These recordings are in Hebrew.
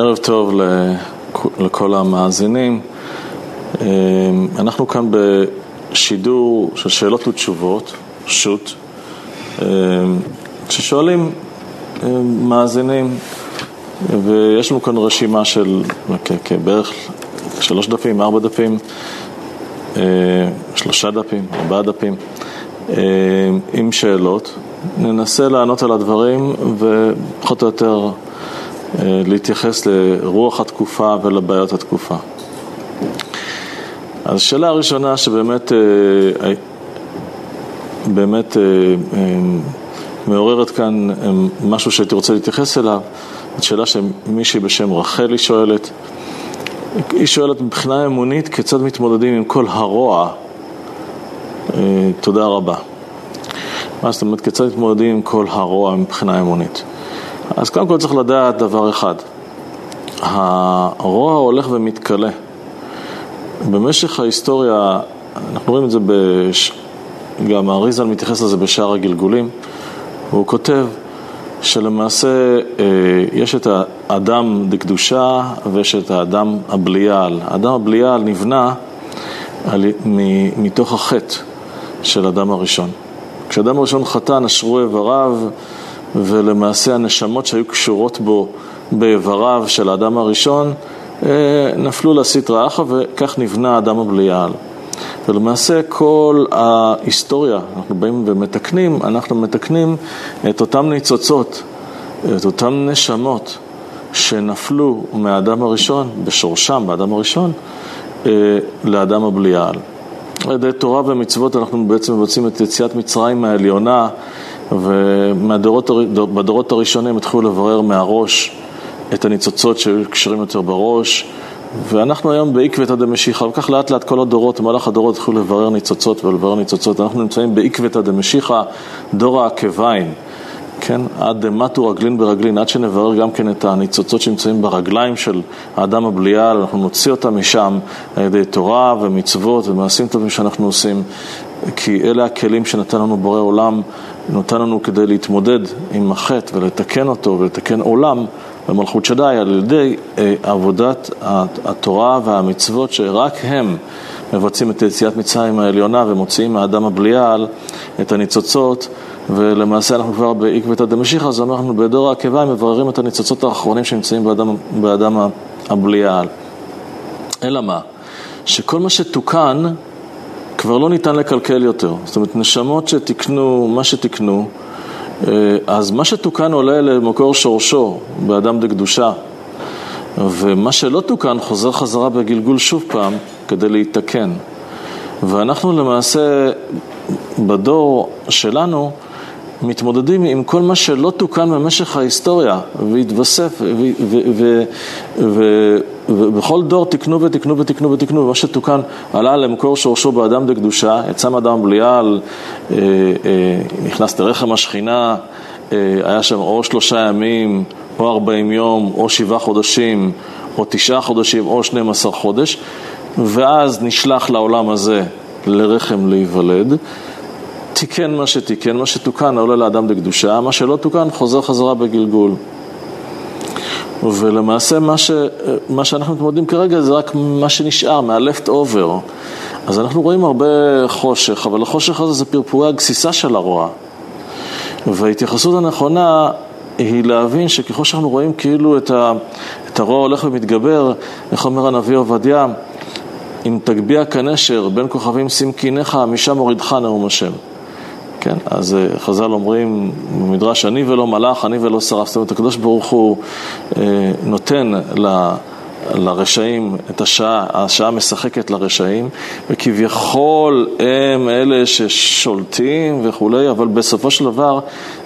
ערב טוב לכל המאזינים. אמ, אנחנו כאן בשידור של שאלות ותשובות, שו"ת, אמ, ששואלים אמ, מאזינים, ויש לנו כאן רשימה של אוקיי, אוקיי, בערך שלוש דפים, ארבע דפים, שלושה דפים, ארבעה דפים, עם שאלות. ננסה לענות על הדברים ופחות או יותר... אה, להתייחס לרוח התקופה ולבעיות התקופה. אז השאלה הראשונה שבאמת אה, אה, באמת מעוררת כאן משהו שהייתי רוצה להתייחס אליו, זאת שאלה שמישהי בשם רחלי שואלת. היא שואלת מבחינה אמונית כיצד מתמודדים עם כל הרוע. תודה רבה. מה זאת אומרת, כיצד מתמודדים עם כל הרוע מבחינה אמונית? אז קודם כל צריך לדעת דבר אחד, הרוע הולך ומתכלה. במשך ההיסטוריה, אנחנו רואים את זה, בש... גם האריזל מתייחס לזה בשער הגלגולים, הוא כותב שלמעשה אה, יש את האדם דקדושה ויש את האדם הבליעל. האדם הבליעל נבנה על... מ... מתוך החטא של אדם הראשון. כשאדם הראשון חטא, נשרו איבריו, ולמעשה הנשמות שהיו קשורות בו באיבריו של האדם הראשון אה, נפלו לסטרא אחא וכך נבנה האדם הבליעל. ולמעשה כל ההיסטוריה, אנחנו באים ומתקנים, אנחנו מתקנים את אותם ניצוצות, את אותן נשמות שנפלו מהאדם הראשון, בשורשם, באדם הראשון, אה, לאדם הבליעל. על ידי תורה ומצוות אנחנו בעצם מבצעים את יציאת מצרים העליונה ובדורות הראשונים התחילו לברר מהראש את הניצוצות שהיו קשרים יותר בראש, ואנחנו היום בעקבתא דמשיחא, וכך לאט לאט כל הדורות, במהלך הדורות התחילו לברר ניצוצות ולברר ניצוצות, אנחנו נמצאים בעקבתא דמשיחא, דור העקביים. כן, עד דמטו רגלין ברגלין, עד שנברר גם כן את הניצוצות שנמצאים ברגליים של האדם הבליעל, אנחנו נוציא אותם משם על ידי תורה ומצוות ומעשים טובים שאנחנו עושים, כי אלה הכלים שנתן לנו בורא עולם נותן לנו כדי להתמודד עם החטא ולתקן אותו ולתקן עולם במלכות שדי על ידי אה, עבודת התורה והמצוות שרק הם מבצעים את יציאת מצרים העליונה ומוציאים מהאדם הבליעל את הניצוצות ולמעשה אנחנו כבר בעקבתא דמשיחא, אז אנחנו בדור העקבה מבררים את הניצוצות האחרונים שנמצאים באדם, באדם הבליעל. אלא מה? שכל מה שתוקן כבר לא ניתן לקלקל יותר. זאת אומרת, נשמות שתיקנו מה שתיקנו, אה, אז מה שתוקן עולה למקור שורשו, באדם דקדושה. ומה שלא תוקן חוזר חזרה בגלגול שוב פעם כדי להיתקן. ואנחנו למעשה, בדור שלנו, מתמודדים עם כל מה שלא תוקן במשך ההיסטוריה והתווסף, ובכל דור תיקנו ותיקנו ותיקנו ותיקנו, ומה שתוקן עלה למקור שורשו באדם דקדושה, יצא מאדם בליעל, אה, אה, נכנס לרחם השכינה, אה, היה שם או שלושה ימים, או ארבעים יום, או שבעה חודשים, או תשעה חודשים, או שנים עשר חודש, ואז נשלח לעולם הזה לרחם להיוולד. תיקן מה שתיקן, מה שתוקן עולה לאדם בקדושה, מה שלא תוקן חוזר חזרה בגלגול. ולמעשה מה, ש, מה שאנחנו מתמודדים כרגע זה רק מה שנשאר מהלפט אובר. אז אנחנו רואים הרבה חושך, אבל החושך הזה זה פרפורי הגסיסה של הרוע. וההתייחסות הנכונה היא להבין שככל שאנחנו רואים כאילו את, ה, את הרוע הולך ומתגבר, איך אומר הנביא עובדיה, אם תגביה כנשר בין כוכבים שים קיניך, משם הורידך נאום השם. כן, אז אה, חז"ל אומרים במדרש, אני ולא מלאך, אני ולא שרף. זאת אומרת, הקדוש ברוך הוא אה, נותן ל... לרשעים את השעה, השעה משחקת לרשעים, וכביכול הם אלה ששולטים וכולי, אבל בסופו של דבר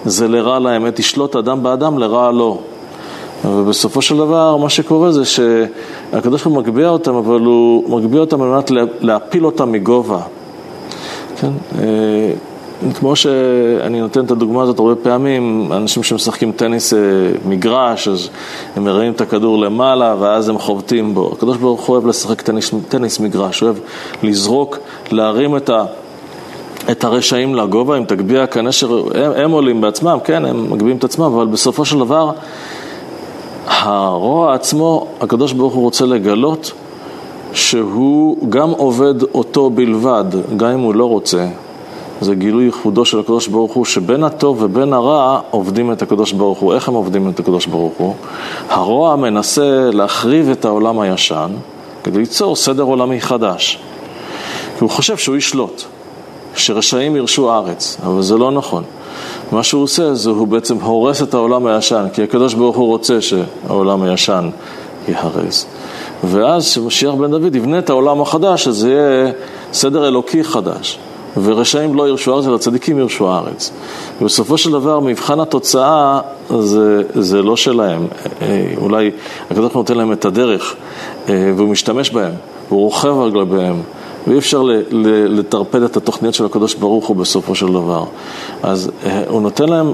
זה לרע להם. ישלוט אדם באדם, לרע לו. ובסופו של דבר מה שקורה זה שהקדוש ברוך הוא מגביה אותם, אבל הוא מגביה אותם על מנת להפיל אותם מגובה. כן? אה, כמו שאני נותן את הדוגמה הזאת הרבה פעמים, אנשים שמשחקים טניס אה, מגרש, אז הם מרימים את הכדור למעלה ואז הם חובטים בו. הקדוש ברוך הוא אוהב לשחק טניס, טניס מגרש, הוא אוהב לזרוק, להרים את ה... את הרשעים לגובה, אם תגביה כנשר, הם, הם עולים בעצמם, כן, הם מגביהים את עצמם, אבל בסופו של דבר, הרוע עצמו, הקדוש ברוך הוא רוצה לגלות שהוא גם עובד אותו בלבד, גם אם הוא לא רוצה, זה גילוי ייחודו של הקדוש ברוך הוא, שבין הטוב ובין הרע עובדים את הקדוש ברוך הוא. איך הם עובדים את הקדוש ברוך הוא? הרוע מנסה להחריב את העולם הישן כדי ליצור סדר עולמי חדש. כי הוא חושב שהוא ישלוט, שרשעים ירשו הארץ, אבל זה לא נכון. מה שהוא עושה זה הוא בעצם הורס את העולם הישן, כי הקדוש ברוך הוא רוצה שהעולם הישן ייהרס. ואז כשמשיח בן דוד יבנה את העולם החדש, אז יהיה סדר אלוקי חדש. ורשעים לא ירשו הארץ, אלא צדיקים ירשו הארץ. ובסופו של דבר, מבחן התוצאה זה, זה לא שלהם. אה, אולי הקדוש ברוך הוא נותן להם את הדרך, אה, והוא משתמש בהם, הוא רוכב על גביהם. ואי אפשר לטרפד את התוכניות של הקדוש ברוך הוא בסופו של דבר. אז אה, הוא נותן להם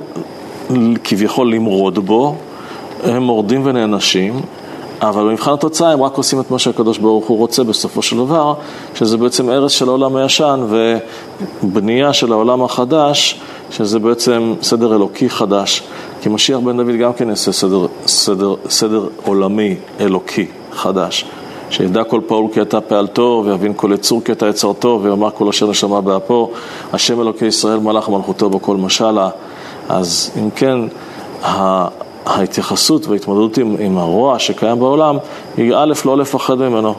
כביכול למרוד בו, הם מורדים ונענשים, אבל במבחן התוצאה הם רק עושים את מה שהקדוש ברוך הוא רוצה בסופו של דבר, שזה בעצם הרס של העולם הישן ובנייה של העולם החדש, שזה בעצם סדר אלוקי חדש. כי משיח בן דוד גם כן יעשה סדר, סדר, סדר עולמי אלוקי חדש. שידע כל פעול כי אתה פעלתו, ויבין כל יצור כי אתה יצרתו, ויאמר כל אשר נשמה באפו, השם אלוקי ישראל מלך מלכותו בכל משלה. אז אם כן, ההתייחסות וההתמודדות עם, עם הרוע שקיים בעולם היא א', לא לפחד ממנו,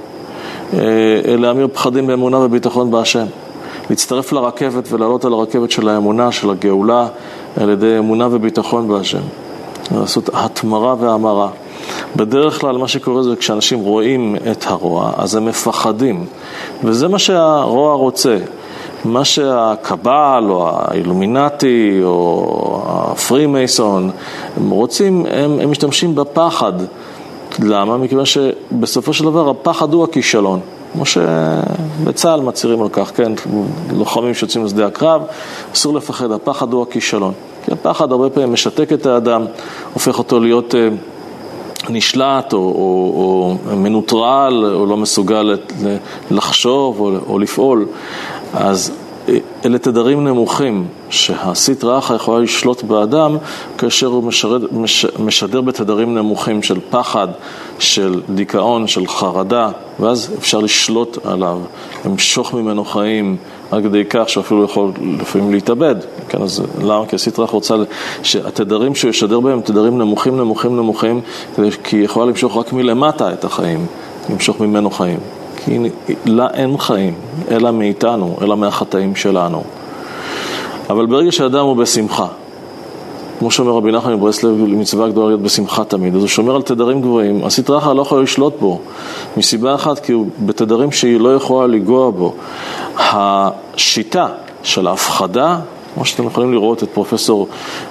אה, להמיר פחדים באמונה וביטחון בהשם. להצטרף לרכבת ולעלות על הרכבת של האמונה, של הגאולה, על ידי אמונה וביטחון בהשם. לעשות התמרה והמרה. בדרך כלל מה שקורה זה כשאנשים רואים את הרוע, אז הם מפחדים, וזה מה שהרוע רוצה. מה שהקבל או האילומינטי או הפרי מייסון הם רוצים, הם, הם משתמשים בפחד. למה? מכיוון שבסופו של דבר הפחד הוא הכישלון. כמו שבצה"ל מצהירים על כך, כן, לוחמים שיוצאים לשדה הקרב, אסור לפחד, הפחד הוא הכישלון. כי הפחד הרבה פעמים משתק את האדם, הופך אותו להיות אה, נשלט או, או, או מנוטרל או לא מסוגל לחשוב או, או לפעול. אז אה, אלה תדרים נמוכים שהסטרא אחא יכולה לשלוט באדם כאשר הוא משרד, מש, משדר בתדרים נמוכים של פחד, של דיכאון, של חרדה, ואז אפשר לשלוט עליו, למשוך ממנו חיים, עד כדי כך שאפילו יכול לפעמים להתאבד. כן, אז למה? כי הסטרא אחא רוצה שהתדרים שהוא ישדר בהם הם תדרים נמוכים, נמוכים, נמוכים, כי היא יכולה למשוך רק מלמטה את החיים, למשוך ממנו חיים. כי לה אין חיים, אלא מאיתנו, אלא מהחטאים שלנו. אבל ברגע שאדם הוא בשמחה, כמו שאומר רבי נחמן מברסלב, מצווה גדולה להיות בשמחה תמיד, אז הוא שומר על תדרים גבוהים, הסטרא אחרא לא יכולה לשלוט בו, מסיבה אחת, כי הוא בתדרים שהיא לא יכולה לנגוע בו. השיטה של ההפחדה, כמו שאתם יכולים לראות את פרופסור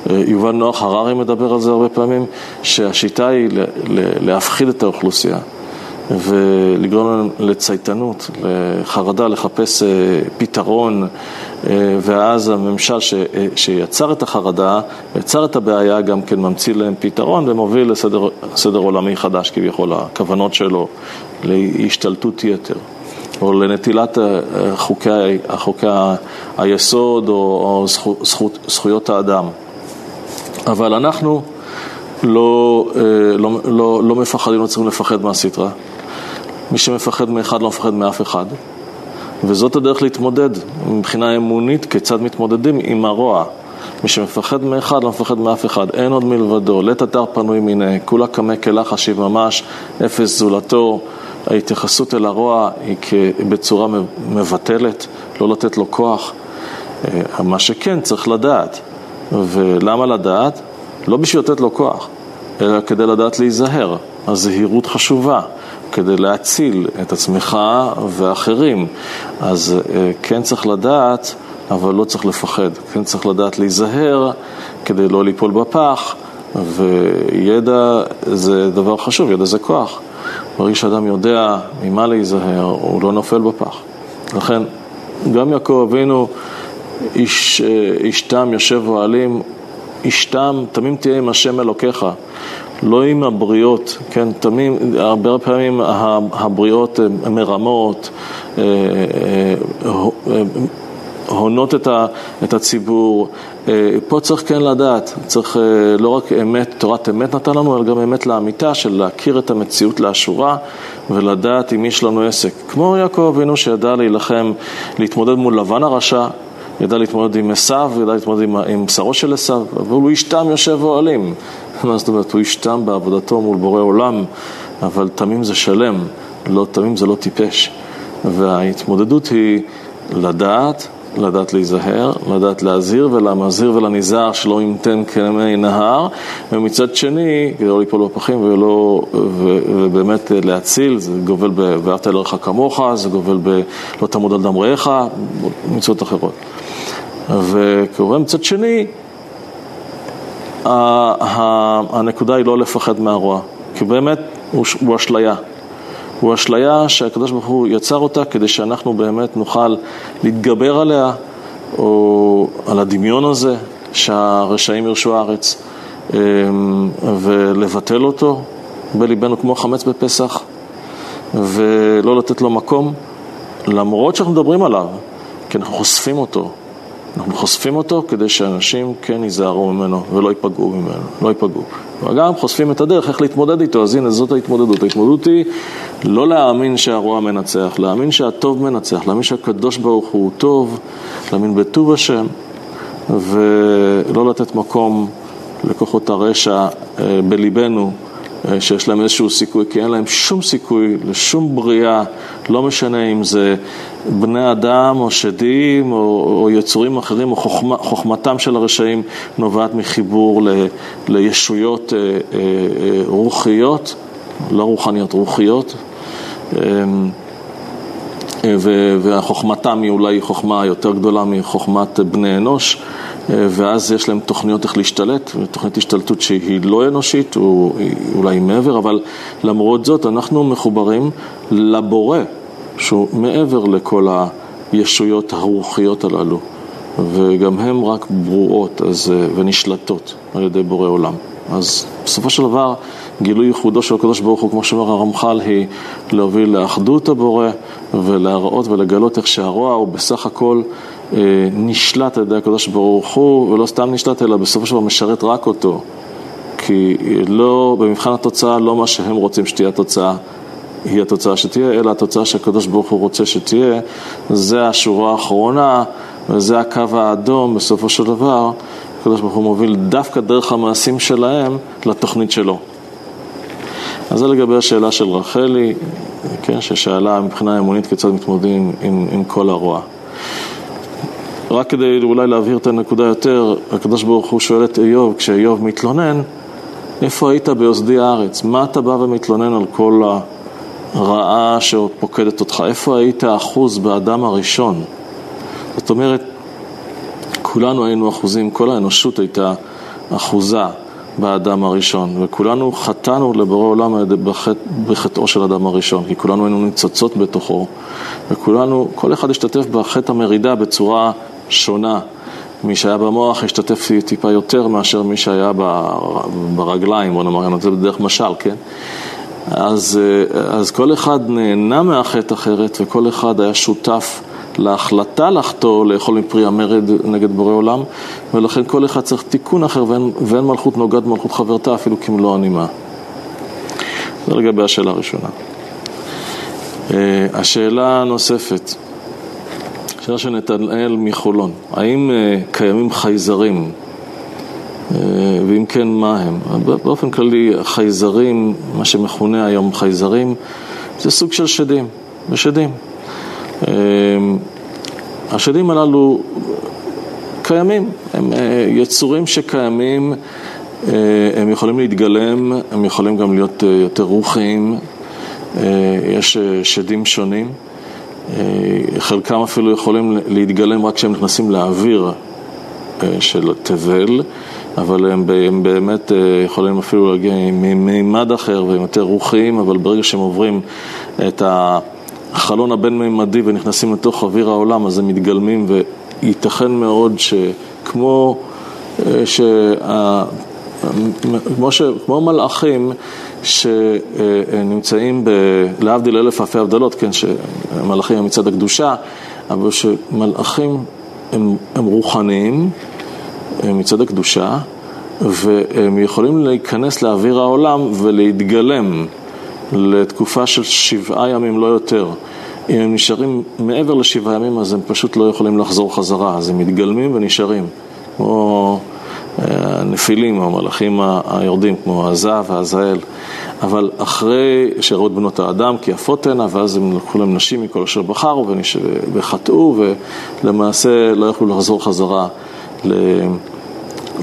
אה, יובל נוח הררי מדבר על זה הרבה פעמים, שהשיטה היא להפחיד את האוכלוסייה. ולגרום להם לצייתנות, לחרדה, לחפש אה, פתרון, אה, ואז הממשל ש, אה, שיצר את החרדה, יצר את הבעיה, גם כן ממציא להם פתרון ומוביל לסדר עולמי חדש כביכול, הכוונות שלו להשתלטות יתר. או לנטילת חוקי, חוקי היסוד או, או זכות, זכויות האדם. אבל אנחנו לא, לא, לא, לא מפחדים, לא צריכים לפחד מהסטרה. מי שמפחד מאחד לא מפחד מאף אחד. וזאת הדרך להתמודד מבחינה אמונית, כיצד מתמודדים עם הרוע. מי שמפחד מאחד לא מפחד מאף אחד, אין עוד מלבדו, לית אתר פנוי מיניה, כולה קמא כלך אשיב ממש, אפס זולתו. ההתייחסות אל הרוע היא בצורה מבטלת, לא לתת לו כוח. אה, מה שכן, צריך לדעת. ולמה לדעת? לא בשביל לתת לו כוח, אלא כדי לדעת להיזהר. הזהירות חשובה. כדי להציל את עצמך ואחרים. אז אה, כן צריך לדעת, אבל לא צריך לפחד. כן צריך לדעת להיזהר כדי לא ליפול בפח, וידע זה דבר חשוב, ידע זה כוח. ברגע שאדם יודע ממה להיזהר, הוא לא נופל בפח. לכן, גם יעקב אבינו, איש, אה, איש תם יושב אוהלים, איש תם, תמים תהיה עם השם אלוקיך. לא עם הבריות, כן, תמים, הרבה פעמים הבריות מרמות, אה, אה, הונות את, הציבור. פה צריך כן לדעת, צריך לא רק אמת, תורת אמת נתן לנו, אלא גם אמת לאמיתה של להכיר את המציאות לאשורה ולדעת אם יש לנו עסק. כמו יעקב אבינו שידע להילחם, להתמודד מול לבן הרשע, ידע להתמודד עם עשיו, ידע להתמודד עם, עם שרו של עשיו, אבל הוא איש תם יושב אוהלים. מה זאת אומרת? הוא איש תם בעבודתו מול בורא עולם, אבל תמים זה שלם, לא, תמים זה לא טיפש. וההתמודדות היא לדעת, לדעת להיזהר, לדעת להזהיר ולמזהיר ולנזהר שלא ימתן כמי נהר, ומצד שני, כדי לא ליפול בפחים ולא, ו, ובאמת להציל, זה גובל ב"ואהבת לרעך כמוך", זה גובל ב"לא תעמוד על דם רעך", מצוות אחרות. וכמובן מצד שני, הנקודה היא לא לפחד מהרוע, כי באמת הוא אשליה. הוא אשליה שהקדוש ברוך הוא יצר אותה כדי שאנחנו באמת נוכל להתגבר עליה, או על הדמיון הזה, שהרשעים ירשו הארץ, אמ, ולבטל אותו בליבנו כמו חמץ בפסח, ולא לתת לו מקום, למרות שאנחנו מדברים עליו, כי אנחנו חושפים אותו. אנחנו חושפים אותו כדי שאנשים כן ייזהרו ממנו ולא ייפגעו ממנו, לא ייפגעו. וגם חושפים את הדרך איך להתמודד איתו, אז הנה זאת ההתמודדות. ההתמודדות היא לא להאמין שהרוע מנצח, להאמין שהטוב מנצח, להאמין שהקדוש ברוך הוא טוב, להאמין בטוב השם, ולא לתת מקום לכוחות הרשע אה, בליבנו. אה, שיש להם איזשהו סיכוי, כי אין להם שום סיכוי לשום בריאה, לא משנה אם זה בני אדם או שדים או, או יצורים אחרים, או חוכמה, חוכמתם של הרשעים נובעת מחיבור ל, לישויות אה, אה, אה, רוחיות, לא רוחניות, רוחיות. אה, וחוכמתם היא אולי חוכמה יותר גדולה מחוכמת בני אנוש, ואז יש להם תוכניות איך להשתלט, תוכנית השתלטות שהיא לא אנושית, או אולי מעבר, אבל למרות זאת אנחנו מחוברים לבורא, שהוא מעבר לכל הישויות הרוחיות הללו, וגם הן רק ברורות אז, ונשלטות על ידי בורא עולם. אז בסופו של דבר, גילוי ייחודו של הקדוש ברוך הוא, כמו שאומר הרמח"ל, היא להוביל לאחדות הבורא ולהראות ולגלות איך שהרוע הוא בסך הכל אה, נשלט על ידי הקדוש ברוך הוא, ולא סתם נשלט, אלא בסופו של דבר משרת רק אותו. כי לא, במבחן התוצאה, לא מה שהם רוצים שתהיה התוצאה. היא התוצאה שתהיה, אלא התוצאה שהקדוש ברוך הוא רוצה שתהיה. זה השורה האחרונה, וזה הקו האדום בסופו של דבר. הקדוש ברוך הוא מוביל דווקא דרך המעשים שלהם לתוכנית שלו. אז זה לגבי השאלה של רחלי, כן, ששאלה מבחינה אמונית כיצד מתמודדים עם, עם כל הרוע. רק כדי אולי להבהיר את הנקודה יותר, הקדוש ברוך הוא שואל את איוב, כשאיוב מתלונן, איפה היית ביוסדי הארץ? מה אתה בא ומתלונן על כל הרעה שפוקדת אותך? איפה היית אחוז באדם הראשון? זאת אומרת, כולנו היינו אחוזים, כל האנושות הייתה אחוזה באדם הראשון, וכולנו חטאנו לבורא עולם בחטא, בחטאו של אדם הראשון, כי כולנו היינו ניצוצות בתוכו, וכולנו, כל אחד השתתף בחטא המרידה בצורה שונה. מי שהיה במוח השתתף טיפה יותר מאשר מי שהיה ברגליים, בוא נאמר, זה בדרך משל, כן? אז, אז כל אחד נהנה מהחטא אחרת, וכל אחד היה שותף להחלטה לחטוא, לאכול מפרי המרד נגד בורא עולם, ולכן כל אחד צריך תיקון אחר, ואין, ואין מלכות נוגעת במלכות חברתה אפילו כמלוא הנימה. זה לגבי השאלה הראשונה. אה, השאלה הנוספת, שאלה של נתנאל מחולון, האם אה, קיימים חייזרים? אה, ואם כן, מה הם? באופן כללי, חייזרים, מה שמכונה היום חייזרים, זה סוג של שדים, ושדים. אמ, השדים הללו קיימים, הם אה, יצורים שקיימים, אה, הם יכולים להתגלם, הם יכולים גם להיות אה, יותר רוחיים, יש שדים שונים, חלקם אפילו יכולים להתגלם רק כשהם נכנסים לאוויר של תבל, אבל הם, הם באמת יכולים אפילו להגיע ממימד אחר והם יותר רוחיים, אבל ברגע שהם עוברים את. החלון הבין-מימדי ונכנסים לתוך אוויר העולם, אז הם מתגלמים, וייתכן מאוד שכמו אה, ש... כמו, ש... כמו מלאכים שנמצאים, ב... להבדיל אלף אלפי הבדלות, כן, שמלאכים הם מצד הקדושה, אבל שמלאכים הם, הם רוחניים מצד הקדושה, והם יכולים להיכנס לאוויר העולם ולהתגלם לתקופה של שבעה ימים, לא יותר. אם הם נשארים מעבר לשבעה ימים, אז הם פשוט לא יכולים לחזור חזרה, אז הם מתגלמים ונשארים. כמו הנפילים, המלאכים היורדים, כמו עזה ועזאל. אבל אחרי שראו את בנות האדם כי יפות הנה, ואז הם לקחו להם נשים מכל אשר בחרו וחטאו, ולמעשה לא יכלו לחזור חזרה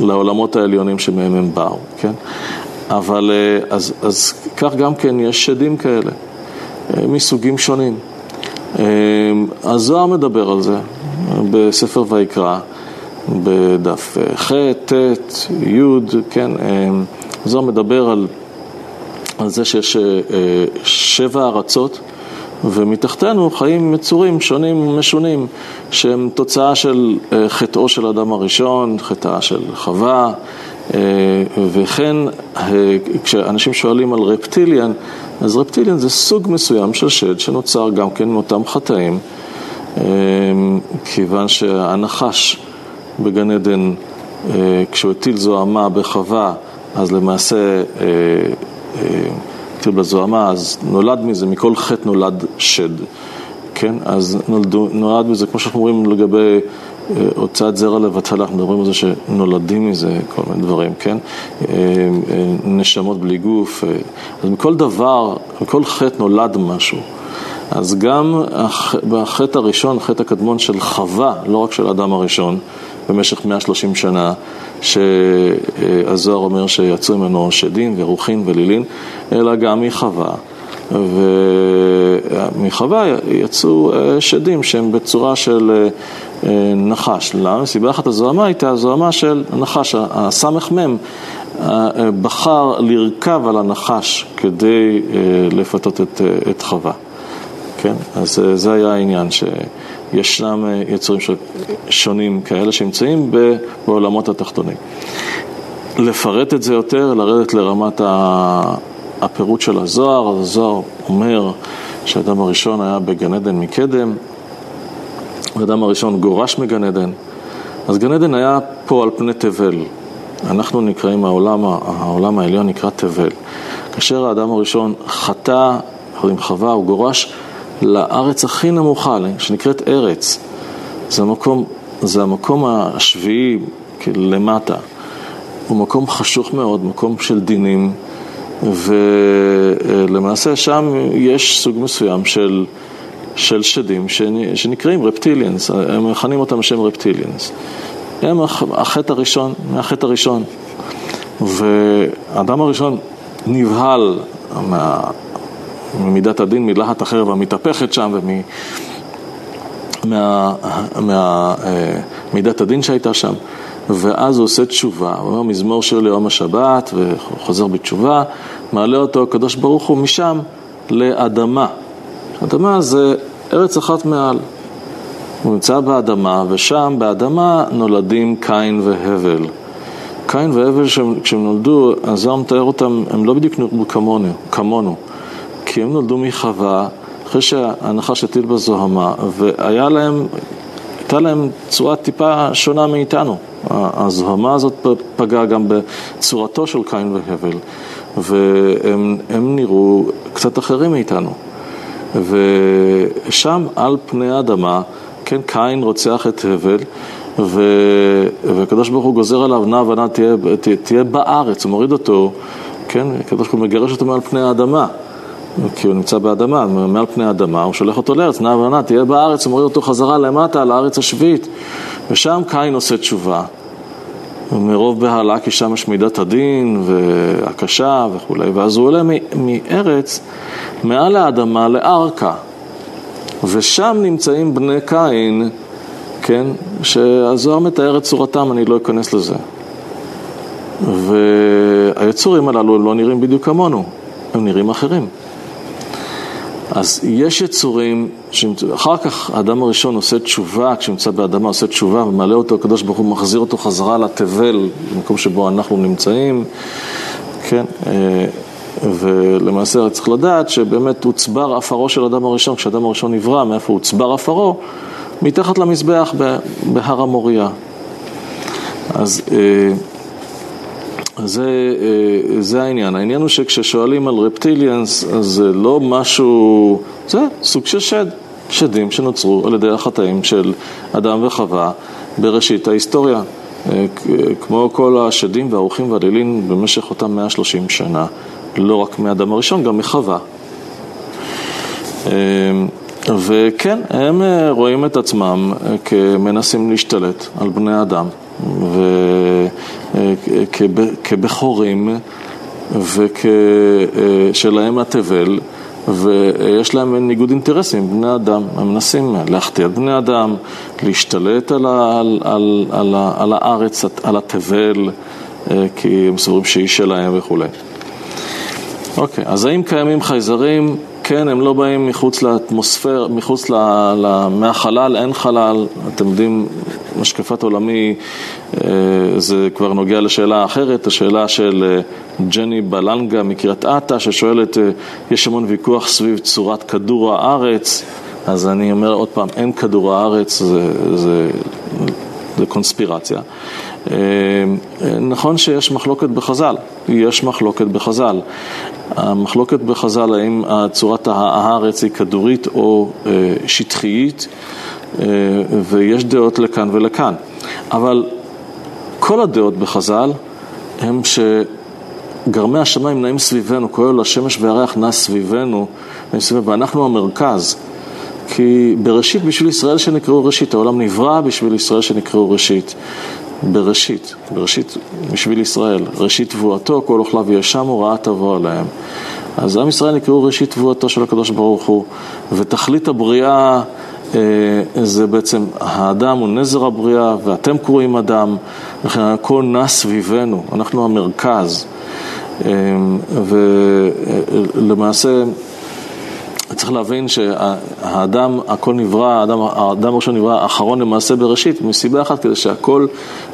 לעולמות העליונים שמהם הם באו, כן? אבל אז, אז כך גם כן יש שדים כאלה, מסוגים שונים. הזוהר מדבר על זה בספר ויקרא. בדף ח', ט', י', כן, זוהר מדבר על, על זה שיש שבע ארצות ומתחתנו חיים מצורים שונים ומשונים שהם תוצאה של חטאו של אדם הראשון, חטאה של חווה וכן כשאנשים שואלים על רפטיליאן אז רפטיליאן זה סוג מסוים של שד שנוצר גם כן מאותם חטאים כיוון שהנחש בגן עדן, אה, כשהוא הטיל זוהמה בחווה, אז למעשה הטיל בה זוהמה, אז נולד מזה, מכל חטא נולד שד, כן? אז נולדו, נולד מזה, כמו שאנחנו אומרים לגבי אה, הוצאת זרע לבטלה, אנחנו מדברים על זה שנולדים מזה כל מיני דברים, כן? אה, נשמות בלי גוף, אז מכל דבר, מכל חטא נולד משהו. אז גם בחטא הראשון, החטא הקדמון של חווה, לא רק של האדם הראשון, במשך 130 שנה, שהזוהר אומר שיצאו ממנו שדים ורוחין ולילין, אלא גם מחווה. ומחווה יצאו אה, שדים שהם בצורה של אה, נחש. למה? סיבה אחת הזוהמה הייתה הזוהמה של נחש, הסמ"ם אה, בחר לרכב על הנחש כדי לפתות את, את חווה. כן? אז זה היה העניין, שישנם אה, יצורים שונים כאלה שנמצאים בעולמות התחתונים. לפרט את זה יותר, לרדת לרמת הפירוט של הזוהר, אז הזוהר אומר שהאדם הראשון היה בגן עדן מקדם, האדם הראשון גורש מגן עדן, אז גן עדן היה פה על פני תבל. אנחנו נקראים, העולם, העולם העליון נקרא תבל. כאשר האדם הראשון חטא, עם חווה, הוא גורש לארץ הכי נמוכה, שנקראת ארץ. זה המקום, זה המקום השביעי למטה. הוא מקום חשוך מאוד, מקום של דינים, ולמעשה שם יש סוג מסוים של, של שדים שנקראים רפטיליאנס, הם מכנים אותם בשם רפטיליאנס. הם החטא הראשון, מהחטא הראשון. והאדם הראשון נבהל מה... ממידת הדין, מלהט החרב המתהפכת שם וממידת אה, הדין שהייתה שם. ואז הוא עושה תשובה, הוא אומר מזמור שיר ליום השבת וחוזר בתשובה, מעלה אותו הקדוש ברוך הוא משם לאדמה. אדמה זה ארץ אחת מעל. הוא נמצא באדמה, ושם באדמה נולדים קין והבל. קין והבל, כשהם נולדו, הזוהר מתאר אותם, הם לא בדיוק נולדו כמונו, כמונו. כי הם נולדו מחווה אחרי שהנחש הטיל בזוהמה, והיה להם, הייתה להם צורה טיפה שונה מאיתנו. הזוהמה הזאת פגעה גם בצורתו של קין והבל, והם נראו קצת אחרים מאיתנו. ושם על פני האדמה, כן, קין רוצח את הבל, והקדוש ברוך הוא גוזר עליו, נע ונע תהיה, תהיה בארץ, הוא מוריד אותו, כן, הקדוש ברוך הוא מגרש אותו מעל פני האדמה. כי הוא נמצא באדמה, מעל פני האדמה, הוא שולח אותו לארץ, נע ונע, תהיה בארץ, הוא מוריד אותו חזרה למטה, לארץ השביעית. ושם קין עושה תשובה. מרוב בהלה, כי שם יש מידת הדין והקשה וכולי, ואז הוא עולה מארץ מעל האדמה לארכה. ושם נמצאים בני קין, כן, שהזוהר מתאר את צורתם, אני לא אכנס לזה. והיצורים הללו לא נראים בדיוק כמונו, הם נראים אחרים. אז יש יצורים, אחר כך האדם הראשון עושה תשובה, כשנמצא באדמה עושה תשובה ומעלה אותו, הקדוש ברוך הוא מחזיר אותו חזרה לתבל, במקום שבו אנחנו נמצאים, כן, אה, ולמעשה צריך לדעת שבאמת הוצבר עפרו של האדם הראשון, כשהאדם הראשון נברא, מאיפה הוצבר עפרו, מתחת למזבח בהר המוריה. אז זה, זה העניין. העניין הוא שכששואלים על רפטיליאנס, אז זה לא משהו, זה סוג של שד. שדים שנוצרו על ידי החטאים של אדם וחווה בראשית ההיסטוריה. כמו כל השדים והאורחים והלילים במשך אותם 130 שנה, לא רק מאדם הראשון, גם מחווה. וכן, הם רואים את עצמם כמנסים להשתלט על בני אדם, וכבכורים, וכשלהם התבל. ויש להם ניגוד אינטרסים בני אדם, הם מנסים להחטיא את בני אדם, להשתלט על, על, על, על, על הארץ, על התבל, אה, כי הם סבורים שהיא שלהם וכולי. אוקיי, אז האם קיימים חייזרים? כן, הם לא באים מחוץ לאטמוספר, מחוץ ל, ל, מהחלל, אין חלל. אתם יודעים, משקפת עולמי, אה, זה כבר נוגע לשאלה אחרת, השאלה של אה, ג'ני בלנגה מקריית אתא, ששואלת, אה, יש המון ויכוח סביב צורת כדור הארץ, אז אני אומר עוד פעם, אין כדור הארץ, זה, זה, זה קונספירציה. נכון שיש מחלוקת בחז"ל, יש מחלוקת בחז"ל. המחלוקת בחז"ל האם צורת הארץ היא כדורית או שטחיות, ויש דעות לכאן ולכאן. אבל כל הדעות בחז"ל הם שגרמי השמיים נעים סביבנו, כולל השמש והריח נע סביבנו, ואנחנו המרכז. כי בראשית בשביל ישראל שנקראו ראשית, העולם נברא בשביל ישראל שנקראו ראשית. בראשית, בראשית בשביל ישראל, ראשית תבואתו, כל אוכליו ישמו, רעה תבוא עליהם. אז עם ישראל נקראו ראשית תבואתו של הקדוש ברוך הוא, ותכלית הבריאה אה, זה בעצם, האדם הוא נזר הבריאה ואתם קרואים אדם, לכן הכל נע סביבנו, אנחנו המרכז. אה, ולמעשה צריך להבין שהאדם, הכל נברא, האדם, האדם הראשון נברא האחרון למעשה בראשית, מסיבה אחת, כדי שהכל,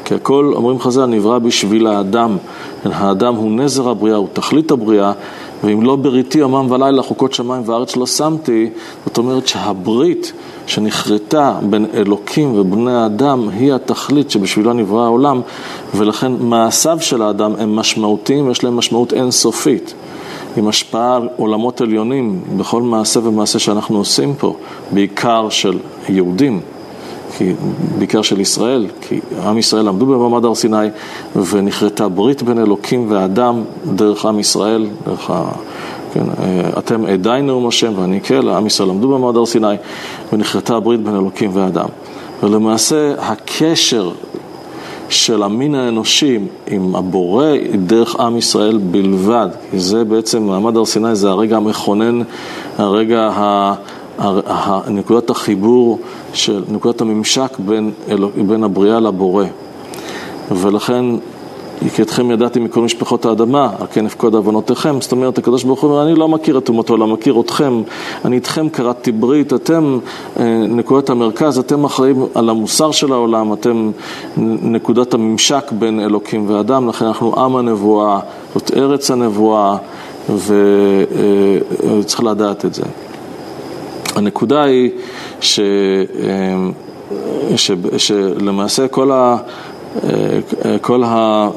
כי הכל, אומרים חז"ל, נברא בשביל האדם. האדם הוא נזר הבריאה, הוא תכלית הבריאה, ואם לא בריתי יומם ולילה חוקות שמיים וארץ לא שמתי, זאת אומרת שהברית שנכרתה בין אלוקים ובני האדם היא התכלית שבשבילה נברא העולם, ולכן מעשיו של האדם הם משמעותיים, יש להם משמעות אינסופית. עם השפעה על עולמות עליונים בכל מעשה ומעשה שאנחנו עושים פה, בעיקר של יהודים, כי, בעיקר של ישראל, כי עם ישראל עמדו במעמד הר סיני ונכרתה ברית בין אלוקים ואדם דרך עם ישראל, דרך ה... כן, אתם עדיי נאום השם ואני כן, עם ישראל עמדו במעמד הר סיני ונכרתה הברית בין אלוקים ואדם. ולמעשה הקשר של המין האנושי עם הבורא דרך עם ישראל בלבד, כי זה בעצם, מעמד הר סיני זה הרגע המכונן, הרגע, ה, נקודת החיבור, של, נקודת הממשק בין, בין הבריאה לבורא. ולכן כי אתכם ידעתי מכל משפחות האדמה, על כן אפקוד עוונותיכם. זאת אומרת, הקדוש ברוך הוא אומר, אני לא מכיר את אומתו, לא מכיר אתכם, אני איתכם קראתי ברית, אתם אה, נקודת המרכז, אתם אחראים על המוסר של העולם, אתם נקודת הממשק בין אלוקים ואדם, לכן אנחנו עם הנבואה, זאת ארץ הנבואה, וצריך אה, לדעת את זה. הנקודה היא ש... אה, ש... שלמעשה כל ה... כל, ה,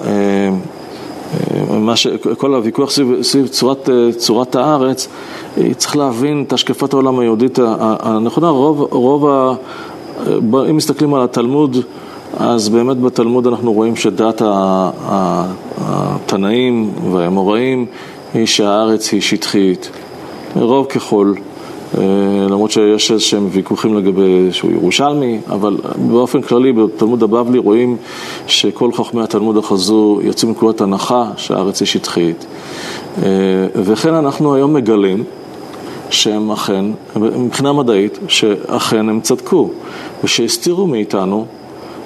ש, כל הוויכוח סביב, סביב צורת, צורת הארץ, צריך להבין את השקפת העולם היהודית הנכונה. רוב, רוב ה, אם מסתכלים על התלמוד, אז באמת בתלמוד אנחנו רואים שדת התנאים והאמוראים היא שהארץ היא שטחית, רוב ככל. אה, למרות שיש איזשהם ויכוחים לגבי שהוא ירושלמי, אבל באופן כללי בתלמוד הבבלי רואים שכל חכמי התלמוד החזו יוצאים מנקודת הנחה שהארץ היא שטחית. אה, וכן אנחנו היום מגלים שהם אכן, מבחינה מדעית, שאכן הם צדקו ושהסתירו מאיתנו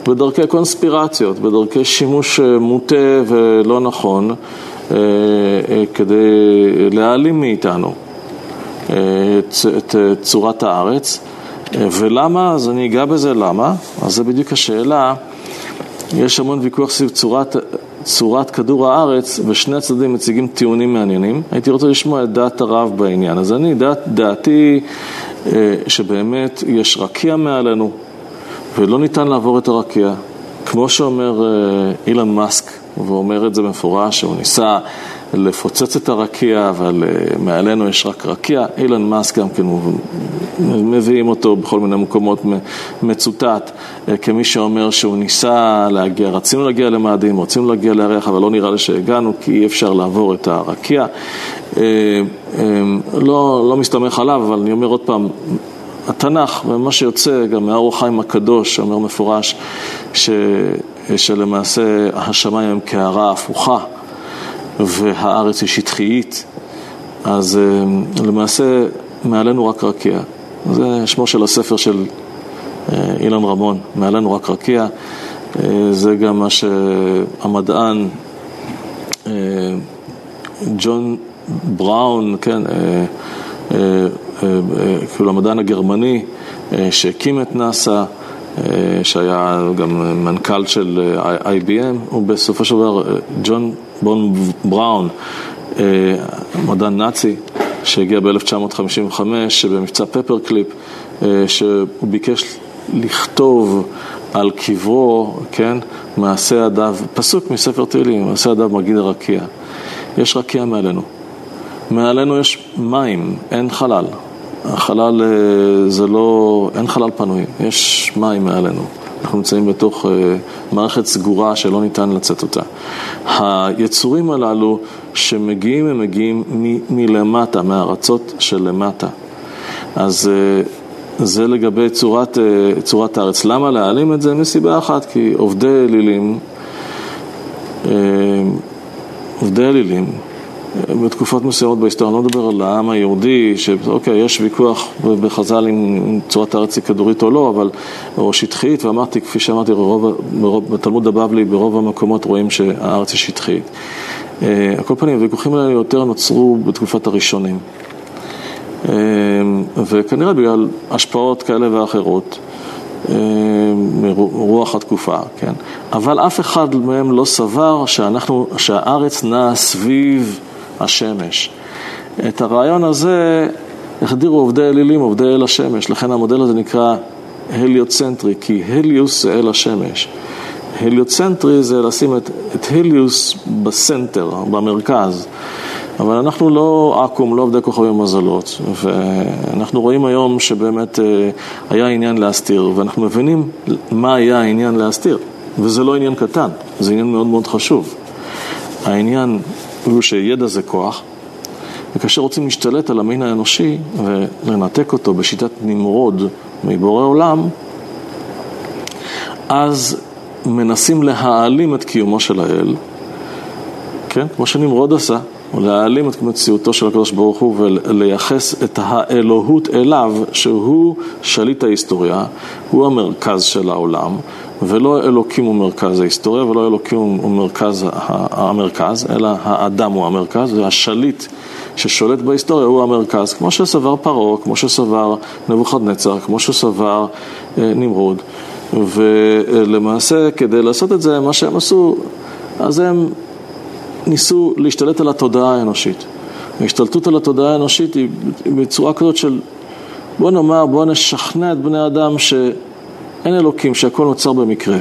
בדרכי קונספירציות, בדרכי שימוש אה, מוטה ולא נכון כדי להעלים מאיתנו. את צורת הארץ. ולמה? אז אני אגע בזה למה. אז זה בדיוק השאלה. יש המון ויכוח סביב צורת, צורת כדור הארץ, ושני הצדדים מציגים טיעונים מעניינים. הייתי רוצה לשמוע את דעת הרב בעניין. אז אני, דעת, דעתי, אה, שבאמת יש רקיע מעלינו, ולא ניתן לעבור את הרקיע. כמו שאומר אה, אילן מאסק, והוא אומר את זה במפורש, שהוא ניסה לפוצץ את הרקיע, אבל אה, מעלינו יש רק רקיע. אילן מאסק גם כן, מביאים אותו בכל מיני מקומות מצוטט, אה, כמי שאומר שהוא ניסה להגיע, רצינו להגיע למאדים, רצינו להגיע לירח, אבל לא נראה לי שהגענו, כי אי אפשר לעבור את הרקיע. לא, לא מסתמך עליו, אבל אני אומר עוד פעם, התנ"ך, ומה שיוצא גם מהאור החיים הקדוש, שאומר מפורש, ש, שלמעשה השמיים הם קערה הפוכה והארץ היא שטחיות, אז אה, למעשה מעלינו רק רקיע. זה שמו של הספר של אה, אילן רמון, מעלינו רק רקיע. אה, זה גם מה שהמדען ג'ון בראון, כן, כאילו המדען הגרמני שהקים את נאס"א, שהיה גם מנכ"ל של IBM, הוא בסופו של דבר, ג'ון בון בראון, מדען נאצי, שהגיע ב-1955 במבצע פפר קליפ, שהוא ביקש לכתוב על קברו, כן, מעשה ידיו, פסוק מספר תהילים, מעשה ידיו מגיד הרקיע. יש רקיע מעלינו. מעלינו יש מים, אין חלל. החלל אה, זה לא, אין חלל פנוי, יש מים מעלינו. אנחנו נמצאים בתוך אה, מערכת סגורה שלא ניתן לצאת אותה. היצורים הללו שמגיעים, הם מגיעים מ- מלמטה, מהארצות של למטה. אז אה, זה לגבי צורת, צורת הארץ. למה להעלים את זה? מסיבה אחת, כי עובדי אלילים, עובדי אלילים, בתקופות מסוימות בהיסטוריה, אני לא מדבר על העם היהודי, שאוקיי, יש ויכוח בחז"ל אם צורת הארץ היא כדורית או לא, אבל, או שטחית, ואמרתי, כפי שאמרתי, ברוב, ברוב, בתלמוד הבבלי, ברוב המקומות רואים שהארץ היא שטחית. אה, על כל פנים, הוויכוחים האלה יותר נוצרו בתקופת הראשונים. אה, וכנראה בגלל השפעות כאלה ואחרות. אה, מרוח התקופה, כן? אבל אף אחד מהם לא סבר שאנחנו, שהארץ נעה סביב השמש. את הרעיון הזה החדירו עובדי אלילים, עובדי אל השמש, לכן המודל הזה נקרא הליוצנטרי, כי הליוס זה אל השמש. הליוצנטרי זה לשים את, את הליוס בסנטר, במרכז. אבל אנחנו לא אקו"ם, לא עובדי כוכבים ומזלות, ואנחנו רואים היום שבאמת אה, היה עניין להסתיר, ואנחנו מבינים מה היה העניין להסתיר, וזה לא עניין קטן, זה עניין מאוד מאוד חשוב. העניין הוא שידע זה כוח, וכאשר רוצים להשתלט על המין האנושי ולנתק אותו בשיטת נמרוד מבורא עולם, אז מנסים להעלים את קיומו של האל, כן? כמו שנמרוד עשה, להעלים את מציאותו של הקדוש ברוך הוא ולייחס את האלוהות אליו, שהוא שליט ההיסטוריה, הוא המרכז של העולם, ולא אלוקים הוא מרכז ההיסטוריה, ולא אלוקים הוא מרכז המרכז, אלא האדם הוא המרכז, והשליט ששולט בהיסטוריה הוא המרכז, כמו שסבר פרעה, כמו שסבר נבוכדנצר, כמו שסבר אה, נמרוד. ולמעשה, כדי לעשות את זה, מה שהם עשו, אז הם ניסו להשתלט על התודעה האנושית. ההשתלטות על התודעה האנושית היא בצורה כזאת של בוא נאמר, בוא נשכנע את בני האדם שאין אלוקים, שהכל נוצר במקרה.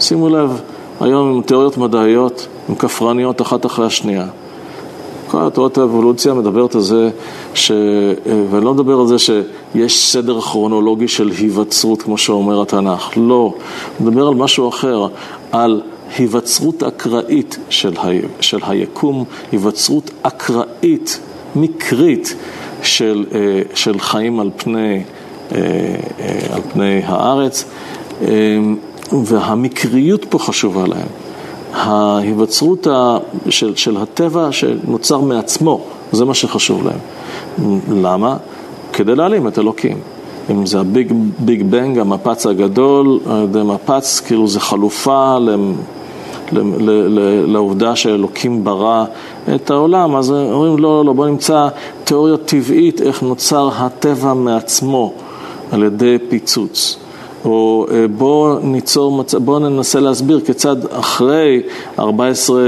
שימו לב, היום עם תיאוריות מדעיות, עם כפרניות אחת אחרי השנייה. כל התיאוריות האבולוציה מדברת על זה, ש... ואני לא מדבר על זה שיש סדר כרונולוגי של היווצרות, כמו שאומר התנ"ך. לא, מדבר על משהו אחר, על היווצרות אקראית של, ה... של היקום, היווצרות אקראית, מקרית, של, אה, של חיים על פני, על פני הארץ, והמקריות פה חשובה להם. ההיווצרות של, של הטבע שנוצר מעצמו, זה מה שחשוב להם. למה? כדי להעלים את אלוקים. אם זה הביג ביג בנג, המפץ הגדול, מפץ כאילו זה חלופה לעובדה שאלוקים ברא את העולם, אז אומרים לא, לא, לא, בוא נמצא תיאוריה טבעית איך נוצר הטבע מעצמו על ידי פיצוץ. או אה, בואו ניצור מצב, בואו ננסה להסביר כיצד אחרי 14,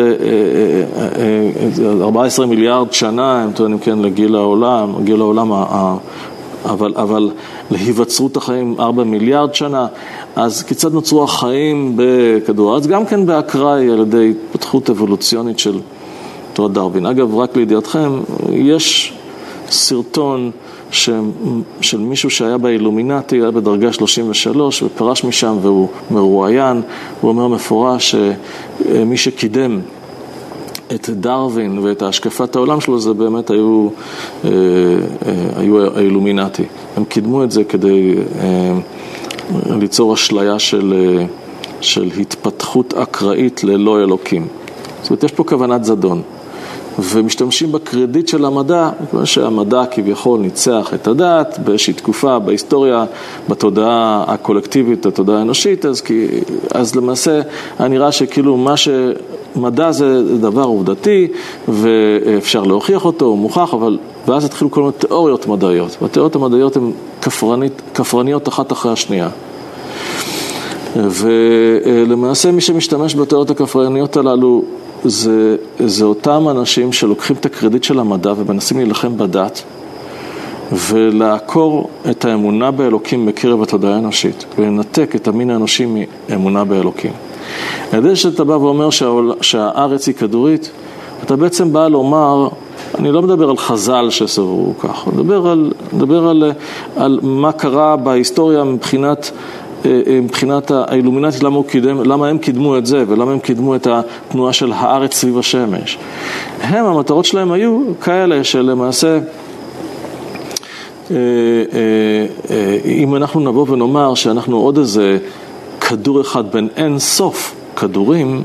14 אה, אה, מיליארד שנה, הם טוענים כן לגיל העולם, גיל העולם אבל, אבל להיווצרות החיים ארבע מיליארד שנה, אז כיצד נוצרו החיים בכדור הארץ? גם כן באקראי על ידי התפתחות אבולוציונית של תורת דרווין. אגב, רק לידיעתכם, יש סרטון ש... של מישהו שהיה באילומינטי, היה בדרגה 33 ופרש משם והוא מרואיין, הוא אומר מפורש שמי שקידם את דרווין ואת השקפת העולם שלו זה באמת היו, אה, אה, היו האילומינטי. הם קידמו את זה כדי אה, ליצור אשליה של, של התפתחות אקראית ללא אלוקים. זאת אומרת, יש פה כוונת זדון. ומשתמשים בקרדיט של המדע, מכיוון שהמדע כביכול ניצח את הדת באיזושהי תקופה בהיסטוריה, בתודעה הקולקטיבית, התודעה האנושית, אז, כי, אז למעשה היה נראה שכאילו מה שמדע זה דבר עובדתי ואפשר להוכיח אותו, הוא מוכח, אבל ואז התחילו כל מיני תיאוריות מדעיות, והתיאוריות המדעיות הן כפרנית, כפרניות אחת אחרי השנייה. ולמעשה מי שמשתמש בתיאוריות הכפרניות הללו זה, זה אותם אנשים שלוקחים את הקרדיט של המדע ומנסים להילחם בדת ולעקור את האמונה באלוקים בקרב התודעה האנושית ולנתק את המין האנושי מאמונה באלוקים. על ידי שאתה בא ואומר שהעול, שהארץ היא כדורית, אתה בעצם בא לומר, אני לא מדבר על חז"ל שסברו כך, אני מדבר על, מדבר על, על מה קרה בהיסטוריה מבחינת מבחינת האילומינטית, למה, קידם, למה הם קידמו את זה ולמה הם קידמו את התנועה של הארץ סביב השמש. הם, המטרות שלהם היו כאלה שלמעשה, אה, אם אנחנו נבוא ונאמר שאנחנו עוד איזה כדור אחד בין אין סוף כדורים,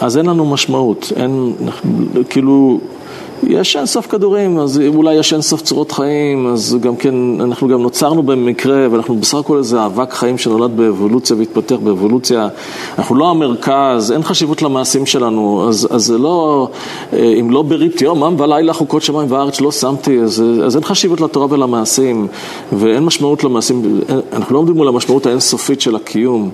אז אין לנו משמעות, אין, כאילו, יש אין סוף כדורים, אז אולי יש אין סוף צורות חיים, אז גם כן, אנחנו גם נוצרנו במקרה, ואנחנו בסך הכל איזה אבק חיים שנולד באבולוציה והתפתח באבולוציה. אנחנו לא המרכז, אין חשיבות למעשים שלנו, אז, אז זה לא, אה, אם לא בריתי יום, עם ולילה חוקות שמיים וארץ לא שמתי, אז, אז אין חשיבות לתורה ולמעשים, ואין משמעות למעשים, אנחנו לא עומדים על המשמעות האינסופית של הקיום.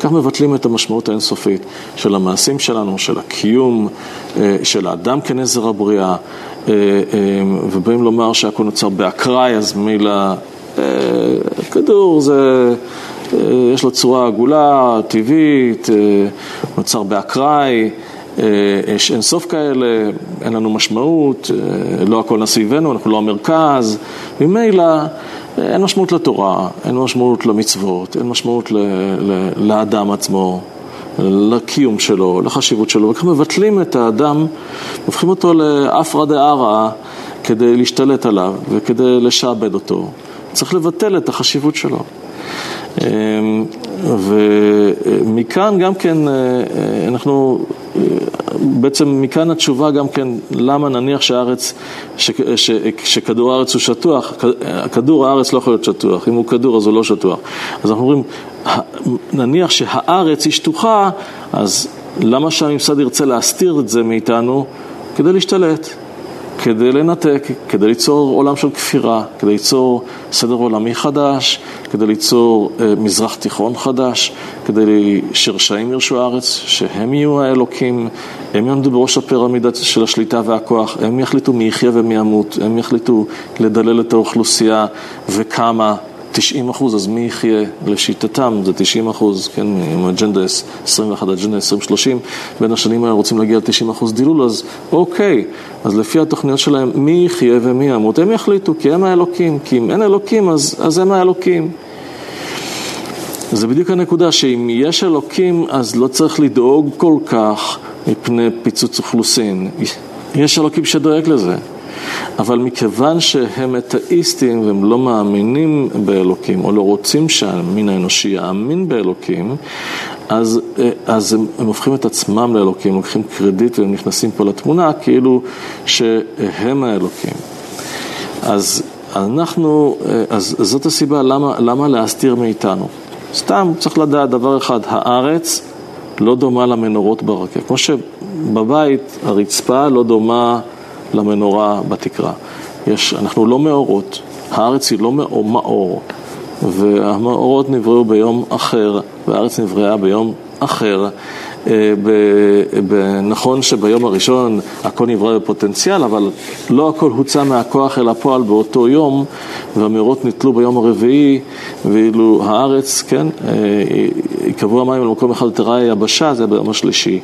כך מבטלים את המשמעות האינסופית של המעשים שלנו, של הקיום, אה, של האדם כנזר הבריאה, אה, אה, ובאים לומר שהכל נוצר באקראי, אז מילה, כדור זה, יש לו צורה עגולה, טבעית, נוצר באקראי. יש אין סוף כאלה, אין לנו משמעות, לא הכל נסביבנו, אנחנו לא המרכז, ממילא אין משמעות לתורה, אין משמעות למצוות, אין משמעות ל, ל, לאדם עצמו, לקיום שלו, לחשיבות שלו, וכך מבטלים את האדם, הופכים אותו לאפרא דארעא כדי להשתלט עליו וכדי לשעבד אותו. צריך לבטל את החשיבות שלו. אמ, ומכאן גם כן, אה, אה, אנחנו, אה, בעצם מכאן התשובה גם כן, למה נניח שהארץ, ש, ש, שכדור הארץ הוא שטוח, כדור הארץ לא יכול להיות שטוח, אם הוא כדור אז הוא לא שטוח. אז אנחנו אומרים, נניח שהארץ היא שטוחה, אז למה שהממסד ירצה להסתיר את זה מאיתנו? כדי להשתלט. כדי לנתק, כדי ליצור עולם של כפירה, כדי ליצור סדר עולמי חדש, כדי ליצור אה, מזרח תיכון חדש, כדי שרשעים ירשו הארץ, שהם יהיו האלוקים, הם יעמדו בראש הפירמידה של השליטה והכוח, הם יחליטו מי יחיה ומי ימות, הם יחליטו לדלל את האוכלוסייה וכמה. 90 אחוז, אז מי יחיה? לשיטתם זה 90 אחוז, כן, עם אג'נדה 21, אג'נדה 2030, בין השנים האלה רוצים להגיע ל-90 אחוז דילול, אז אוקיי, אז לפי התוכניות שלהם, מי יחיה ומי ימות? הם יחליטו, כי הם האלוקים, כי אם אין אלוקים, אז, אז הם האלוקים. זה בדיוק הנקודה, שאם יש אלוקים, אז לא צריך לדאוג כל כך מפני פיצוץ אוכלוסין. יש אלוקים שדואג לזה. אבל מכיוון שהם אתאיסטים והם לא מאמינים באלוקים, או לא רוצים שהמין האנושי יאמין באלוקים, אז, אז הם, הם הופכים את עצמם לאלוקים, לוקחים קרדיט והם נכנסים פה לתמונה כאילו שהם האלוקים. אז אנחנו, אז זאת הסיבה למה, למה להסתיר מאיתנו. סתם צריך לדעת דבר אחד, הארץ לא דומה למנורות ברקע. כמו שבבית הרצפה לא דומה למנורה בתקרה. יש, אנחנו לא מאורות, הארץ היא לא מאור, והמאורות נבראו ביום אחר, והארץ נבראה ביום אחר. נכון שביום הראשון הכל נברא בפוטנציאל, אבל לא הכל הוצא מהכוח אל הפועל באותו יום, והמאורות ניטלו ביום הרביעי, ואילו הארץ, כן, יקבעו המים למקום אחד תראה יבשה, זה ביום השלישי.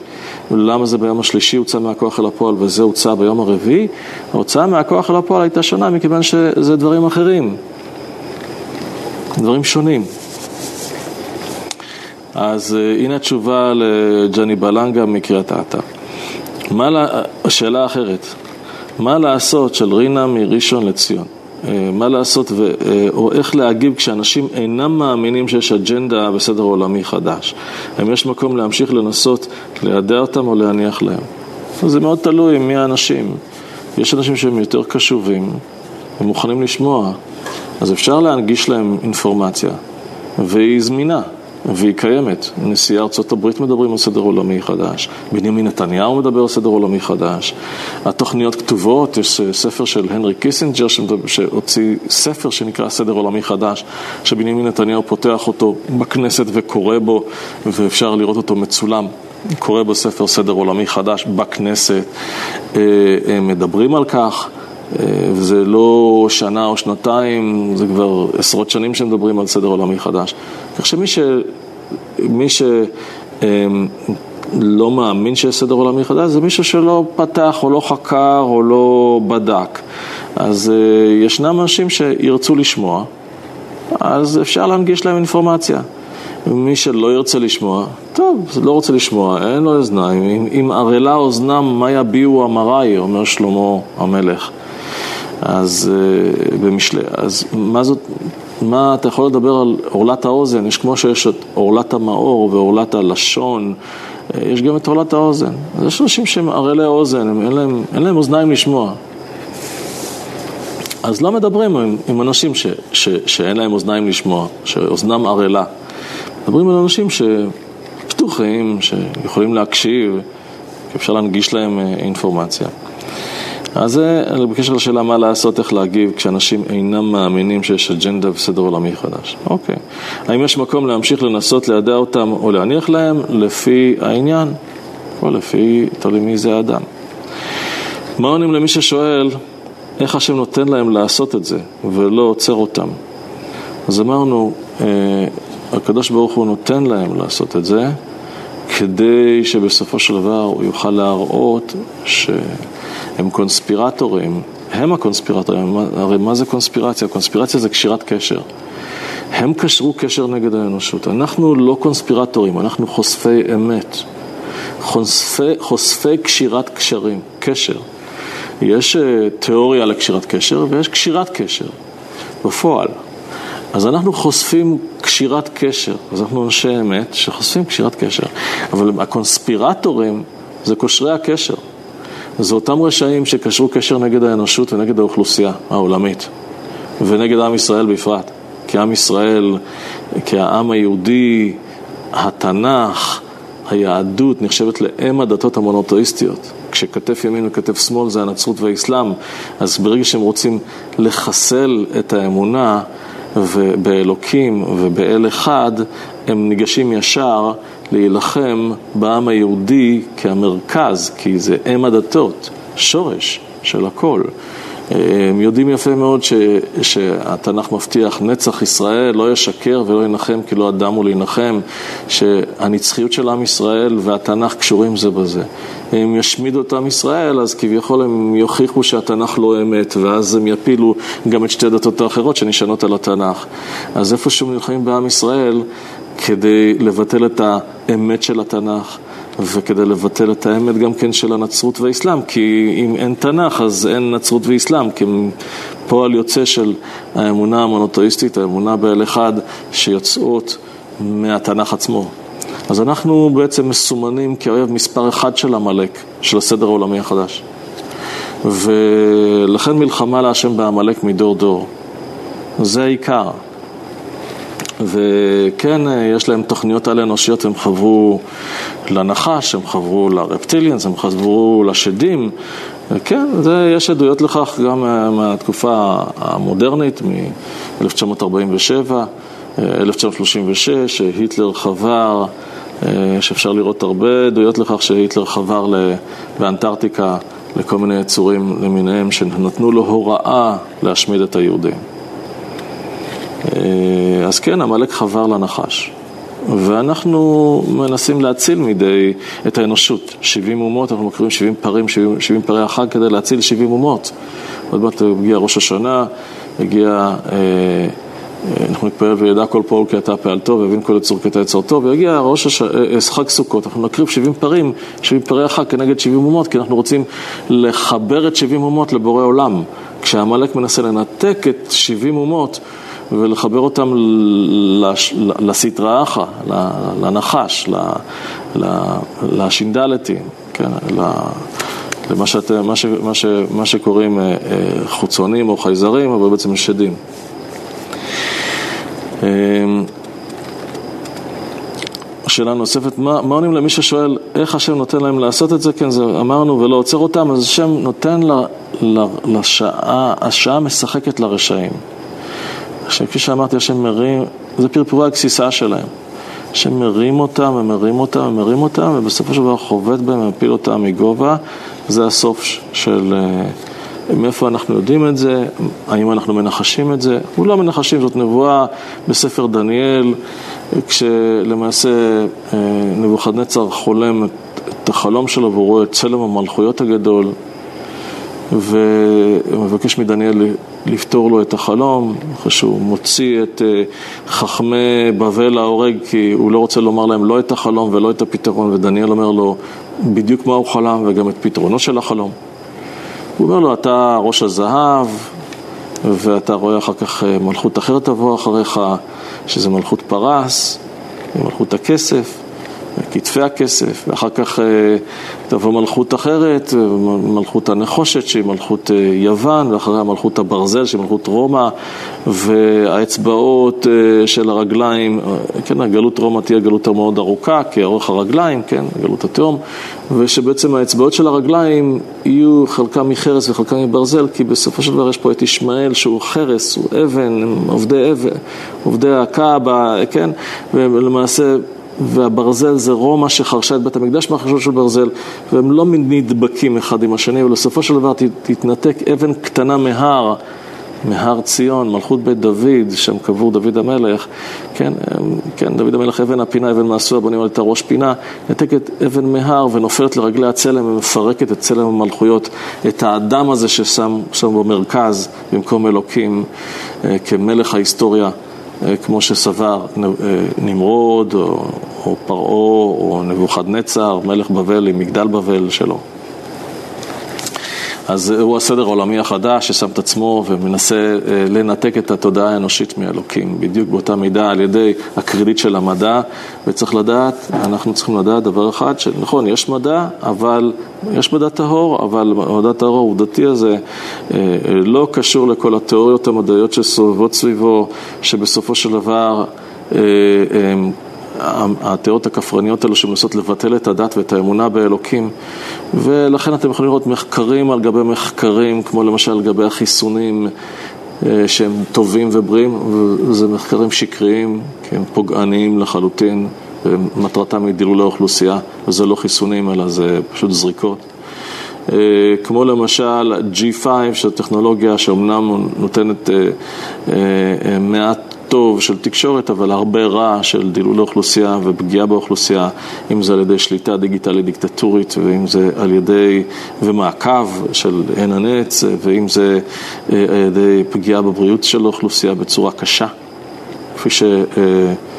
למה זה ביום השלישי הוצא מהכוח אל הפועל וזה הוצא ביום הרביעי? ההוצאה מהכוח אל הפועל הייתה שונה מכיוון שזה דברים אחרים, דברים שונים. אז uh, הנה התשובה לג'ני בלנגה מקריית אתא. לה... שאלה אחרת, מה לעשות של רינה מראשון לציון? Uh, מה לעשות ו... uh, או איך להגיב כשאנשים אינם מאמינים שיש אג'נדה בסדר עולמי חדש? האם יש מקום להמשיך לנסות לידע אותם או להניח להם? זה מאוד תלוי מי האנשים. יש אנשים שהם יותר קשובים, הם מוכנים לשמוע, אז אפשר להנגיש להם אינפורמציה, והיא זמינה. והיא קיימת. נשיאי ארצות הברית מדברים על סדר עולמי חדש, בנימין נתניהו מדבר על סדר עולמי חדש, התוכניות כתובות, יש ספר של הנרי קיסינג'ר שהוציא ספר שנקרא סדר עולמי חדש, שבנימין נתניהו פותח אותו בכנסת וקורא בו, ואפשר לראות אותו מצולם. קורא בו ספר סדר עולמי חדש בכנסת, אה, הם מדברים על כך. אה, וזה לא שנה או שנתיים, זה כבר עשרות שנים שמדברים על סדר עולמי חדש. כך שמי ש... מי ש... אמ, לא מאמין שיש סדר עולמי חדש, זה מישהו שלא פתח או לא חקר או לא בדק. אז uh, ישנם אנשים שירצו לשמוע, אז אפשר להנגיש להם אינפורמציה. מי שלא ירצה לשמוע, טוב, לא רוצה לשמוע, אין לו אוזניים. אם, ערלה אוזנם, מה יביעו אמריי, אומר שלמה המלך. אז uh, במשלי, אז מה זאת, מה אתה יכול לדבר על עורלת האוזן? יש כמו שיש את עורלת המאור ועורלת הלשון, uh, יש גם את עורלת האוזן. אז יש אנשים שהם ערלי האוזן, הם, אין, להם, אין להם אוזניים לשמוע. אז לא מדברים עם, עם אנשים ש, ש, שאין להם אוזניים לשמוע, שאוזנם ערלה. מדברים על אנשים שפתוחים, שיכולים להקשיב, אפשר להנגיש להם אה, אינפורמציה. אז זה בקשר לשאלה מה לעשות, איך להגיב כשאנשים אינם מאמינים שיש אג'נדה וסדר עולמי חדש. אוקיי. האם יש מקום להמשיך לנסות לידע אותם או להניח להם לפי העניין, או לפי, תלוי מי זה האדם. מה עונים למי ששואל איך השם נותן להם לעשות את זה ולא עוצר אותם? אז אמרנו, אה, הקדוש ברוך הוא נותן להם לעשות את זה כדי שבסופו של דבר הוא יוכל להראות ש... הם קונספירטורים, הם הקונספירטורים, הרי מה זה קונספירציה? קונספירציה זה קשירת קשר. הם קשרו קשר נגד האנושות. אנחנו לא קונספירטורים, אנחנו חושפי אמת. חושפי, חושפי קשירת קשרים, קשר. יש אה, תיאוריה לקשירת קשר ויש קשירת קשר, בפועל. אז אנחנו חושפים קשירת קשר, אז אנחנו אנשי אמת שחושפים קשירת קשר. אבל הקונספירטורים זה קושרי הקשר. זה אותם רשעים שקשרו קשר נגד האנושות ונגד האוכלוסייה העולמית ונגד עם ישראל בפרט. כי עם ישראל, כי העם היהודי, התנ"ך, היהדות נחשבת לאם הדתות המונותואיסטיות. כשכתף ימין וכתף שמאל זה הנצרות והאסלאם, אז ברגע שהם רוצים לחסל את האמונה באלוקים ובאל אחד, הם ניגשים ישר להילחם בעם היהודי כמרכז, כי זה אם הדתות, שורש של הכל. הם יודעים יפה מאוד ש, שהתנ"ך מבטיח נצח ישראל לא ישקר ולא ינחם כי לא אדם הוא להנחם, שהנצחיות של עם ישראל והתנ"ך קשורים זה בזה. אם ישמידו את עם ישראל, אז כביכול הם יוכיחו שהתנ"ך לא אמת, ואז הם יפילו גם את שתי הדתות האחרות שנשענות על התנ"ך. אז איפשהו נלחמים בעם ישראל כדי לבטל את האמת של התנ"ך. וכדי לבטל את האמת גם כן של הנצרות והאסלאם, כי אם אין תנ"ך אז אין נצרות ואסלאם, כי הם פועל יוצא של האמונה המונותואיסטית, האמונה באל אחד, שיוצאות מהתנ"ך עצמו. אז אנחנו בעצם מסומנים כאויב מספר אחד של עמלק, של הסדר העולמי החדש. ולכן מלחמה להשם בעמלק מדור דור. זה העיקר. וכן, יש להם תוכניות על אנושיות, הם חברו לנחש, הם חברו לרפטיליאנס, הם חברו לשדים. כן, זה, יש עדויות לכך גם מהתקופה המודרנית, מ-1947, 1936, שהיטלר חבר שאפשר לראות הרבה עדויות לכך שהיטלר חבר באנטארקטיקה לכל מיני יצורים למיניהם שנתנו לו הוראה להשמיד את היהודים. אז כן, עמלק חבר לנחש. ואנחנו מנסים להציל מדי את האנושות. 70 אומות, אנחנו מקריבים 70 פרים, 70, 70 פרי החג כדי להציל 70 אומות. עוד מעט הגיע ראש השנה, הגיע, אה, אה, אנחנו נתפלל וידע כל פועל כי אתה פעל טוב, והבין כל יצור כי אתה טוב, ויגיע ראש הש... אה, חג סוכות, אנחנו נקריב 70 פרים, 70 פרי החג כנגד 70 אומות, כי אנחנו רוצים לחבר את 70 אומות לבורא עולם. כשעמלק מנסה לנתק את 70 אומות, ולחבר אותם לסטרא אחא, לנחש, לשינדלתי, כן, למה שאת, מה ש, מה ש, מה שקוראים אה, אה, חוצונים או חייזרים, אבל בעצם שדים. אה, שאלה נוספת, מה, מה עונים למי ששואל איך השם נותן להם לעשות את זה? כן, זה אמרנו ולא עוצר אותם, אז השם נותן לשעה, השעה משחקת לרשעים. שכפי שאמרתי, השם מרים, זה פרפורי הגסיסה שלהם. השם מרים אותם ומרים אותם ומרים אותם, ובסופו של דבר חובט בהם ומפיל אותם מגובה. זה הסוף של אה, מאיפה אנחנו יודעים את זה, האם אנחנו מנחשים את זה. הוא לא מנחשים, זאת נבואה בספר דניאל, כשלמעשה אה, נבוכדנצר חולם את החלום שלו והוא רואה את צלם המלכויות הגדול. ומבקש מדניאל לפתור לו את החלום, אחרי שהוא מוציא את אה, חכמי בבל להורג, כי הוא לא רוצה לומר להם לא את החלום ולא את הפתרון, ודניאל אומר לו בדיוק מה הוא חלם וגם את פתרונו של החלום. הוא אומר לו, אתה ראש הזהב, ואתה רואה אחר כך אה, מלכות אחרת תבוא אחריך, שזה מלכות פרס, מלכות הכסף. כתפי הכסף, ואחר כך אה, תבוא מלכות אחרת, מלכות הנחושת שהיא מלכות אה, יוון, ואחריה מלכות הברזל שהיא מלכות רומא, והאצבעות אה, של הרגליים, כן, הגלות רומא תהיה גלות מאוד ארוכה, כי אורך הרגליים, כן, גלות התהום, ושבעצם האצבעות של הרגליים יהיו חלקם מחרס וחלקם מברזל, כי בסופו של דבר יש פה את ישמעאל שהוא חרס, הוא אבן, עובדי אבן, עובדי הקאבה, כן, ולמעשה והברזל זה רומא שחרשה את בית המקדש מהחרשות של ברזל, והם לא נדבקים אחד עם השני, ולסופו של דבר תתנתק אבן קטנה מהר, מהר ציון, מלכות בית דוד, שם קבור דוד המלך, כן, כן, דוד המלך אבן הפינה, אבן מעשו, בונים על את הראש פינה, נתקת אבן מהר ונופלת לרגלי הצלם ומפרקת את צלם המלכויות, את האדם הזה ששם בו מרכז במקום אלוקים אה, כמלך ההיסטוריה. אה, כמו שסבר אה, נמרוד או, או פרעה או נבוכדנצר, מלך בבל עם מגדל בבל שלו. אז הוא הסדר העולמי החדש ששם את עצמו ומנסה אה, לנתק את התודעה האנושית מאלוקים, בדיוק באותה מידה על ידי הקרדיט של המדע, וצריך לדעת, אנחנו צריכים לדעת דבר אחד, שנכון, יש מדע, אבל, יש מדע טהור, אבל המדע טהור העובדתי הזה אה, לא קשור לכל התיאוריות המדעיות שסובבות סביבו, שבסופו של דבר אה, התיאוריות הכפרניות האלו שמנסות לבטל את הדת ואת האמונה באלוקים. ולכן אתם יכולים לראות מחקרים על גבי מחקרים כמו למשל לגבי החיסונים אה, שהם טובים ובריאים וזה מחקרים שקריים כי הם פוגעניים לחלוטין ומטרתם היא דילול האוכלוסייה וזה לא חיסונים אלא זה פשוט זריקות. אה, כמו למשל G5, שזו טכנולוגיה שאומנם נותנת אה, מעט טוב של תקשורת, אבל הרבה רע של דילול האוכלוסייה ופגיעה באוכלוסייה, אם זה על ידי שליטה דיגיטלית דיקטטורית, ואם זה על ידי, ומעקב של עין הנץ, ואם זה אה, על ידי פגיעה בבריאות של האוכלוסייה בצורה קשה, כפי שאפשר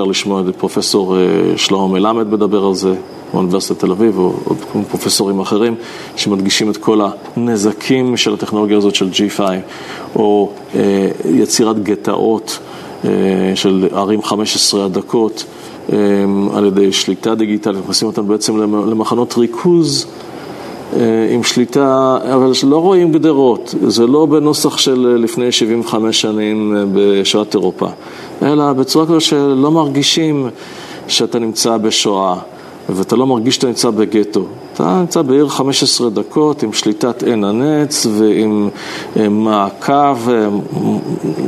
אה, לשמוע את פרופסור אה, שלמה מלמד מדבר על זה. באוניברסיטת תל אביב, או עוד פרופסורים אחרים, שמדגישים את כל הנזקים של הטכנולוגיה הזאת של G5, או אה, יצירת גטאות אה, של ערים 15 הדקות, אה, על ידי שליטה דיגיטלית, מכניסים אותם בעצם למחנות ריכוז. אה, עם שליטה, אבל שלא רואים גדרות, זה לא בנוסח של לפני 75 שנים אה, בשואת אירופה, אלא בצורה כזו שלא מרגישים שאתה נמצא בשואה. ואתה לא מרגיש שאתה נמצא בגטו. אתה נמצא בעיר 15 דקות עם שליטת עין הנץ ועם אה, מעקב אה,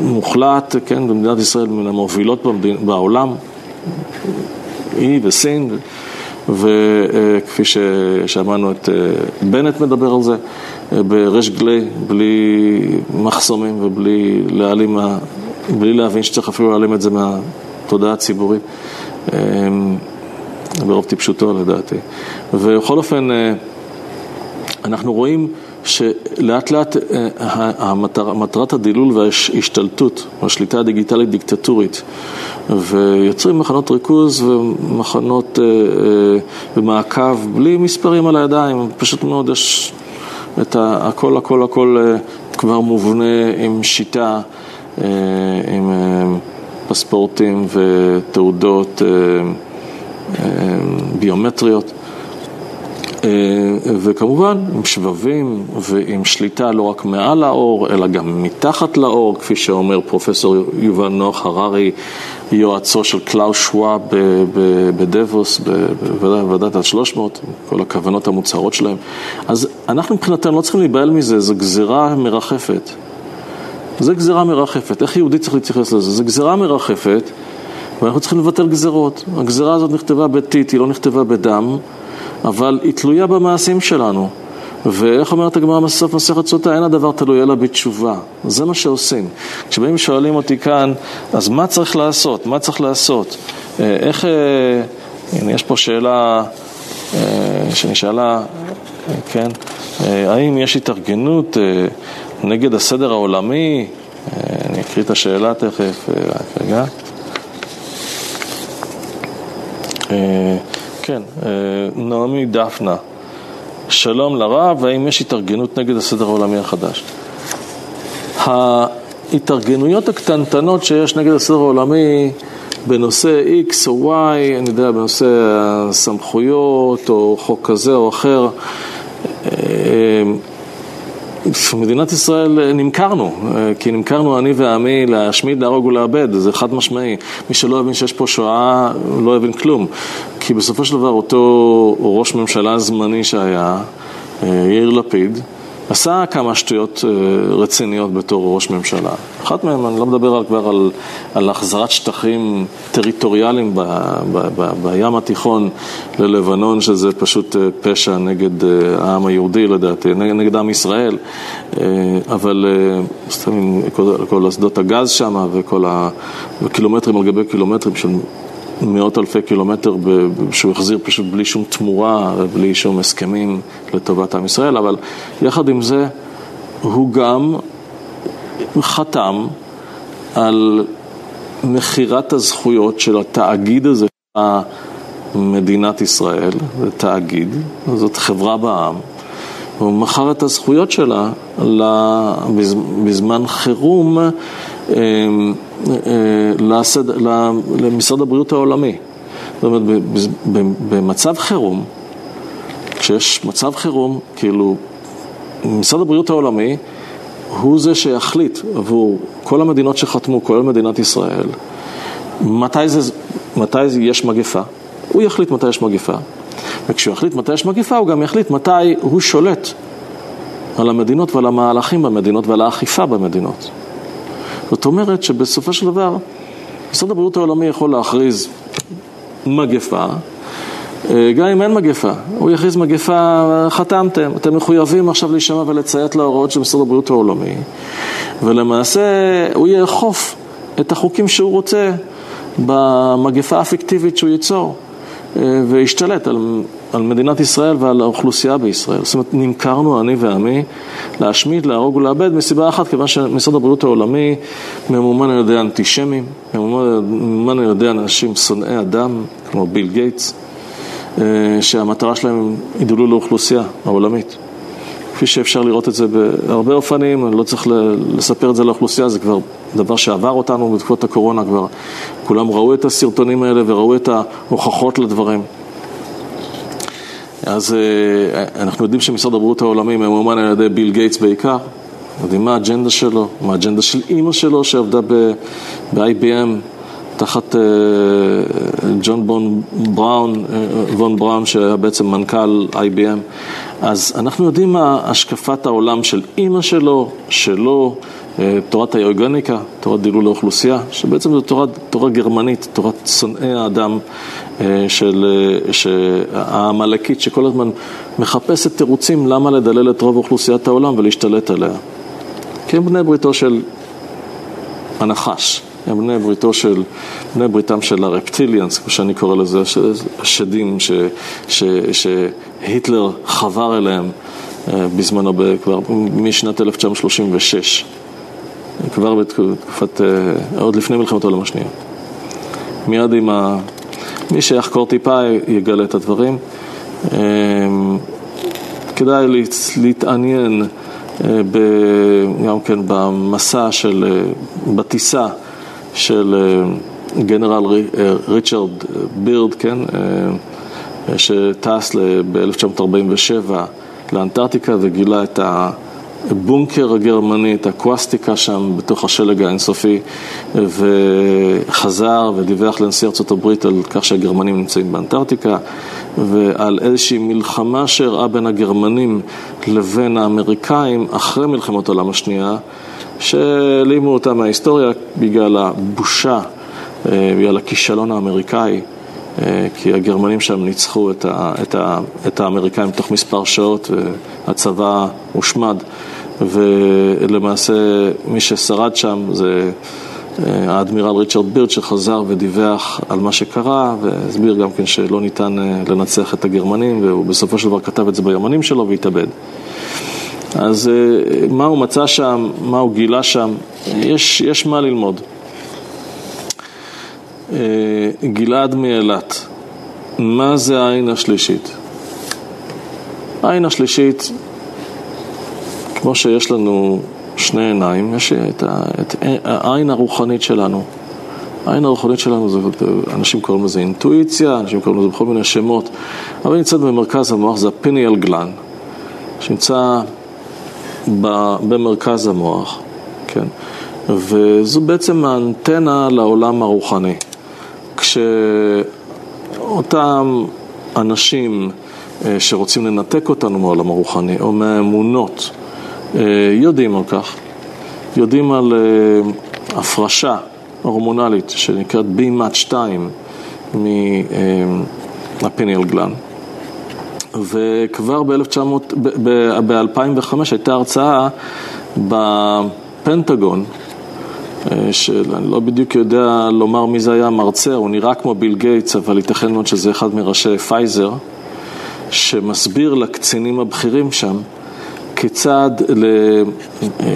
מוחלט, כן, במדינת ישראל מן המובילות בעולם. אי וסין, וכפי ששמענו את בנט מדבר על זה, בריש גלי, בלי מחסומים ובלי להעלים, בלי להבין שצריך אפילו להעלים את זה מהתודעה הציבורית. ברוב טיפשותו לדעתי. ובכל אופן, אנחנו רואים שלאט לאט אה, המטר, מטרת הדילול וההשתלטות, השליטה הדיגיטלית דיקטטורית, ויוצרים מחנות ריכוז ומחנות אה, אה, ומעקב בלי מספרים על הידיים, פשוט מאוד יש את הכל הכל הכל כבר מובנה עם שיטה, עם פספורטים ותעודות ביומטריות. אה, וכמובן עם שבבים ועם שליטה לא רק מעל האור, אלא גם מתחת לאור, כפי שאומר פרופסור יובל נוח הררי, יועצו של קלאוס שוואב בדבוס, בוועדת ה-300, כל הכוונות המוצהרות שלהם. אז אנחנו מבחינתנו לא צריכים להיבהל מזה, זו גזירה מרחפת. זו גזירה מרחפת. איך יהודי צריך להתייחס לזה? זו גזירה מרחפת, ואנחנו צריכים לבטל גזירות. הגזירה הזאת נכתבה בטיט, היא לא נכתבה בדם. אבל היא תלויה במעשים שלנו. ואיך אומרת הגמרא בסוף מסכת סוטה? אין הדבר תלוי אלא בתשובה. זה מה שעושים. כשבאים ושואלים אותי כאן, אז מה צריך לעשות? מה צריך לעשות? אה, איך... אה, הנה, יש פה שאלה אה, שנשאלה, כן? האם יש התארגנות נגד הסדר העולמי? אני אקריא את השאלה תכף, רק רגע. כן, אה, נעמי דפנה. שלום לרב, האם יש התארגנות נגד הסדר העולמי החדש? ההתארגנויות הקטנטנות שיש נגד הסדר העולמי בנושא X או Y, אני יודע, בנושא הסמכויות או חוק כזה או אחר, אה, מדינת ישראל נמכרנו, כי נמכרנו אני ועמי להשמיד, להרוג ולאבד, זה חד משמעי. מי שלא יבין שיש פה שואה, לא יבין כלום. כי בסופו של דבר אותו ראש ממשלה זמני שהיה, אה, יאיר לפיד, עשה כמה שטויות אה, רציניות בתור ראש ממשלה. אחת מהן, אני לא מדבר על, כבר על, על החזרת שטחים טריטוריאליים ב, ב, ב, בים התיכון ללבנון, שזה פשוט אה, פשע נגד העם היהודי לדעתי, נגד, נגד עם ישראל, אבל סתם כל, כל אסדות הגז שם וכל הקילומטרים על גבי קילומטרים של מאות אלפי קילומטר שהוא החזיר פשוט בלי שום תמורה ובלי שום הסכמים לטובת עם ישראל, אבל יחד עם זה הוא גם חתם על מכירת הזכויות של התאגיד הזה, מדינת ישראל, זה תאגיד, זאת חברה בעם, הוא מכר את הזכויות שלה בזמן חירום לסד... למשרד הבריאות העולמי. זאת אומרת, במצב חירום, כשיש מצב חירום, כאילו, משרד הבריאות העולמי הוא זה שיחליט עבור כל המדינות שחתמו, כולל מדינת ישראל, מתי, זה, מתי יש מגפה. הוא יחליט מתי יש מגפה, וכשהוא יחליט מתי יש מגפה, הוא גם יחליט מתי הוא שולט על המדינות ועל המהלכים במדינות ועל האכיפה במדינות. זאת אומרת שבסופו של דבר, משרד הבריאות העולמי יכול להכריז מגפה, אה, גם אם אין מגפה, הוא יכריז מגפה, חתמתם, אתם מחויבים עכשיו להישמע ולציית להוראות של משרד הבריאות העולמי, ולמעשה הוא יאכוף את החוקים שהוא רוצה במגפה הפיקטיבית שהוא ייצור, אה, וישתלט על על מדינת ישראל ועל האוכלוסייה בישראל. זאת אומרת, נמכרנו, אני ועמי, להשמיד, להרוג ולאבד מסיבה אחת, כיוון שמשרד הבריאות העולמי ממומן על ידי אנטישמים, ממומן על ידי אנשים שונאי אדם, כמו ביל גייטס, אה, שהמטרה שלהם היא דולו לאוכלוסייה העולמית. כפי שאפשר לראות את זה בהרבה אופנים, אני לא צריך לספר את זה לאוכלוסייה, זה כבר דבר שעבר אותנו בתקופת הקורונה כבר. כולם ראו את הסרטונים האלה וראו את ההוכחות לדברים. אז אה, אנחנו יודעים שמשרד הבריאות העולמי ממומן על ידי ביל גייטס בעיקר. יודעים מה האג'נדה שלו, מה האג'נדה של אימא שלו שעבדה ב-IBM תחת אה, ג'ון בון בראון, אה, וון בראון שהיה בעצם מנכ"ל IBM. אז אנחנו יודעים מה השקפת העולם של אימא שלו, שלו, תורת היוגניקה, תורת דילול האוכלוסייה, שבעצם זו תורה, תורה גרמנית, תורת שונאי האדם של, העמלקית שכל הזמן מחפשת תירוצים למה לדלל את רוב אוכלוסיית העולם ולהשתלט עליה. כי הם בני בריתו של הנחש, הם בני בריתו של, בני בריתם של הרפטיליאנס, כמו שאני קורא לזה, השדים שהיטלר חבר אליהם אה, בזמנו, כבר משנת 1936, כבר בתקופת, אה, עוד לפני מלחמת העולם השנייה. מיד עם ה... מי שיחקור טיפה יגלה את הדברים. אה, כדאי להתעניין גם כן במסע של, בטיסה של גנרל ריצ'רד בירד, כן, שטס ב-1947 לאנטארקטיקה וגילה את הבונקר הגרמני, את הקווסטיקה שם בתוך השלג האינסופי וחזר ודיווח לנשיא ארצות הברית על כך שהגרמנים נמצאים באנטארקטיקה ועל איזושהי מלחמה שאירעה בין הגרמנים לבין האמריקאים אחרי מלחמת העולם השנייה שהעלימו אותה מההיסטוריה בגלל הבושה, אה, בגלל הכישלון האמריקאי אה, כי הגרמנים שם ניצחו את, ה, את, ה, את האמריקאים תוך מספר שעות והצבא הושמד ולמעשה מי ששרד שם זה אה, האדמירל ריצ'רד בירד שחזר ודיווח על מה שקרה והסביר גם כן שלא ניתן אה, לנצח את הגרמנים והוא בסופו של דבר כתב את זה ביומנים שלו והתאבד. אז מה הוא מצא שם, מה הוא גילה שם, יש, יש מה ללמוד. אה, גלעד מאילת, מה זה העין השלישית? העין השלישית, כמו שיש לנו שני עיניים, יש את, את העין הרוחנית שלנו. העין הרוחנית שלנו, זה, אנשים קוראים לזה אינטואיציה, אנשים קוראים לזה בכל מיני שמות, אבל נמצאת במרכז המוח, זה הפיניאל גלן, שנמצא במרכז המוח, כן? וזו בעצם האנטנה לעולם הרוחני. כשאותם אנשים אה, שרוצים לנתק אותנו מהעולם הרוחני או מהאמונות יודעים על כך, יודעים על אה, הפרשה הורמונלית שנקראת B-MAT 2 מה pineal gland. וכבר ב-2005 הייתה הרצאה בפנטגון אה, שאני לא בדיוק יודע לומר מי זה היה המרצה, הוא נראה כמו ביל גייטס, אבל ייתכן מאוד שזה אחד מראשי פייזר, שמסביר לקצינים הבכירים שם כיצד ל... אה,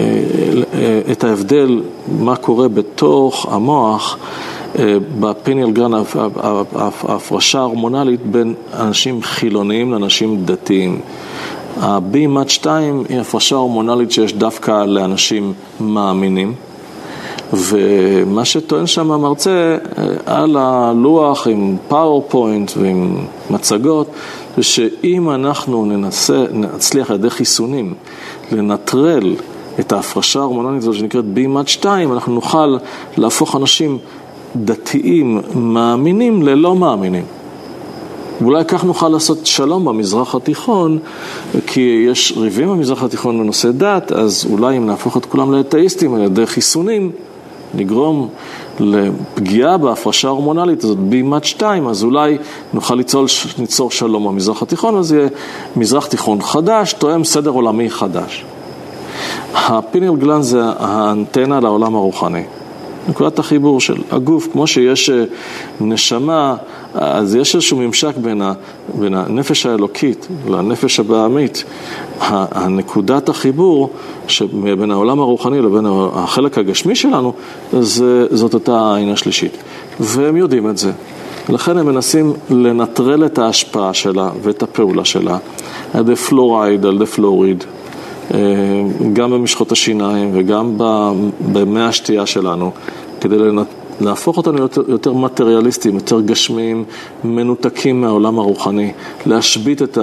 אה, את ההבדל, מה קורה בתוך המוח ב pineal gland, ההפרשה ההורמונלית בין אנשים חילוניים לאנשים דתיים. ה-VMAT 2 היא הפרשה הורמונלית שיש דווקא לאנשים מאמינים. ומה שטוען שם המרצה אה, על הלוח עם PowerPoint ועם מצגות, זה שאם אנחנו ננסה, נצליח על ידי חיסונים לנטרל את ההפרשה ההורמונלית הזאת שנקראת VMAT 2, אנחנו נוכל להפוך אנשים דתיים מאמינים ללא מאמינים. ואולי כך נוכל לעשות שלום במזרח התיכון, כי יש ריבים במזרח התיכון בנושא דת, אז אולי אם נהפוך את כולם לאתאיסטים על ידי חיסונים, לגרום לפגיעה בהפרשה ההורמונלית הזאת, ב-MAT 2, אז אולי נוכל ליצור, ליצור שלום במזרח התיכון, אז יהיה מזרח תיכון חדש, תואם סדר עולמי חדש. הפיניל גלן זה האנטנה לעולם הרוחני. נקודת החיבור של הגוף, כמו שיש אה, נשמה, אז יש איזשהו ממשק בין, ה, בין הנפש האלוקית לנפש הבעמית. הנקודת החיבור שבין העולם הרוחני לבין החלק הגשמי שלנו, זה, זאת אותה העין השלישית. והם יודעים את זה. לכן הם מנסים לנטרל את ההשפעה שלה ואת הפעולה שלה על ידי פלורייד, על ידי פלוריד, גם במשחות השיניים וגם במי השתייה שלנו, כדי להפוך אותנו יותר, יותר מטריאליסטים, יותר גשמיים, מנותקים מהעולם הרוחני, להשבית את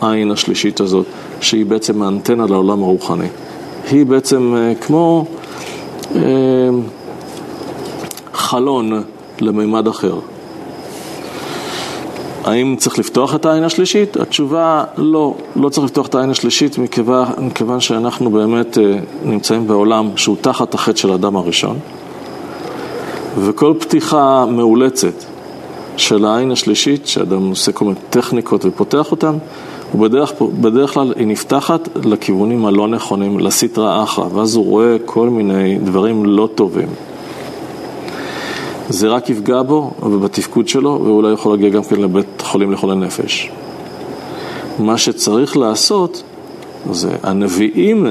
העין השלישית הזאת, שהיא בעצם האנטנה לעולם הרוחני. היא בעצם אה, כמו אה, חלון למימד אחר. האם צריך לפתוח את העין השלישית? התשובה לא, לא צריך לפתוח את העין השלישית מכיוון, מכיוון שאנחנו באמת אה, נמצאים בעולם שהוא תחת החטא של האדם הראשון וכל פתיחה מאולצת של העין השלישית, שאדם עושה כל מיני טכניקות ופותח אותן, ובדרך בדרך כלל היא נפתחת לכיוונים הלא נכונים, לסטרא אחרא, ואז הוא רואה כל מיני דברים לא טובים. זה רק יפגע בו ובתפקוד שלו, ואולי יכול להגיע גם כן לבית חולים לחולי נפש. מה שצריך לעשות זה הנביאים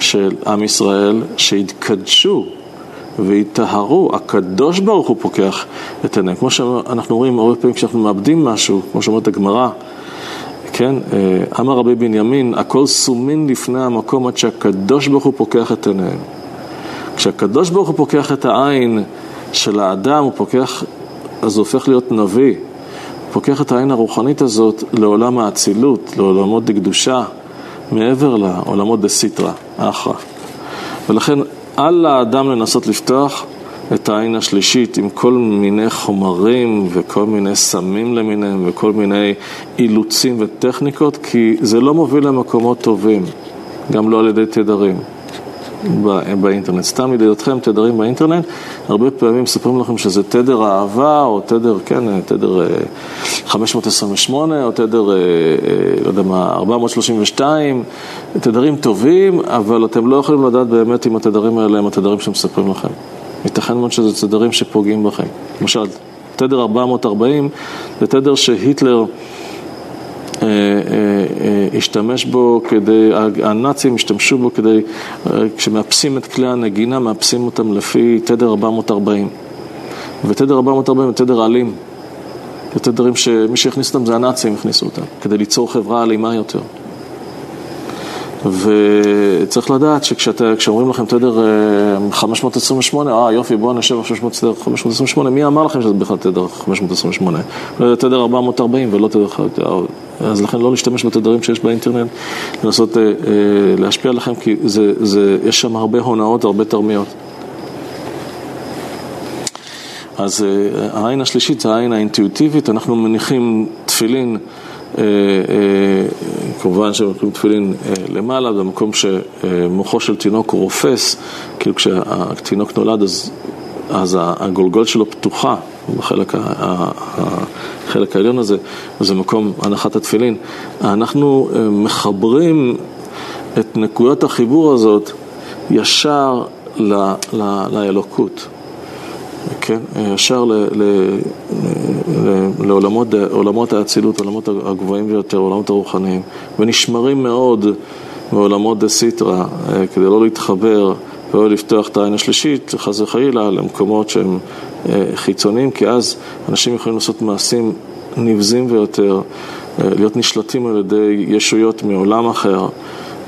של עם ישראל שהתקדשו ויטהרו, הקדוש ברוך הוא פוקח את עיניהם. כמו שאנחנו רואים הרבה פעמים כשאנחנו מאבדים משהו, כמו שאומרת הגמרא, כן, אה, אמר רבי בנימין, הכל סומין לפני המקום עד שהקדוש ברוך הוא פוקח את עיניהם. כשהקדוש ברוך הוא פוקח את העין של האדם, הוא פוקח, אז הוא הופך להיות נביא. הוא פוקח את העין הרוחנית הזאת לעולם האצילות, לעולמות דקדושה, מעבר לעולמות דסיטרא, אחרא. ולכן אל לאדם לנסות לפתוח את העין השלישית עם כל מיני חומרים וכל מיני סמים למיניהם וכל מיני אילוצים וטכניקות, כי זה לא מוביל למקומות טובים, גם לא על ידי תדרים. באינטרנט. סתם לידיעתכם, תדרים באינטרנט, הרבה פעמים מספרים לכם שזה תדר אהבה, או תדר, כן, תדר 528, אה, או תדר, אה, אה, לא יודע מה, 432, תדרים טובים, אבל אתם לא יכולים לדעת באמת אם התדרים האלה הם התדרים שמספרים לכם. ייתכן מאוד שזה תדרים שפוגעים בכם. למשל, תדר 440 זה תדר שהיטלר השתמש בו כדי, הנאצים השתמשו בו כדי, כשמאפסים את כלי הנגינה, מאפסים אותם לפי תדר 440. ותדר 440 הוא תדר אלים. זה תדרים שמי שהכניס אותם זה הנאצים הכניסו אותם, כדי ליצור חברה אלימה יותר. וצריך לדעת שכשאומרים לכם תדר 528, אה יופי בואו נשב עכשיו 528, מי אמר לכם שזה בכלל תדר 528? זה תדר 440 ולא תדר... אז לכן לא להשתמש בתדרים שיש באינטרנט, לנסות אה, אה, להשפיע עליכם, כי זה, זה, יש שם הרבה הונאות, הרבה תרמיות. אז אה, העין השלישית זה העין האינטואיטיבית, אנחנו מניחים תפילין אה, אה, כמובן שמקבלים תפילין אה, למעלה, במקום שמוחו של תינוק רופס, כאילו כשהתינוק נולד אז, אז הגולגולת שלו פתוחה בחלק החלק העליון הזה, וזה מקום הנחת התפילין. אנחנו מחברים את נקודת החיבור הזאת ישר לאלוקות. כן, ישר לעולמות האצילות, עולמות הגבוהים ביותר, עולמות הרוחניים, ונשמרים מאוד מעולמות דה סיטרא, אה, כדי לא להתחבר ולא לפתוח את העין השלישית, חס וחלילה, למקומות שהם אה, חיצוניים, כי אז אנשים יכולים לעשות מעשים נבזים ביותר, אה, להיות נשלטים על ידי ישויות מעולם אחר.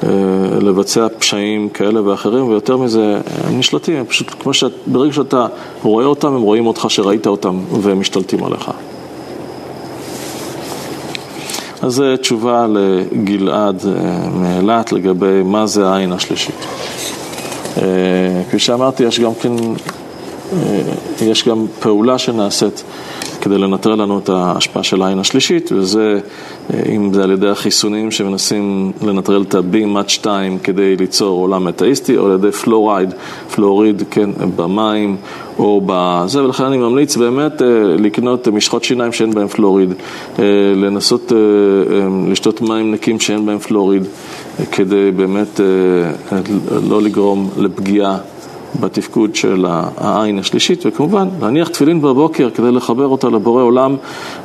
אה, לבצע פשעים כאלה ואחרים, ויותר מזה, הם נשלטים, פשוט כמו שברגע שאתה רואה אותם, הם רואים אותך שראית אותם והם משתלטים עליך. אז זו תשובה לגלעד מאילת לגבי מה זה העין השלישית. אה, כפי שאמרתי, יש גם כן, יש גם פעולה שנעשית כדי לנטרל לנו את ההשפעה של העין השלישית, וזה, אה, אם זה על ידי החיסונים שמנסים לנטרל את ה-B-MAT 2 כדי ליצור עולם מטאיסטי, או על ידי פלורייד, פלוריד, כן, במים, או בזה, ולכן אני ממליץ באמת אה, לקנות משחות שיניים שאין בהם פלוריד, אה, לנסות לשתות מים נקים שאין בהם פלוריד, כדי באמת לא לגרום לפגיעה בתפקוד של העין השלישית, וכמובן להניח תפילין בבוקר כדי לחבר אותה לבורא עולם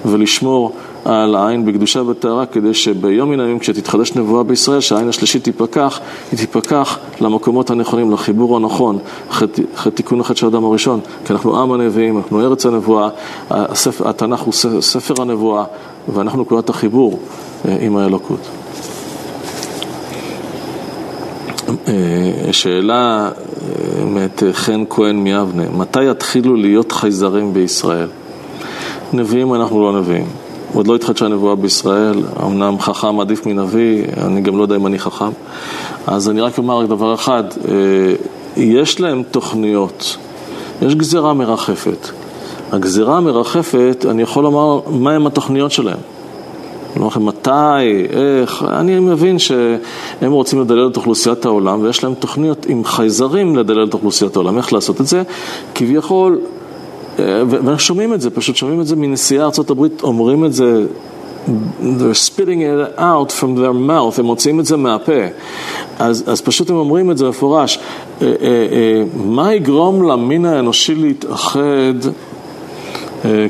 ולשמור על העין בקדושה וטהרה, כדי שביום מן הימים כשתתחדש נבואה בישראל, שהעין השלישית תיפקח, היא תיפקח למקומות הנכונים, לחיבור הנכון, אחרי תיקון אחד של האדם הראשון, כי אנחנו עם הנביאים, אנחנו ארץ הנבואה, הספר, התנ"ך הוא ספר הנבואה, ואנחנו נקודת החיבור אה, עם האלוקות. אה, שאלה מאת חן כהן מיבנה, מתי יתחילו להיות חייזרים בישראל? נביאים אנחנו לא נביאים. עוד לא התחדשה נבואה בישראל, אמנם חכם עדיף מנביא, אני גם לא יודע אם אני חכם. אז אני רק אומר רק דבר אחד, אה, יש להם תוכניות, יש גזירה מרחפת. הגזירה המרחפת, אני יכול לומר מהם התוכניות שלהם. אני אומר לכם מתי, איך, אני מבין שהם רוצים לדלל את אוכלוסיית העולם ויש להם תוכניות עם חייזרים לדלל את אוכלוסיית העולם, איך לעשות את זה? כביכול ואנחנו שומעים את זה, פשוט שומעים את זה מנשיאי ארה"ב, אומרים את זה they're spitting it out from their mouth, הם מוציאים את זה מהפה. אז, אז פשוט הם אומרים את זה מפורש. אה, אה, אה, מה יגרום למין האנושי להתאחד,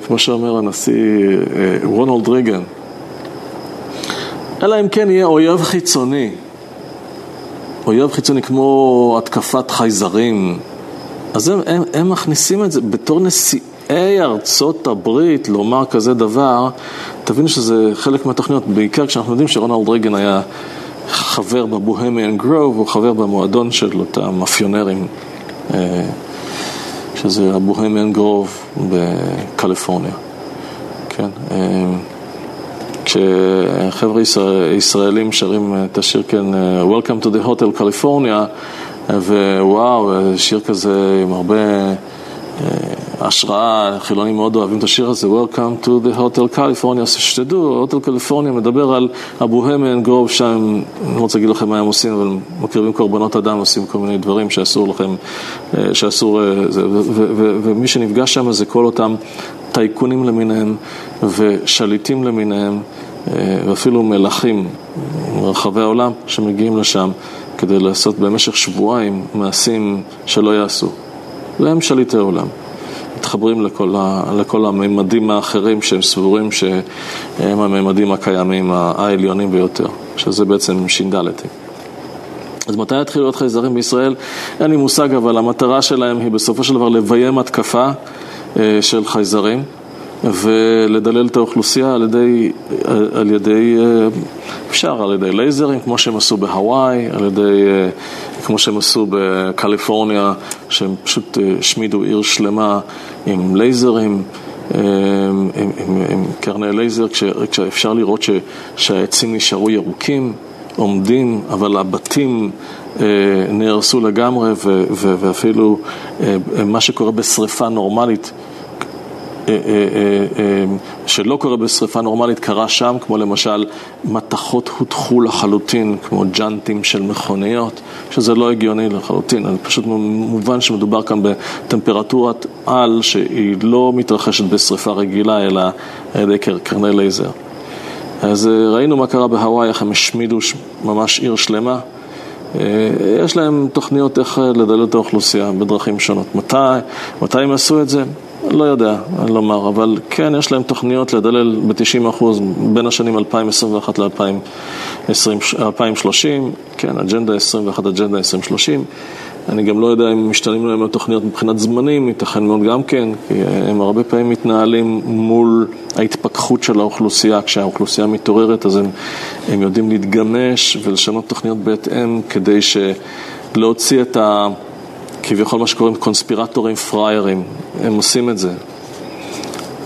כמו שאומר הנשיא רונלד ריגן? אלא אם כן יהיה אויב חיצוני. אויב חיצוני כמו התקפת חייזרים. אז הם, הם, הם מכניסים את זה בתור נשיא. נשיאי ארצות הברית לומר כזה דבר, תבינו שזה חלק מהתוכניות, בעיקר כשאנחנו יודעים שרונלד רייגן היה חבר בבוהמיאן גרוב, הוא חבר במועדון של אותם מאפיונרים, אה, שזה הבוהמיאן גרוב בקליפורניה, כן? אה, כשחבר'ה ישראלים שרים את השיר כן, אה, Welcome to the Hotel California, ווואו, שיר כזה עם הרבה... השראה, חילונים מאוד אוהבים את השיר הזה, Welcome to the Hotel California, אז שתדעו, הוטל קליפורניה מדבר על הבוהמיאן גרוב שם, אני לא רוצה להגיד לכם מה הם עושים, אבל מקריבים קורבנות אדם, עושים כל מיני דברים שאסור לכם, אה, שאסור, אה, ומי שנפגש שם זה כל אותם טייקונים למיניהם ושליטים למיניהם, אה, ואפילו מלכים מרחבי העולם שמגיעים לשם כדי לעשות במשך שבועיים מעשים שלא יעשו. והם שליטי עולם. מתחברים לכל, ה, לכל הממדים האחרים שהם סבורים שהם הממדים הקיימים העליונים ביותר, שזה בעצם ש"ד. אז מתי יתחילו להיות חייזרים בישראל? אין לי מושג, אבל המטרה שלהם היא בסופו של דבר לביים התקפה של חייזרים. ולדלל את האוכלוסייה על ידי, על ידי, אה, אפשר על ידי לייזרים, כמו שהם עשו בהוואי, על ידי, אה, כמו שהם עשו בקליפורניה, שהם פשוט אה, השמידו עיר שלמה עם לייזרים. עם, עם, עם, עם קרני לייזר, כשאפשר לראות ש, שהעצים נשארו ירוקים, עומדים, אבל הבתים אה, נהרסו לגמרי, ו, ו, ואפילו אה, מה שקורה בשריפה נורמלית אה, אה, אה, שלא קורה בשריפה נורמלית, קרה שם, כמו למשל מתכות הותחו לחלוטין, כמו ג'אנטים של מכוניות, שזה לא הגיוני לחלוטין, זה פשוט מובן שמדובר כאן בטמפרטורת על שהיא לא מתרחשת בשריפה רגילה, אלא על ידי קרני לייזר. אז ראינו מה קרה בהוואי, איך הם השמידו ממש עיר שלמה. יש להם תוכניות איך לדלל את האוכלוסייה בדרכים שונות. מתי, מתי הם עשו את זה? לא יודע לומר, אבל כן, יש להם תוכניות לדלל ב-90% בין השנים 2021 ל-2030, כן, אג'נדה 21, אג'נדה 2030. אני גם לא יודע אם משתנים להם התוכניות מבחינת זמנים, ייתכן מאוד גם כן, כי הם הרבה פעמים מתנהלים מול ההתפכחות של האוכלוסייה. כשהאוכלוסייה מתעוררת אז הם, הם יודעים להתגמש ולשנות תוכניות בהתאם כדי להוציא את ה... כביכול מה שקוראים קונספירטורים פראיירים, הם עושים את זה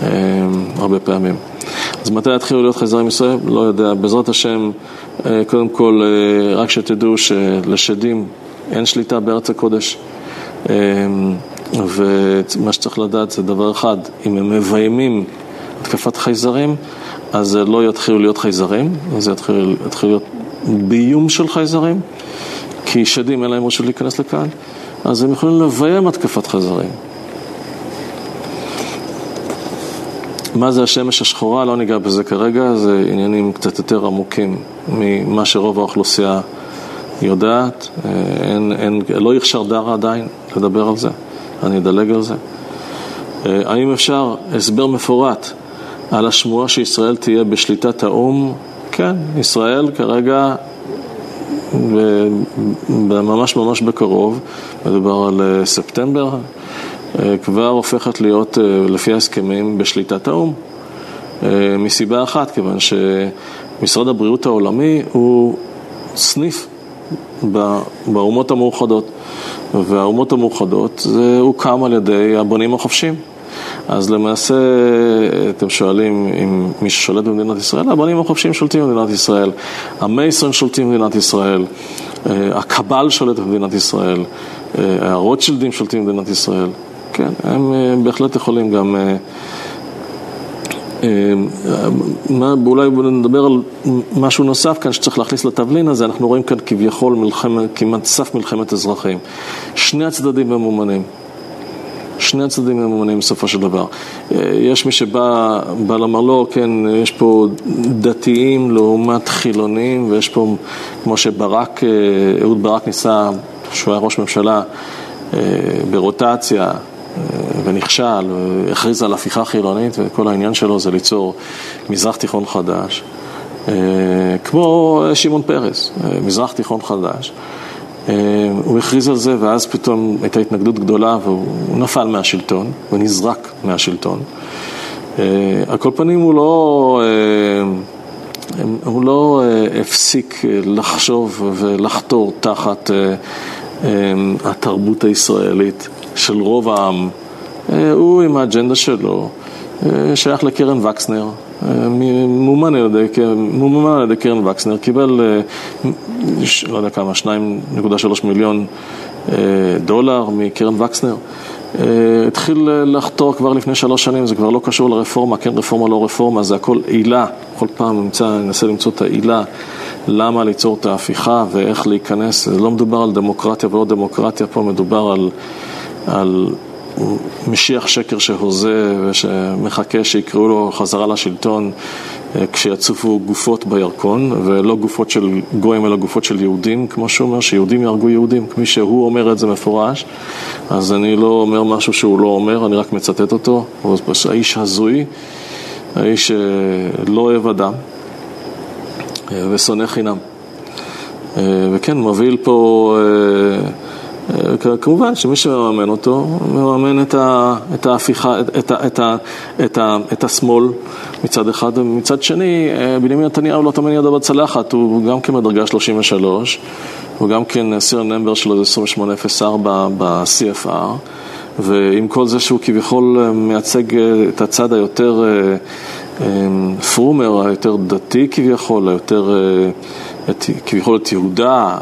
הם, הרבה פעמים. אז מתי יתחילו להיות חייזרים ישראל? לא יודע. בעזרת השם, אה, קודם כל, אה, רק שתדעו שלשדים אין שליטה בארץ הקודש. ומה שצריך לדעת זה דבר אחד, אם הם מביימים התקפת חייזרים, אז לא יתחילו להיות חייזרים, זה יתחיל, יתחיל להיות באיום של חייזרים, כי שדים אין להם רשות להיכנס לכאן. אז הם יכולים לביים התקפת חזרים. מה זה השמש השחורה? לא ניגע בזה כרגע, זה עניינים קצת יותר עמוקים ממה שרוב האוכלוסייה יודעת. אין, אין, לא יכשר דרה עדיין לדבר על זה, אני אדלג על זה. האם אפשר הסבר מפורט על השמועה שישראל תהיה בשליטת האו"ם? כן, ישראל כרגע וממש ממש בקרוב, מדובר על אה, ספטמבר, אה, כבר הופכת להיות, אה, לפי ההסכמים, בשליטת האו"ם. מסיבה אחת, כיוון שמשרד הבריאות העולמי הוא סניף באומות המאוחדות, והאומות המאוחדות זה הוקם על ידי הבונים החופשיים. אז למעשה, אתם שואלים אם מי ששולט במדינת ישראל, הבנים החופשיים שולטים במדינת ישראל, המייסון שולטים במדינת ישראל, אה, הקבל שולט במדינת ישראל, אה, הרוטשילדים שולטים במדינת ישראל, כן, הם אה, בהחלט יכולים גם... מה, אולי נדבר על משהו נוסף כאן שצריך להכניס לתבלין הזה, אנחנו רואים כאן כביכול מלחמת, כמעט סף מלחמת אזרחים. שני הצדדים ממומנים. שני הצדדים ממומנים בסופו של דבר. יש מי שבא לומר לא, כן, יש פה דתיים לעומת חילונים, ויש פה, כמו שברק, אהוד ברק ניסה, שהוא היה ראש ממשלה, ברוטציה, ונכשל, הכריז על הפיכה חילונית, וכל העניין שלו זה ליצור מזרח תיכון חדש. כמו שמעון פרס, מזרח תיכון חדש. הוא הכריז על זה ואז פתאום הייתה התנגדות גדולה והוא נפל מהשלטון, הוא נזרק מהשלטון. על כל פנים הוא לא, הוא לא הפסיק לחשוב ולחתור תחת התרבות הישראלית של רוב העם. הוא עם האג'נדה שלו שייך לקרן וקסנר, מומן על ידי, מומן על ידי קרן וקסנר, קיבל, לא יודע כמה, 2.3 מיליון דולר מקרן וקסנר. התחיל לחתור כבר לפני שלוש שנים, זה כבר לא קשור לרפורמה, כן רפורמה, לא רפורמה, זה הכל עילה, כל פעם נמצא, ננסה למצוא את העילה, למה ליצור את ההפיכה ואיך להיכנס, לא מדובר על דמוקרטיה ולא דמוקרטיה, פה מדובר על, על משיח שקר שהוזה ושמחכה שיקראו לו חזרה לשלטון אה, כשיצופו גופות בירקון ולא גופות של גויים אלא גופות של יהודים כמו שהוא אומר שיהודים יהרגו יהודים. כפי שהוא אומר את זה מפורש אז אני לא אומר משהו שהוא לא אומר, אני רק מצטט אותו. האיש הזוי, האיש אה, לא אוהב אדם אה, ושונא חינם. וכן, מוביל פה כמובן שמי שמממן אותו, מממן את, את ההפיכה, את, את, את, את השמאל מצד אחד, ומצד שני, אה, בנימין נתניהו לא תמיד ידע בצלחת, הוא גם כן בדרגה 33, הוא גם כן סיר נמבר שלו זה 2804 ב-CFR, ועם כל זה שהוא כביכול אה, מייצג את הצד היותר פרומר, היותר דתי כביכול, היותר... את, כביכול את יהודה,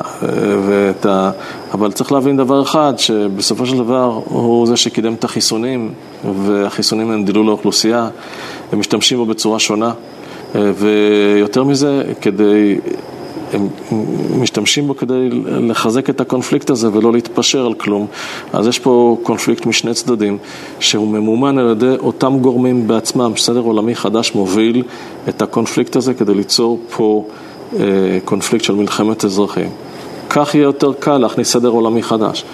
ואת ה... אבל צריך להבין דבר אחד, שבסופו של דבר הוא זה שקידם את החיסונים, והחיסונים הם דילול לאוכלוסייה, הם משתמשים בו בצורה שונה, ויותר מזה, כדי... הם משתמשים בו כדי לחזק את הקונפליקט הזה ולא להתפשר על כלום. אז יש פה קונפליקט משני צדדים, שהוא ממומן על ידי אותם גורמים בעצמם. סדר עולמי חדש מוביל את הקונפליקט הזה כדי ליצור פה אה, קונפליקט של מלחמת אזרחים. כך יהיה יותר קל להכניס סדר עולמי חדש.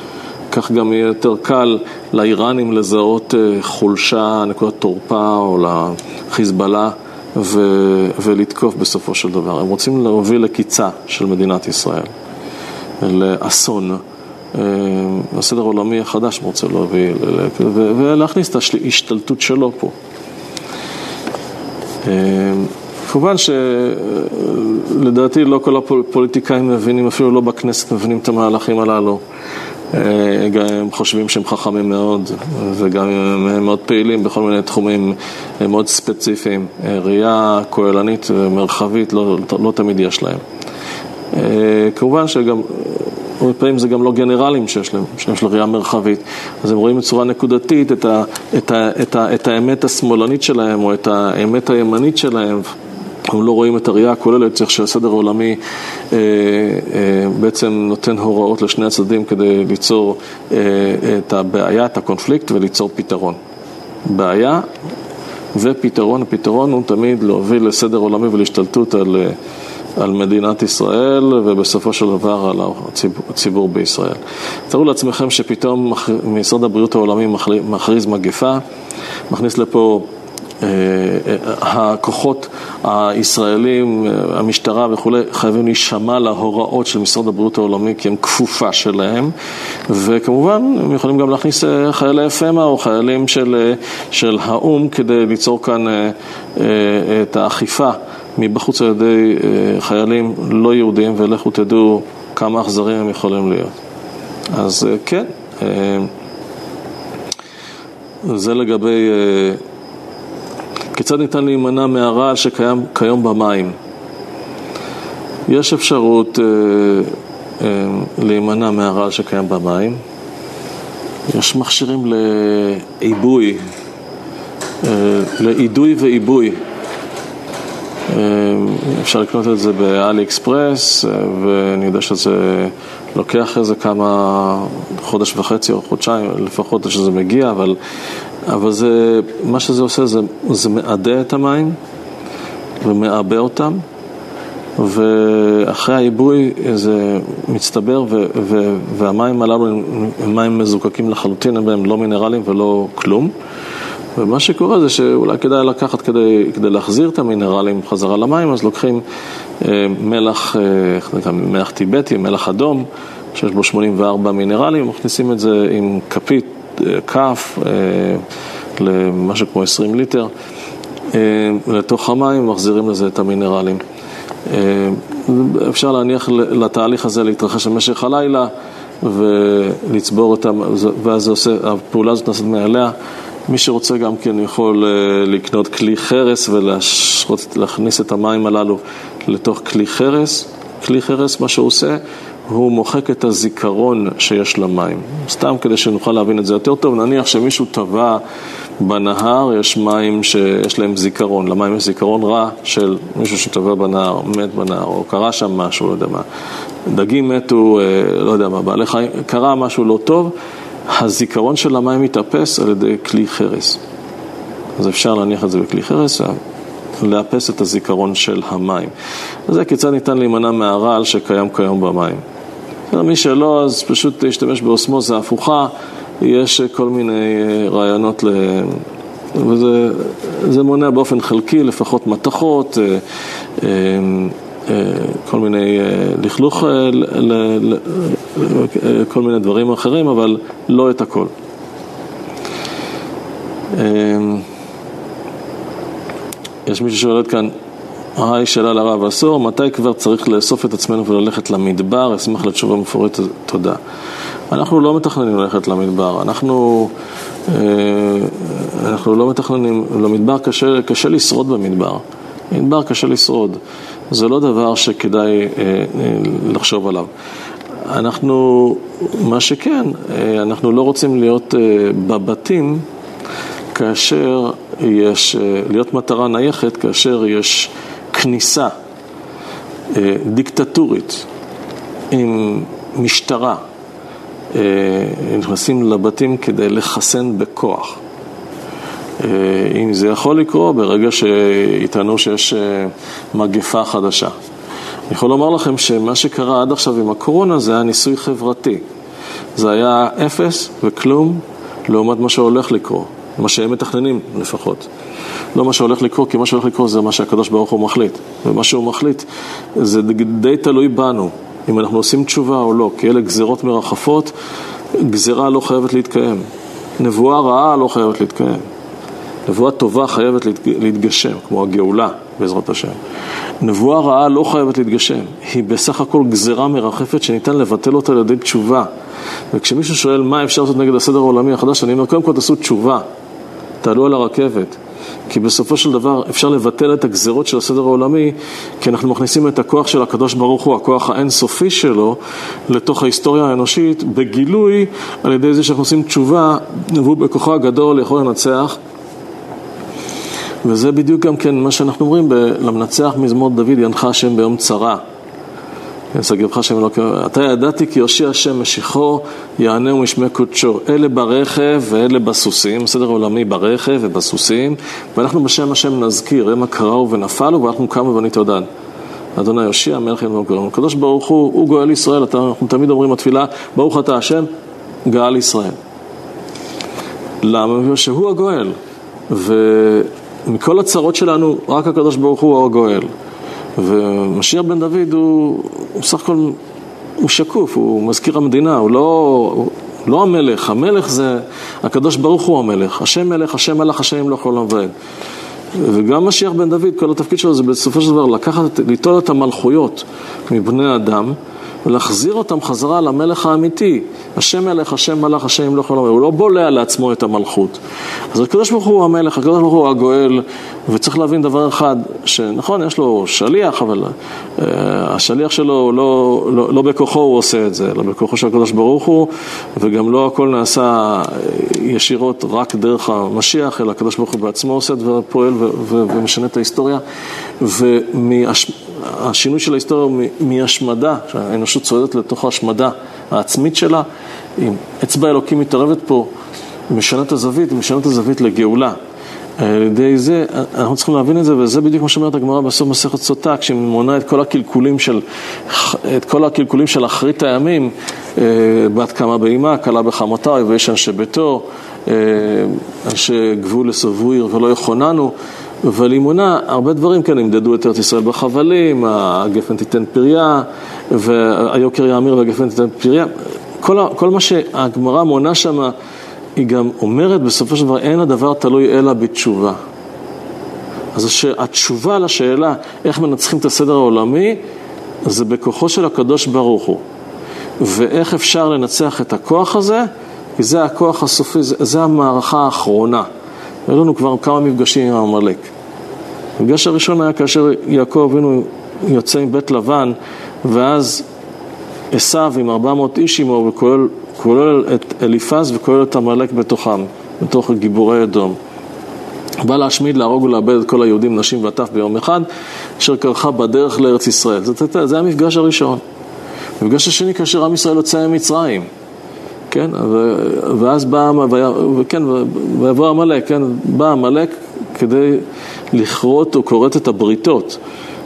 כך גם יהיה יותר קל לאיראנים לזהות אה, חולשה, נקודת תורפה או לחיזבאללה ו- ולתקוף בסופו של דבר. הם רוצים להוביל לקיצה של מדינת ישראל, לאסון. אה, הסדר העולמי החדש רוצה להוביל, ולהכניס את ההשתלטות שלו פה. כמובן שלדעתי לא כל הפוליטיקאים מבינים, אפילו לא בכנסת מבינים את המהלכים הללו. אה, הם חושבים שהם חכמים מאוד, וגם הם מאוד פעילים בכל מיני תחומים מאוד ספציפיים. אה, ראייה כוללנית ומרחבית לא, לא תמיד יש להם. אה, כמובן שגם הרבה פעמים זה גם לא גנרלים שיש להם, שיש להם ראייה מרחבית, אז הם רואים בצורה נקודתית את, ה, את, ה, את, ה, את האמת השמאלנית שלהם או את האמת הימנית שלהם. הם לא רואים את הראייה הכוללת, צריך שהסדר העולמי אה, אה, בעצם נותן הוראות לשני הצדדים כדי ליצור אה, את הבעיה, את הקונפליקט וליצור פתרון. בעיה ופתרון, הפתרון הוא תמיד להוביל לסדר עולמי ולהשתלטות על, אה, על מדינת ישראל ובסופו של דבר על הציבור, הציבור בישראל. תארו לעצמכם שפתאום משרד הבריאות העולמי מכריז מגפה, מכניס לפה הכוחות הישראלים, המשטרה וכולי, חייבים להישמע להוראות של משרד הבריאות העולמי כי הם כפופה שלהם וכמובן הם יכולים גם להכניס אה, חיילי פמ"א או חיילים של, אה, של האו"ם כדי ליצור כאן את האכיפה מבחוץ על ידי חיילים לא יהודים ולכו תדעו כמה אכזרים הם יכולים להיות. אז כן, זה לגבי כיצד ניתן להימנע מהרעל שקיים כיום במים? יש אפשרות אה, אה, להימנע מהרעל שקיים במים. יש מכשירים לעיבוי, אה, לאידוי ועיבוי אפשר לקנות את זה באלי אקספרס, ואני יודע שזה לוקח איזה כמה, חודש וחצי או חודשיים לפחות עד שזה מגיע, אבל, אבל זה, מה שזה עושה זה, זה מעדה את המים ומעבה אותם. ואחרי העיבוי זה מצטבר ו- ו- והמים הללו הם מים מזוקקים לחלוטין, הם בהם לא מינרלים ולא כלום. ומה שקורה זה שאולי כדאי לקחת כדי, כדי להחזיר את המינרלים חזרה למים, אז לוקחים אה, מלח, אה, מלח טיבטי, מלח אדום, שיש בו 84 מינרלים, מכניסים את זה עם כפית, כף, למשהו כמו 20 ליטר, אה, לתוך המים, מחזירים לזה את המינרלים. אה, אפשר להניח לתהליך הזה להתרחש במשך הלילה ולצבור אותם, ואז עושה, הפעולה הזאת נעשית מעליה. מי שרוצה גם כן יכול אה, לקנות כלי חרס ולהכניס את המים הללו לתוך כלי חרס. כלי חרס, מה שהוא עושה, הוא מוחק את הזיכרון שיש למים. סתם כדי שנוכל להבין את זה יותר טוב, נניח שמישהו טבע בנהר, יש מים שיש להם זיכרון, למים יש זיכרון רע של מישהו שטבע בנהר, מת בנהר, או קרה שם משהו, לא יודע מה. דגים מתו, אה, לא יודע מה, בעלי חיים, קרה משהו לא טוב, הזיכרון של המים מתאפס על ידי כלי חרס. אז אפשר להניח את זה בכלי חרס, לאפס את הזיכרון של המים. וזה כיצד ניתן להימנע מהרעל שקיים כיום במים. מי שלא, אז פשוט להשתמש באוסמוזה הפוכה, יש כל מיני אה, רעיונות ל... וזה מונע באופן חלקי לפחות מתכות, אה, אה, כל מיני לכלוך, כל מיני דברים אחרים, אבל לא את הכל. יש מישהו שואלת כאן, היי, שאלה לרב עשור, מתי כבר צריך לאסוף את עצמנו וללכת למדבר? אשמח לתשובה מפורטת, תודה. אנחנו לא מתכננים ללכת למדבר, אנחנו, אה, אנחנו לא מתכננים, למדבר קשה, קשה לשרוד במדבר. במדבר קשה לשרוד, זה לא דבר שכדאי אה, אה, לחשוב עליו. אנחנו, מה שכן, אנחנו לא רוצים להיות בבתים כאשר יש, להיות מטרה נייחת כאשר יש כניסה דיקטטורית עם משטרה אה, נכנסים לבתים כדי לחסן בכוח. אה, אם זה יכול לקרות ברגע שיטענו שיש אה, מגפה חדשה. אני יכול לומר לכם שמה שקרה עד עכשיו עם הקורונה זה היה ניסוי חברתי. זה היה אפס וכלום לעומת מה שהולך לקרות, מה שהם מתכננים לפחות. לא מה שהולך לקרות, כי מה שהולך לקרות זה מה שהקדוש ברוך הוא מחליט. ומה שהוא מחליט זה די תלוי בנו. אם אנחנו עושים תשובה או לא, כי אלה גזירות מרחפות, גזירה לא חייבת להתקיים. נבואה רעה לא חייבת להתקיים. נבואה טובה חייבת להתגשם, כמו הגאולה בעזרת השם. נבואה רעה לא חייבת להתגשם, היא בסך הכל גזירה מרחפת שניתן לבטל אותה על ידי תשובה. וכשמישהו שואל מה אפשר לעשות נגד הסדר העולמי החדש, אני אומר, קודם כל תעשו תשובה, תעלו על הרכבת. כי בסופו של דבר אפשר לבטל את הגזרות של הסדר העולמי, כי אנחנו מכניסים את הכוח של הקדוש ברוך הוא, הכוח האינסופי שלו, לתוך ההיסטוריה האנושית, בגילוי על ידי זה שאנחנו עושים תשובה, והוא בכוחו הגדול יכול לנצח. וזה בדיוק גם כן מה שאנחנו אומרים, למנצח מזמור דוד ינחה השם ביום צרה. יסגבך שם אלוקים, אתה ידעתי כי יושיע השם משיחו, יענהו משמי קודשו. אלה ברכב ואלה בסוסים, סדר עולמי ברכב ובסוסים, ואנחנו בשם השם נזכיר, המה קראו ונפלו, ואנחנו קמו ונתעודד. אדוני יושיע, מלך ינום גאון. הקדוש ברוך הוא, הוא גואל ישראל, אנחנו תמיד אומרים בתפילה, ברוך אתה השם, גאל ישראל. למה? שהוא הגואל. ומכל הצרות שלנו, רק הקדוש ברוך הוא הגואל. ומשיח בן דוד הוא, הוא סך הכל, הוא שקוף, הוא מזכיר המדינה, הוא לא, הוא לא המלך, המלך זה, הקדוש ברוך הוא המלך, השם מלך, השם מלך, השם לא יכול לעבד. וגם משיח בן דוד, כל התפקיד שלו זה בסופו של דבר לקחת, ליטול את המלכויות מבני אדם ולהחזיר אותם חזרה למלך האמיתי. השם מלך, השם מלך, השם ימלוך עולמי. הוא לא בולע לעצמו את המלכות. אז הקדוש ברוך הוא המלך, הקדוש ברוך הוא הגואל, וצריך להבין דבר אחד, שנכון, יש לו שליח, אבל uh, השליח שלו לא, לא, לא בכוחו הוא עושה את זה, אלא בכוחו של הקדוש ברוך הוא, וגם לא הכל נעשה אה, ישירות רק דרך המשיח, אלא הקדוש ברוך הוא בעצמו עושה את זה ופועל ומשנה את ההיסטוריה. והשינוי של ההיסטוריה מהשמדה, שהאנושות צועדת לתוך ההשמדה העצמית שלה, אם אצבע אלוקים מתערבת פה, משנה את הזווית, משנה את הזווית לגאולה. על ידי זה, אנחנו צריכים להבין את זה, וזה בדיוק מה שאומרת הגמרא בסוף מסכת סוטה, כשהיא מונה את כל הקלקולים של, את כל הקלקולים של אחרית הימים, אה, בת קמה באימה, כלה בחמותה, ויש אנשי ביתו, אה, אנשי גבול לסבויר ולא יכוננו, אבל היא מונה הרבה דברים, כן, ימדדו את ארץ ישראל בחבלים, הגפן תיתן פריה, והיוקר יאמיר והגפן תיתן פריה, כל, כל מה שהגמרא מונה שם היא גם אומרת בסופו של דבר אין הדבר תלוי אלא בתשובה. אז התשובה לשאלה איך מנצחים את הסדר העולמי זה בכוחו של הקדוש ברוך הוא. ואיך אפשר לנצח את הכוח הזה? כי זה הכוח הסופי, זה, זה המערכה האחרונה. היו לנו כבר כמה מפגשים עם עמלק. המפגש הראשון היה כאשר יעקב אבינו יוצא מבית לבן, ואז עשיו עם 400 איש עמו וכולל כולל את אליפז וכולל את עמלק בתוכם, בתוך גיבורי אדום. בא להשמיד, להרוג ולאבד את כל היהודים, נשים וטף ביום אחד, אשר קרחה בדרך לארץ ישראל. זה, זה, זה המפגש הראשון. המפגש השני כאשר עם ישראל יוצא ממצרים, כן, ואז בא, וכן, ויבוא עמלק, כן, בא עמלק כדי לכרות או כורת את הבריתות.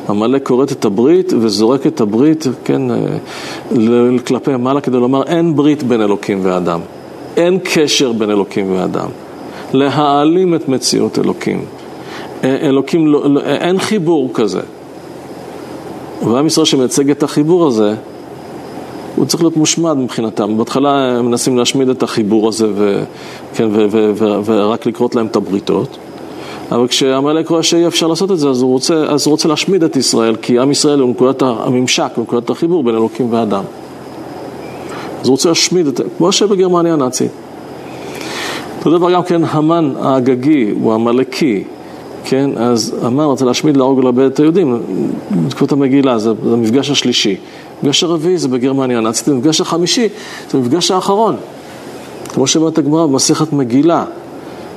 עמלק כורת את הברית וזורק את הברית, כן, אה, כלפי מעלה כדי לומר אין ברית בין אלוקים ואדם, אין קשר בין אלוקים ואדם, להעלים את מציאות אלוקים. אה, אלוקים, לא, לא, אין חיבור כזה. ועם ישראל שמייצג את החיבור הזה, הוא צריך להיות מושמד מבחינתם. בהתחלה הם מנסים להשמיד את החיבור הזה ו, כן, ו, ו, ו, ורק לקרות להם את הבריתות. אבל כשעמלק רואה שאי אפשר לעשות את זה, אז הוא רוצה, אז הוא רוצה להשמיד את ישראל, כי עם ישראל הוא נקודת הממשק, נקודת החיבור בין אלוקים ואדם. אז הוא רוצה להשמיד את זה, כמו שבגרמניה הנאצית. אותו דבר גם כן המן האגגי, הוא עמלקי, כן? אז המן רוצה להשמיד, להרוג ולאבד את היהודים, בתקופת המגילה, זה, זה המפגש השלישי. המפגש הרביעי זה בגרמניה הנאצית, המפגש החמישי זה המפגש האחרון. כמו שאומרת הגמרא במסכת מגילה,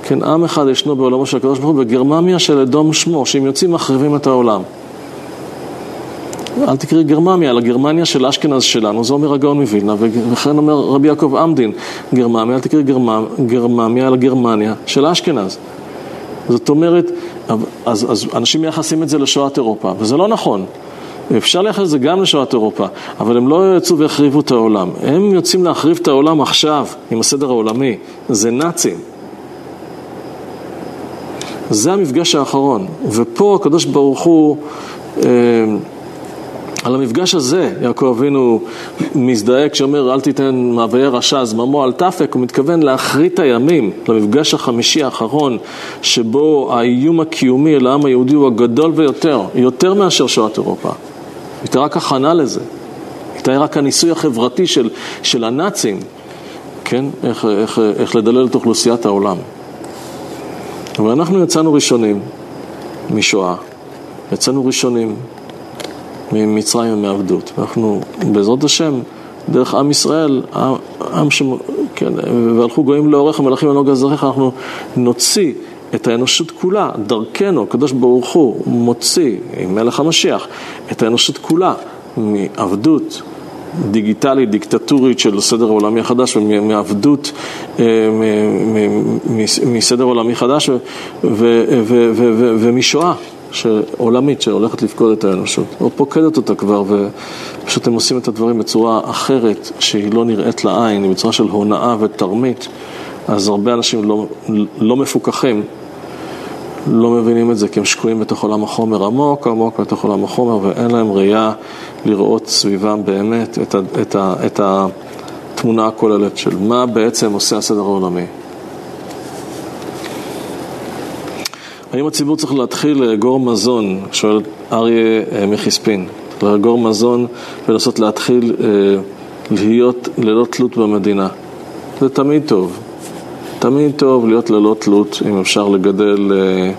כן, עם אחד ישנו בעולמו של הקדוש ברוך הוא, בגרממיה של אדום שמו, שאם יוצאים מחריבים את העולם. אל תקראי גרממיה, אלא גרמניה של אשכנז שלנו, זה אומר הגאון מווילנה, וכן אומר רבי יעקב עמדין, גרממיה, אל תקראי גרממ, גרממיה, אלא גרמניה של אשכנז. זאת אומרת, אז, אז אנשים מייחסים את זה לשואת אירופה, וזה לא נכון. אפשר לייחס את זה גם לשואת אירופה, אבל הם לא יצאו והחריבו את העולם. הם יוצאים להחריב את העולם עכשיו, עם הסדר העולמי. זה נאצים. זה המפגש האחרון, ופה הקדוש ברוך הוא, אה, על המפגש הזה יעקב אבינו מזדעק כשאומר אל תיתן מאוויי רשע זממו אל תפק, הוא מתכוון לאחרית הימים, למפגש החמישי האחרון, שבו האיום הקיומי אל העם היהודי הוא הגדול ביותר, יותר מאשר שואת אירופה. הייתה רק הכנה לזה, הייתה רק הניסוי החברתי של, של הנאצים, כן? איך, איך, איך לדלל את אוכלוסיית העולם. אבל אנחנו יצאנו ראשונים משואה, יצאנו ראשונים ממצרים ומעבדות. אנחנו, בעזרת השם, דרך עם ישראל, עם ש... כן, והלכו גויים לאורך המלאכים ונוגע זרעך, אנחנו נוציא את האנושות כולה, דרכנו, הקדוש ברוך הוא מוציא, עם מלך המשיח, את האנושות כולה מעבדות דיגיטלית, דיקטטורית של סדר עולמי חדש ומעבדות אה, מסדר עולמי חדש ומשואה עולמית שהולכת לפקוד את האנושות, או פוקדת אותה כבר, ופשוט הם עושים את הדברים בצורה אחרת, שהיא לא נראית לעין, היא בצורה של הונאה ותרמית, אז הרבה אנשים לא, לא מפוקחים. לא מבינים את זה כי הם שקועים בתוך עולם החומר עמוק עמוק בתוך עולם החומר ואין להם ראייה לראות סביבם באמת את, ה, את, ה, את התמונה הכוללת של מה בעצם עושה הסדר העולמי. האם הציבור צריך להתחיל לאגור מזון? שואל אריה אה, מחיספין. לאגור מזון ולנסות להתחיל אה, להיות ללא תלות במדינה. זה תמיד טוב. תמיד טוב להיות ללא תלות, אם אפשר לגדל אה,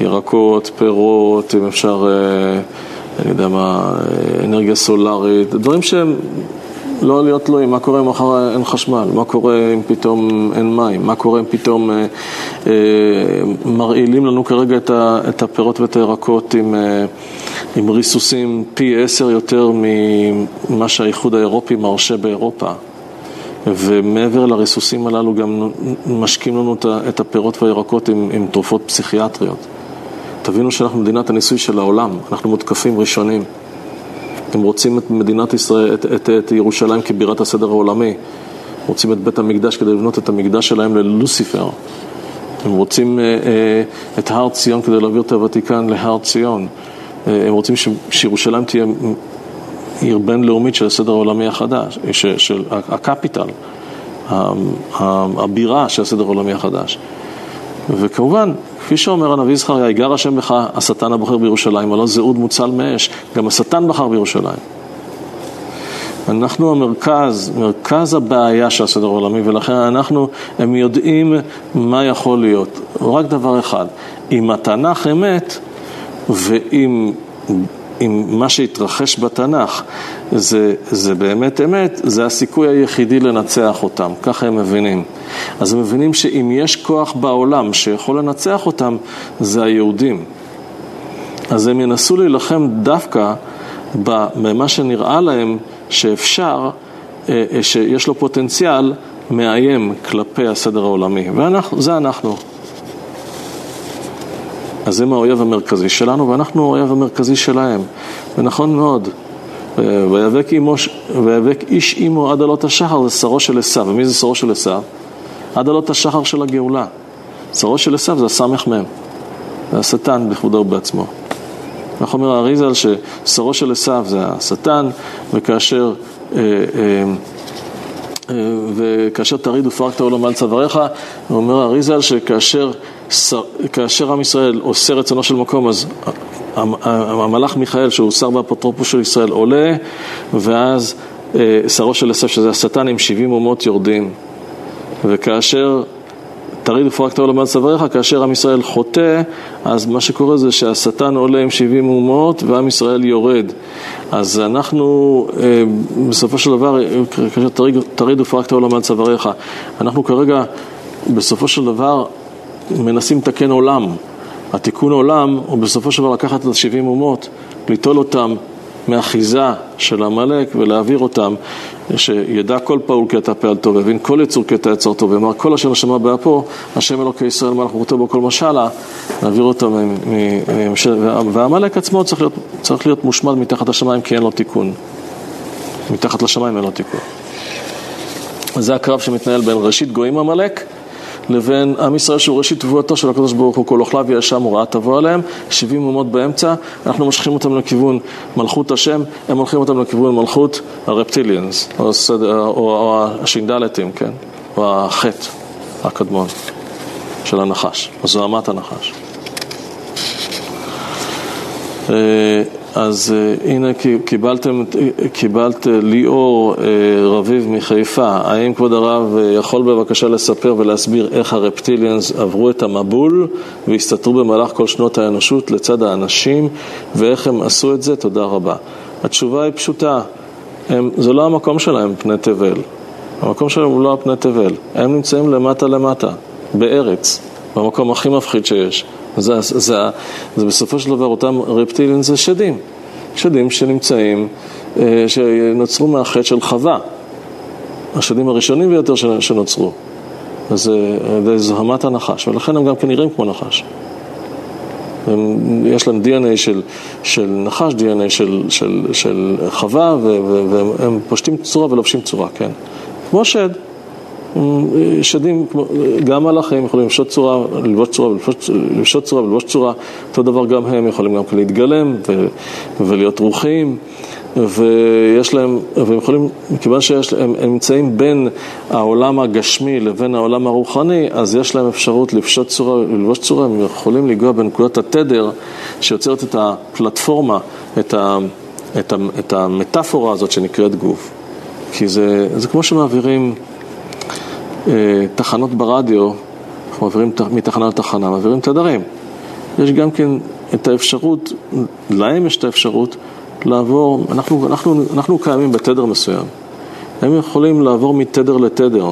ירקות, פירות, אם אפשר, אני יודע מה, אנרגיה סולארית, דברים שהם לא להיות תלויים, מה קורה אם מחר אין חשמל, מה קורה אם פתאום אין מים, מה קורה אם פתאום אה, אה, מרעילים לנו כרגע את, ה, את הפירות ואת הירקות עם, אה, עם ריסוסים פי עשר יותר ממה שהאיחוד האירופי מרשה באירופה. ומעבר לריסוסים הללו גם משקים לנו את הפירות והירקות עם, עם תרופות פסיכיאטריות. תבינו שאנחנו מדינת הניסוי של העולם, אנחנו מותקפים ראשונים. הם רוצים את מדינת ישראל, את, את, את ירושלים כבירת הסדר העולמי. רוצים את בית המקדש כדי לבנות את המקדש שלהם ללוסיפר. הם רוצים אה, אה, את הר ציון כדי להעביר את הוותיקן להר ציון. אה, הם רוצים ש, שירושלים תהיה עיר בינלאומית של הסדר העולמי החדש, ש, של הקפיטל, הבירה של הסדר העולמי החדש. וכמובן, כפי שאומר הנביא זכריה, יגר השם בך השטן הבוחר בירושלים, הלא זה אוד מוצל מאש, גם השטן בחר בירושלים. אנחנו המרכז, מרכז הבעיה של הסדר העולמי, ולכן אנחנו, הם יודעים מה יכול להיות. רק דבר אחד, אם התנ"ך אמת, ואם אם מה שהתרחש בתנ"ך זה, זה באמת אמת, זה הסיכוי היחידי לנצח אותם, ככה הם מבינים. אז הם מבינים שאם יש כוח בעולם שיכול לנצח אותם, זה היהודים. אז הם ינסו להילחם דווקא במה שנראה להם שאפשר, אה, אה, שיש לו פוטנציאל מאיים כלפי הסדר העולמי, וזה אנחנו. אז הם האויב המרכזי שלנו ואנחנו האויב המרכזי שלהם. ונכון מאוד, אימוש, ויאבק איש עמו עד עלות השחר זה שרו של עשיו. ומי זה שרו של עשיו? עד עלות השחר של הגאולה. שרו של עשיו זה הסמ"ם, זה השטן בכבודו ובעצמו. איך אומר האריזל ששרו של עשיו זה השטן, וכאשר, אה, אה, אה, וכאשר תריד ופרקת עולם על צוואריך, אומר האריזל שכאשר כאשר עם ישראל עושה רצונו של מקום, אז המלאך מיכאל, שהוא שר באפוטרופוס של ישראל, עולה, ואז אה, שרו של יוסף, שזה השטן עם 70 אומות יורדים. וכאשר תריד ופרקת עולם על צוואריך, כאשר עם ישראל חוטא, אז מה שקורה זה שהשטן עולה עם 70 אומות ועם ישראל יורד. אז אנחנו, אה, בסופו של דבר, כאשר תריד ופרקת עולם על צוואריך, אנחנו כרגע, בסופו של דבר, מנסים לתקן עולם. התיקון עולם הוא בסופו של דבר לקחת את ה-70 אומות, ליטול אותם מאחיזה של עמלק ולהעביר אותם, שידע כל פעול כי אתה פעל טוב, יבין כל יצור כי אתה יצר טוב, ואמר כל אשר נשמה באפו, השם אלוקי ישראל מלך וחוטא בו כל משלה, נעביר אותם, ועמלק עצמו צריך להיות, צריך להיות מושמד מתחת לשמיים כי אין לו תיקון. מתחת לשמיים אין לו תיקון. זה הקרב שמתנהל בין ראשית גויים עמלק לבין עם ישראל שהוא ראשית תבואתו של הקדוש ברוך הוא כל אוכליו וישם ורעה תבוא עליהם, 70 אומות באמצע, אנחנו מושכים אותם לכיוון מלכות השם, הם הולכים אותם לכיוון מלכות הרפטיליאנס, או, או, או השינדלתים, כן, או החטא הקדמון של הנחש, או זוהמת הנחש. אה, אז uh, הנה קיבלתם, קיבלת ליאור uh, רביב מחיפה, האם כבוד הרב uh, יכול בבקשה לספר ולהסביר איך הרפטיליאנס עברו את המבול והסתתרו במהלך כל שנות האנושות לצד האנשים ואיך הם עשו את זה? תודה רבה. התשובה היא פשוטה, הם, זה לא המקום שלהם פני תבל, המקום שלהם הוא לא הפני תבל, הם נמצאים למטה למטה, בארץ, במקום הכי מפחיד שיש. זה, זה, זה, זה בסופו של דבר אותם רפטילים זה שדים, שדים שנמצאים, אה, שנוצרו מהחטא של חווה, השדים הראשונים ביותר שנוצרו. אז זה זוהמת הנחש, ולכן הם גם כן נראים כמו נחש. הם, יש להם DNA של, של נחש, DNA של, של, של חווה, והם פושטים צורה ולובשים צורה, כן. כמו שד. שדים, גם מלאכים יכולים לפשוט צורה, ללבוש צורה, לפשוט צורה וללבוש צורה, אותו דבר גם הם יכולים גם כן להתגלם ולהיות רוחים ויש להם, והם יכולים, מכיוון שהם נמצאים בין העולם הגשמי לבין העולם הרוחני, אז יש להם אפשרות לפשוט צורה וללבוש צורה, הם יכולים לנגוע בנקודת התדר שיוצרת את הפלטפורמה, את ה... את, את המטאפורה הזאת שנקראת גוף. כי זה, זה כמו שמעבירים תחנות ברדיו, אנחנו מעבירים מתחנה לתחנה, מעבירים תדרים. יש גם כן את האפשרות, להם יש את האפשרות לעבור, אנחנו, אנחנו, אנחנו קיימים בתדר מסוים. הם יכולים לעבור מתדר לתדר,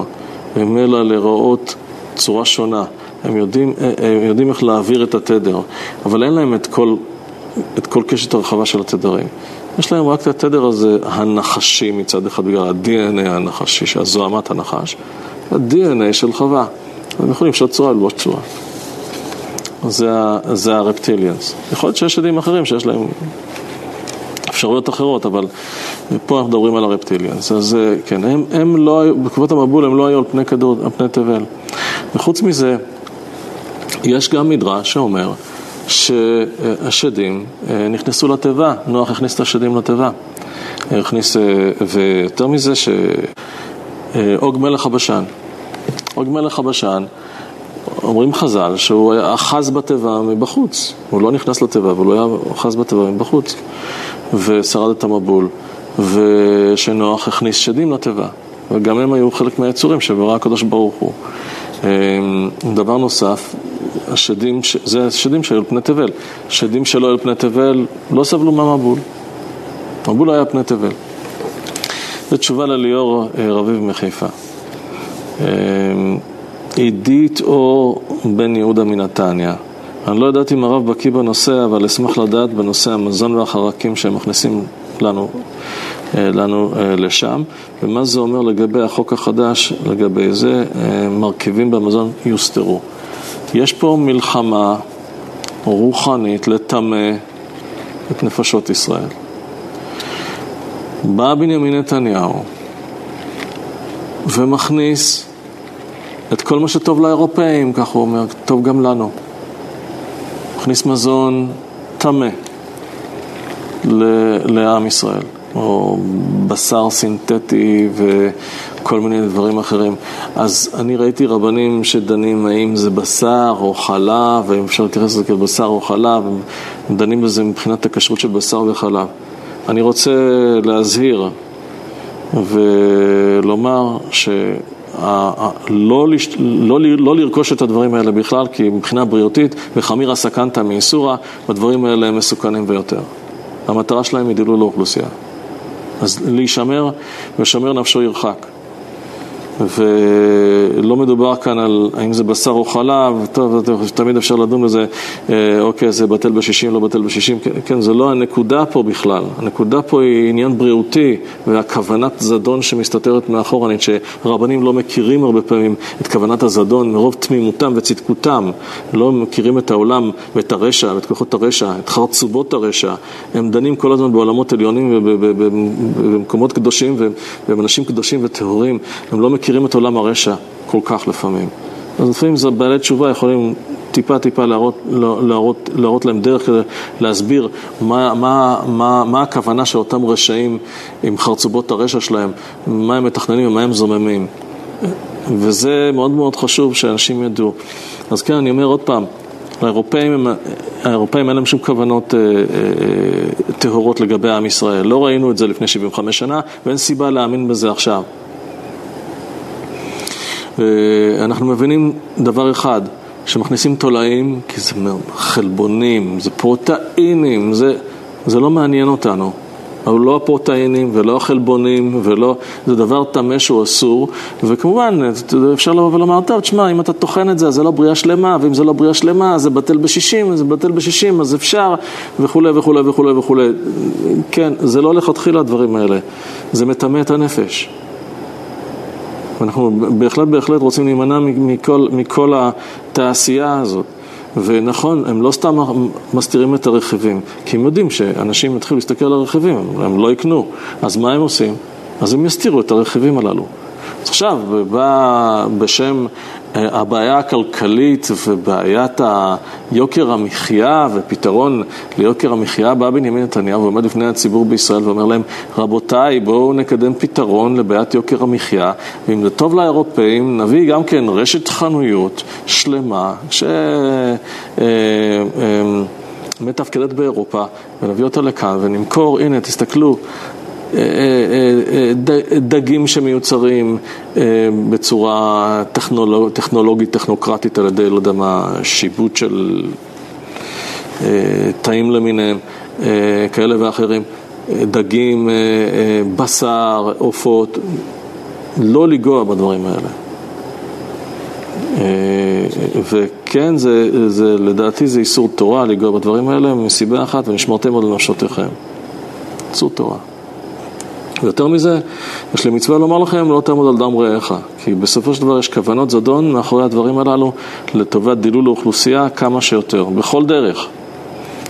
וממילא לראות צורה שונה. הם יודעים, אה, הם יודעים איך להעביר את התדר, אבל אין להם את כל, את כל קשת הרחבה של התדרים. יש להם רק את התדר הזה הנחשי מצד אחד, בגלל ה-DNA הנחשי, שהזוהמת הנחש, ה-DNA של חווה. הם יכולים לשאול צורה ללבוש צורה. זה, זה הרפטיליאנס. יכול להיות שיש עדים אחרים שיש להם אפשרויות אחרות, אבל פה אנחנו מדברים על הרפטיליאנס. אז אה, כן, הם, הם לא היו, בתקופת המבול הם לא היו על פני כדור, על פני תבל. וחוץ מזה, יש גם מדרש שאומר שהשדים אה, נכנסו לתיבה, נוח הכניס את השדים לתיבה. הכניס, אה, ויותר מזה, שאוג מלך הבשן. אוג מלך הבשן, אומרים חז"ל שהוא אחז בתיבה מבחוץ. הוא לא נכנס לתיבה, אבל הוא היה אחז בתיבה מבחוץ. ושרד את המבול, ושנוח הכניס שדים לתיבה. וגם הם היו חלק מהיצורים שברא הקדוש ברוך הוא. אמ, דבר נוסף, השדים, זה השדים שהיו על פני תבל. שדים שלא היו על פני תבל לא סבלו מהמבול. מבול היה פני תבל. זו תשובה לליאור אה, רביב מחיפה. אמ, עידית או בן יהודה מנתניה. אני לא יודעת אם הרב בקיא בנושא, אבל אשמח לדעת בנושא המזון והחרקים שהם מכניסים לנו, אה, לנו אה, לשם, ומה זה אומר לגבי החוק החדש, לגבי זה, מרכיבים במזון יוסתרו. יש פה מלחמה רוחנית לטמא את נפשות ישראל. בא בנימין נתניהו ומכניס את כל מה שטוב לאירופאים, כך הוא אומר, טוב גם לנו. מכניס מזון טמא לעם ישראל, או בשר סינתטי וכל מיני דברים אחרים. אז אני ראיתי רבנים שדנים האם זה בשר או חלב, האם אפשר להתייחס לזה כבשר או חלב, הם דנים בזה מבחינת הכשרות של בשר וחלב. אני רוצה להזהיר ולומר ש... לא, לא, לא לרכוש את הדברים האלה בכלל, כי מבחינה בריאותית, וחמירא סכנתא מאיסורא, הדברים האלה הם מסוכנים ביותר. המטרה שלהם היא דילול לאוכלוסייה. אז להישמר, ושמר נפשו ירחק. ולא מדובר כאן על האם זה בשר או חלב, טוב, תמיד אפשר לדון בזה, אה, אוקיי, זה בטל בשישים, לא בטל בשישים, כן, כן, זה לא הנקודה פה בכלל, הנקודה פה היא עניין בריאותי והכוונת זדון שמסתתרת מאחורנית, שרבנים לא מכירים הרבה פעמים את כוונת הזדון מרוב תמימותם וצדקותם, לא מכירים את העולם ואת הרשע ואת כוחות הרשע, את חרצובות הרשע, הם דנים כל הזמן בעולמות עליונים ובמקומות קדושים והם אנשים קדושים וטהורים, הם לא מכירים מכירים את עולם הרשע כל כך לפעמים. אז לפעמים זה בעלי תשובה יכולים טיפה טיפה להראות, לא, להראות, להראות להם דרך כדי להסביר מה, מה, מה, מה הכוונה של אותם רשעים עם חרצובות הרשע שלהם, מה הם מתכננים ומה הם זוממים. וזה מאוד מאוד חשוב שאנשים ידעו. אז כן, אני אומר עוד פעם, האירופאים, האירופאים אין להם שום כוונות אה, אה, טהורות לגבי עם ישראל. לא ראינו את זה לפני 75 שנה, ואין סיבה להאמין בזה עכשיו. אנחנו מבינים דבר אחד, שמכניסים תולעים, כי זה חלבונים, זה פרוטאינים, זה, זה לא מעניין אותנו. אבל לא הפרוטאינים ולא החלבונים ולא, זה דבר טמא שהוא אסור. וכמובן אפשר לבוא ולומר, טוב תשמע אם אתה טוחן את זה אז זה לא בריאה שלמה ואם זה לא בריאה שלמה אז זה בטל בשישים, זה בטל בשישים אז אפשר וכולי וכולי וכולי וכולי. כן, זה לא לכתחילה הדברים האלה, זה מטמא את הנפש ואנחנו בהחלט בהחלט רוצים להימנע מכל, מכל התעשייה הזאת. ונכון, הם לא סתם מסתירים את הרכיבים, כי הם יודעים שאנשים יתחילו להסתכל על הרכיבים, הם לא יקנו. אז מה הם עושים? אז הם יסתירו את הרכיבים הללו. אז עכשיו, בא בשם הבעיה הכלכלית ובעיית יוקר המחיה ופתרון ליוקר המחיה, בא בנימין נתניהו ועומד לפני הציבור בישראל ואומר להם, רבותיי, בואו נקדם פתרון לבעיית יוקר המחיה, ואם זה טוב לאירופאים, נביא גם כן רשת חנויות שלמה, ש... אה, אה, מתפקדת באירופה ונביא אותה לכאן ונמכור, הנה תסתכלו, אה, דגים שמיוצרים בצורה טכנולוג, טכנולוגית, טכנוקרטית על ידי, לא יודע מה, שיבוט של תאים למיניהם, כאלה ואחרים. דגים, אה, אה, בשר, עופות, לא לנגוע בדברים האלה. אה, וכן, זה, זה, לדעתי זה איסור תורה לנגוע בדברים האלה מסיבה אחת, ונשמרתם עוד לנפשותיכם. איסור תורה. ויותר מזה, יש לי מצווה לומר לכם, לא תעמוד על דם רעך, כי בסופו של דבר יש כוונות זדון מאחורי הדברים הללו לטובת דילול האוכלוסייה כמה שיותר, בכל דרך.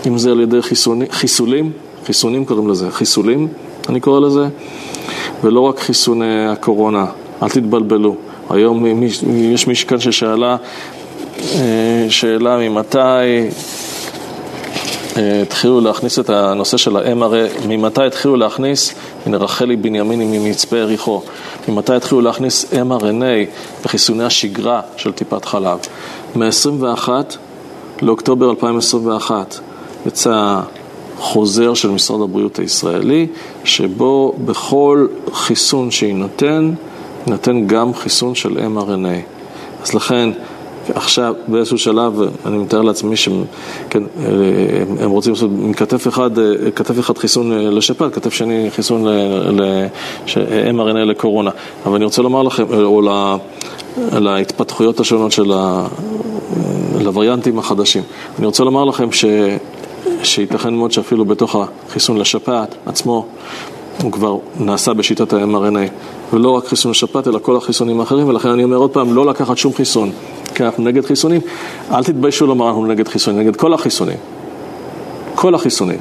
אם זה על ידי חיסוני, חיסולים, חיסונים קוראים לזה, חיסולים אני קורא לזה, ולא רק חיסוני הקורונה, אל תתבלבלו. היום יש מישהו כאן ששאלה אה, שאלה ממתי התחילו להכניס את הנושא של ה-MRA, ממתי התחילו להכניס, הנה רחלי בנימיני ממצפה יריחו, ממתי התחילו להכניס mRNA בחיסוני השגרה של טיפת חלב? מ-21 לאוקטובר 2021 יצא חוזר של משרד הבריאות הישראלי, שבו בכל חיסון שיינתן, יינתן גם חיסון של mRNA. אז לכן, עכשיו באיזשהו שלב, אני מתאר לעצמי שהם כן, הם רוצים לעשות מכתף אחד, כתף אחד חיסון לשפעת, כתף שני חיסון ל-mRNA לקורונה. אבל אני רוצה לומר לכם, או להתפתחויות השונות של ה... לווריאנטים החדשים. אני רוצה לומר לכם ש... שייתכן מאוד שאפילו בתוך החיסון לשפעת עצמו הוא כבר נעשה בשיטת ה-mRNA ולא רק חיסון לשפעת אלא כל החיסונים האחרים ולכן אני אומר עוד פעם לא לקחת שום חיסון כי אנחנו נגד חיסונים. אל תתביישו לומר אנחנו נגד חיסונים, נגד כל החיסונים. כל החיסונים.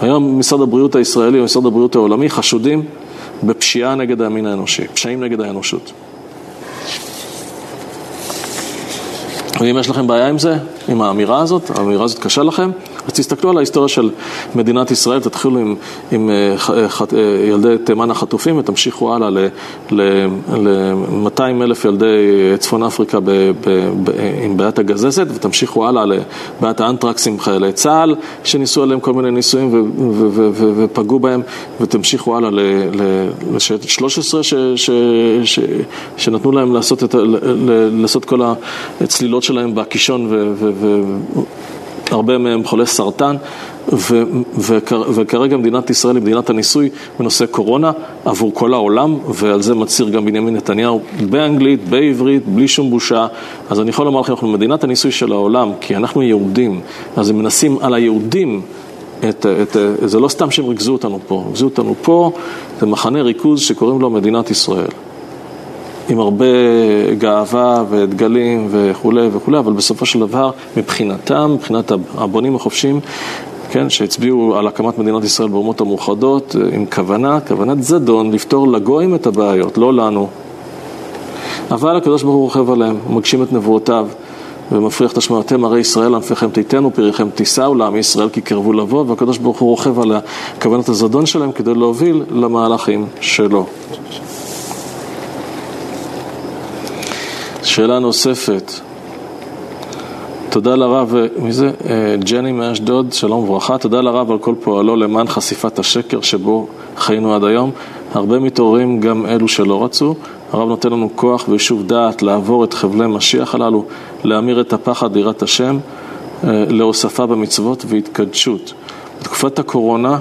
היום משרד הבריאות הישראלי ומשרד הבריאות העולמי חשודים בפשיעה נגד המין האנושי, פשעים נגד האנושות. ואם יש לכם בעיה עם זה, עם האמירה הזאת, האמירה הזאת קשה לכם, אז תסתכלו על ההיסטוריה של מדינת ישראל, תתחילו עם, עם אה, אה, אה, ילדי תימן החטופים ותמשיכו הלאה ל-200 אלף ילדי צפון אפריקה ב, ב, ב, עם בעיית הגזזת ותמשיכו הלאה לבעיית האנטרקס עם חיילי צה"ל שניסו עליהם כל מיני ניסויים ו, ו, ו, ו, ופגעו בהם ותמשיכו הלאה לשייטת 13 ש, ש, ש, שנתנו להם לעשות, את, לעשות כל הצלילות שלהם בקישון ו... ו, הרבה מהם חולי סרטן, ו, וכר, וכרגע מדינת ישראל היא מדינת הניסוי בנושא קורונה עבור כל העולם, ועל זה מצהיר גם בנימין נתניהו באנגלית, בעברית, בלי שום בושה. אז אני יכול לומר לכם, אנחנו מדינת הניסוי של העולם, כי אנחנו יהודים, אז הם מנסים על היהודים את, את, זה לא סתם שהם ריכזו אותנו פה, ריכזו אותנו פה, זה מחנה ריכוז שקוראים לו מדינת ישראל. עם הרבה גאווה ודגלים וכולי וכולי, אבל בסופו של דבר מבחינתם, מבחינת הבונים החופשיים, כן, שהצביעו על הקמת מדינת ישראל באומות המאוחדות עם כוונה, כוונת זדון, לפתור לגויים את הבעיות, לא לנו. אבל הקדוש ברוך הוא רוכב עליהם, הוא מגשים את נבואותיו ומפריח את השמע, אתם הרי ישראל ענפיכם תיתנו, פריכם תישאו לעם ישראל כי קרבו לבוא, והקדוש ברוך הוא רוכב על כוונת הזדון שלהם כדי להוביל למהלכים שלו. שאלה נוספת. תודה לרב, מי זה? אה, ג'ני מאשדוד, שלום וברכה. תודה לרב על כל פועלו למען חשיפת השקר שבו חיינו עד היום. הרבה מתעוררים גם אלו שלא רצו. הרב נותן לנו כוח ויישוב דעת לעבור את חבלי משיח הללו, להמיר את הפחד, יראת השם, אה, להוספה במצוות והתקדשות. בתקופת הקורונה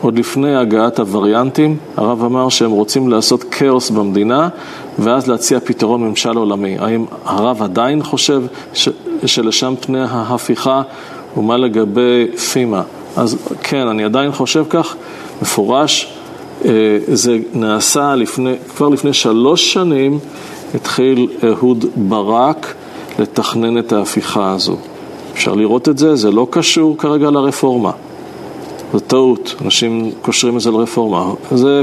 עוד לפני הגעת הווריאנטים, הרב אמר שהם רוצים לעשות כאוס במדינה ואז להציע פתרון ממשל עולמי. האם הרב עדיין חושב ש, שלשם פני ההפיכה ומה לגבי פימה? אז כן, אני עדיין חושב כך, מפורש. אה, זה נעשה לפני, כבר לפני שלוש שנים התחיל אהוד ברק לתכנן את ההפיכה הזו. אפשר לראות את זה, זה לא קשור כרגע לרפורמה. זו טעות, אנשים קושרים את זה לרפורמה. זה,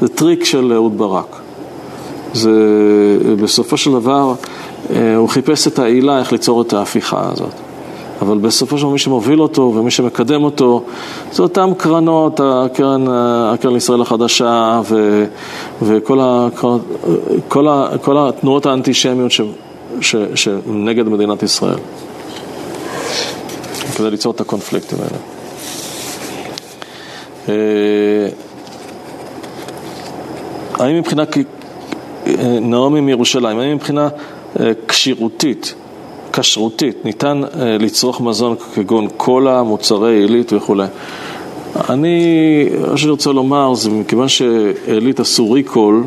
זה טריק של אהוד ברק. זה בסופו של דבר, אה, הוא חיפש את העילה איך ליצור את ההפיכה הזאת. אבל בסופו של דבר מי שמוביל אותו ומי שמקדם אותו זה אותן קרנות, הקרן, הקרן לישראל החדשה ו, וכל ה, כל ה, כל התנועות האנטישמיות שנגד מדינת ישראל. כדי ליצור את הקונפליקטים האלה. האם מבחינה, נעמי מירושלים, האם מבחינה כשירותית, כשרותית, ניתן לצרוך מזון כגון קולה, מוצרי עילית וכולי? אני, מה שאני רוצה לומר זה מכיוון שעילית עשו ריקול,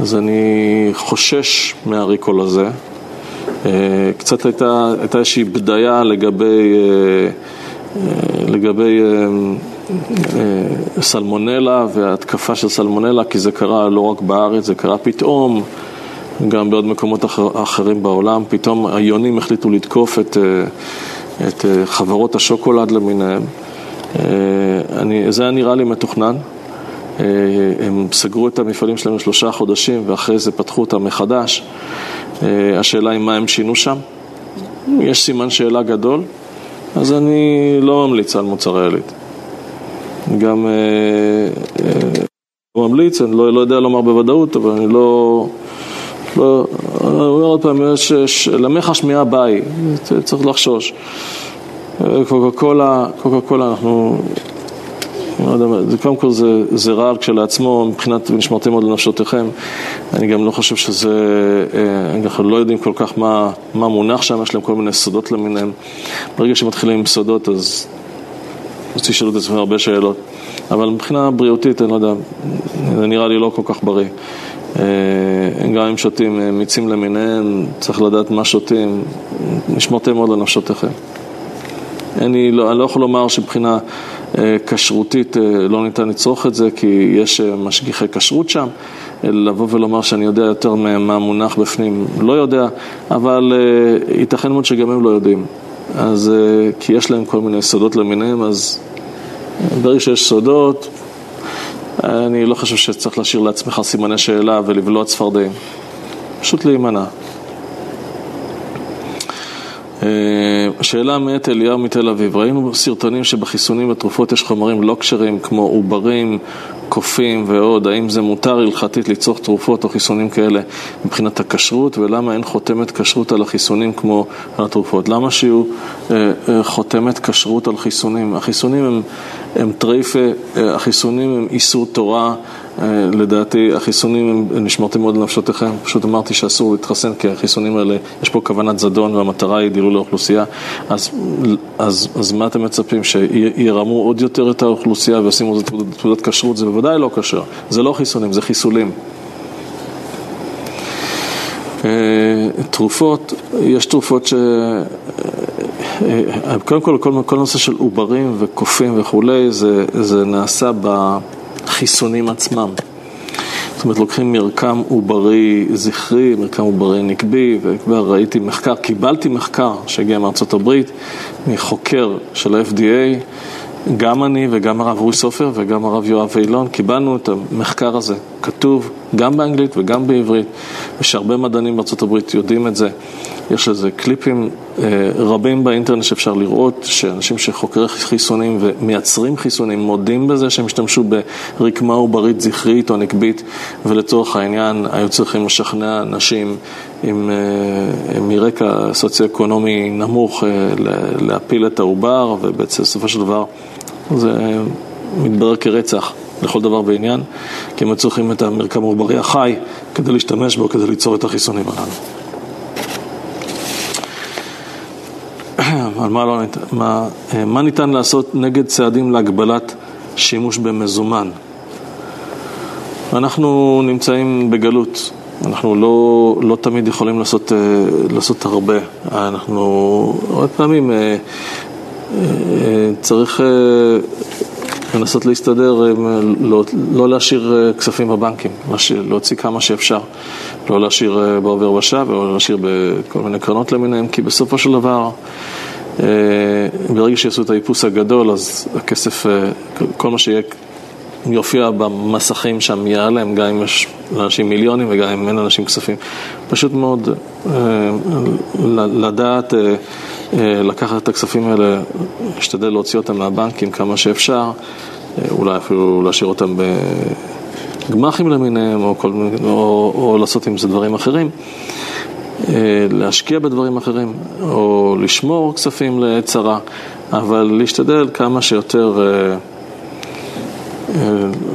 אז אני חושש מהריקול הזה. קצת הייתה, הייתה איזושהי בדיה לגבי, לגבי סלמונלה והתקפה של סלמונלה, כי זה קרה לא רק בארץ, זה קרה פתאום, גם בעוד מקומות אחר, אחרים בעולם. פתאום היונים החליטו לתקוף את, את חברות השוקולד למיניהם. אני, זה היה נראה לי מתוכנן. הם סגרו את המפעלים שלהם לשלושה חודשים ואחרי זה פתחו אותם מחדש. השאלה היא מה הם שינו שם. יש סימן שאלה גדול, אז אני לא ממליץ על מוצרי עילית. גם לא ממליץ, אני לא, לא יודע לומר בוודאות, אבל אני לא... לא, אני אומר עוד פעם, יש, למך השמיעה ביי, צריך לחשוש. קוקה קולה, קוקה קולה, אנחנו, לא קודם כל זה, זה רעל כשלעצמו, מבחינת נשמרתם מאוד לנפשותיכם. אני גם לא חושב שזה, אנחנו לא יודעים כל כך מה, מה מונח שם, יש להם כל מיני סודות למיניהם. ברגע שמתחילים עם סודות, אז, אז תשאלו את עצמם הרבה שאלות. אבל מבחינה בריאותית, אני לא יודע, זה נראה לי לא כל כך בריא. גם אם שותים מיצים למיניהם, צריך לדעת מה שותים, נשמרתם מאוד לנפשותיכם. אני לא, אני לא יכול לומר שמבחינה כשרותית לא ניתן לצרוך את זה, כי יש משגיחי כשרות שם. לבוא ולומר שאני יודע יותר מה מונח בפנים, לא יודע, אבל ייתכן מאוד שגם הם לא יודעים. אז כי יש להם כל מיני סודות למיניהם, אז ברגע שיש סודות, אני לא חושב שצריך להשאיר לעצמך סימני שאלה ולבלוע צפרדעים. פשוט להימנע. שאלה מאת אליהו מתל אביב, ראינו סרטונים שבחיסונים ותרופות יש חומרים לא כשרים כמו עוברים, קופים ועוד, האם זה מותר הלכתית לצרוך תרופות או חיסונים כאלה מבחינת הכשרות ולמה אין חותמת כשרות על החיסונים כמו על התרופות? למה שיהיו אה, אה, חותמת כשרות על חיסונים? החיסונים הם, הם טרייפה, אה, החיסונים הם איסור תורה לדעתי החיסונים נשמרתם מאוד לנפשותיכם, פשוט אמרתי שאסור להתחסן כי החיסונים האלה, יש פה כוונת זדון והמטרה היא דילול לאוכלוסייה. אז, אז, אז מה אתם מצפים, שירמו עוד יותר את האוכלוסייה וישימו לזה תעודת כשרות? זה בוודאי לא כשר, זה לא חיסונים, זה חיסולים. תרופות, יש תרופות ש... קודם כל, כל, כל נושא של עוברים וקופים וכולי, זה, זה נעשה בחיסונים עצמם. זאת אומרת, לוקחים מרקם עוברי זכרי, מרקם עוברי נקבי, וכבר ראיתי מחקר, קיבלתי מחקר שהגיע מארצות הברית, מחוקר של ה-FDA, גם אני וגם הרב רוי סופר וגם הרב יואב אילון קיבלנו את המחקר הזה, כתוב גם באנגלית וגם בעברית, ושהרבה מדענים בארצות הברית יודעים את זה. יש לזה קליפים אה, רבים באינטרנט שאפשר לראות, שאנשים שחוקרי חיסונים ומייצרים חיסונים מודים בזה שהם השתמשו ברקמה עוברית זכרית או נקבית, ולצורך העניין היו צריכים לשכנע אנשים עם, אה, מרקע סוציו-אקונומי נמוך אה, להפיל את העובר, ובעצם בסופו של דבר זה מתברר כרצח לכל דבר ועניין, כי הם צריכים את המרקם העוברי החי כדי להשתמש בו, כדי ליצור את החיסונים הללו. על מה, לא ניתן, מה, מה ניתן לעשות נגד צעדים להגבלת שימוש במזומן? אנחנו נמצאים בגלות, אנחנו לא, לא תמיד יכולים לעשות, לעשות הרבה. אנחנו הרבה פעמים צריך לנסות להסתדר, לא, לא להשאיר כספים בבנקים, להשאיר, להוציא כמה שאפשר, לא להשאיר בעובר ושב ולא להשאיר בכל מיני קרנות למיניהם, כי בסופו של דבר, ברגע שיעשו את האיפוס הגדול, אז הכסף, כל מה שיהיה, יופיע במסכים שם ייעלם, גם אם יש לאנשים מיליונים וגם אם אין לאנשים כספים. פשוט מאוד לדעת לקחת את הכספים האלה, להשתדל להוציא אותם מהבנקים כמה שאפשר, אולי אפילו להשאיר אותם בגמחים למיניהם, או, כל, או, או לעשות עם זה דברים אחרים. להשקיע בדברים אחרים, או לשמור כספים לעת צרה, אבל להשתדל כמה שיותר,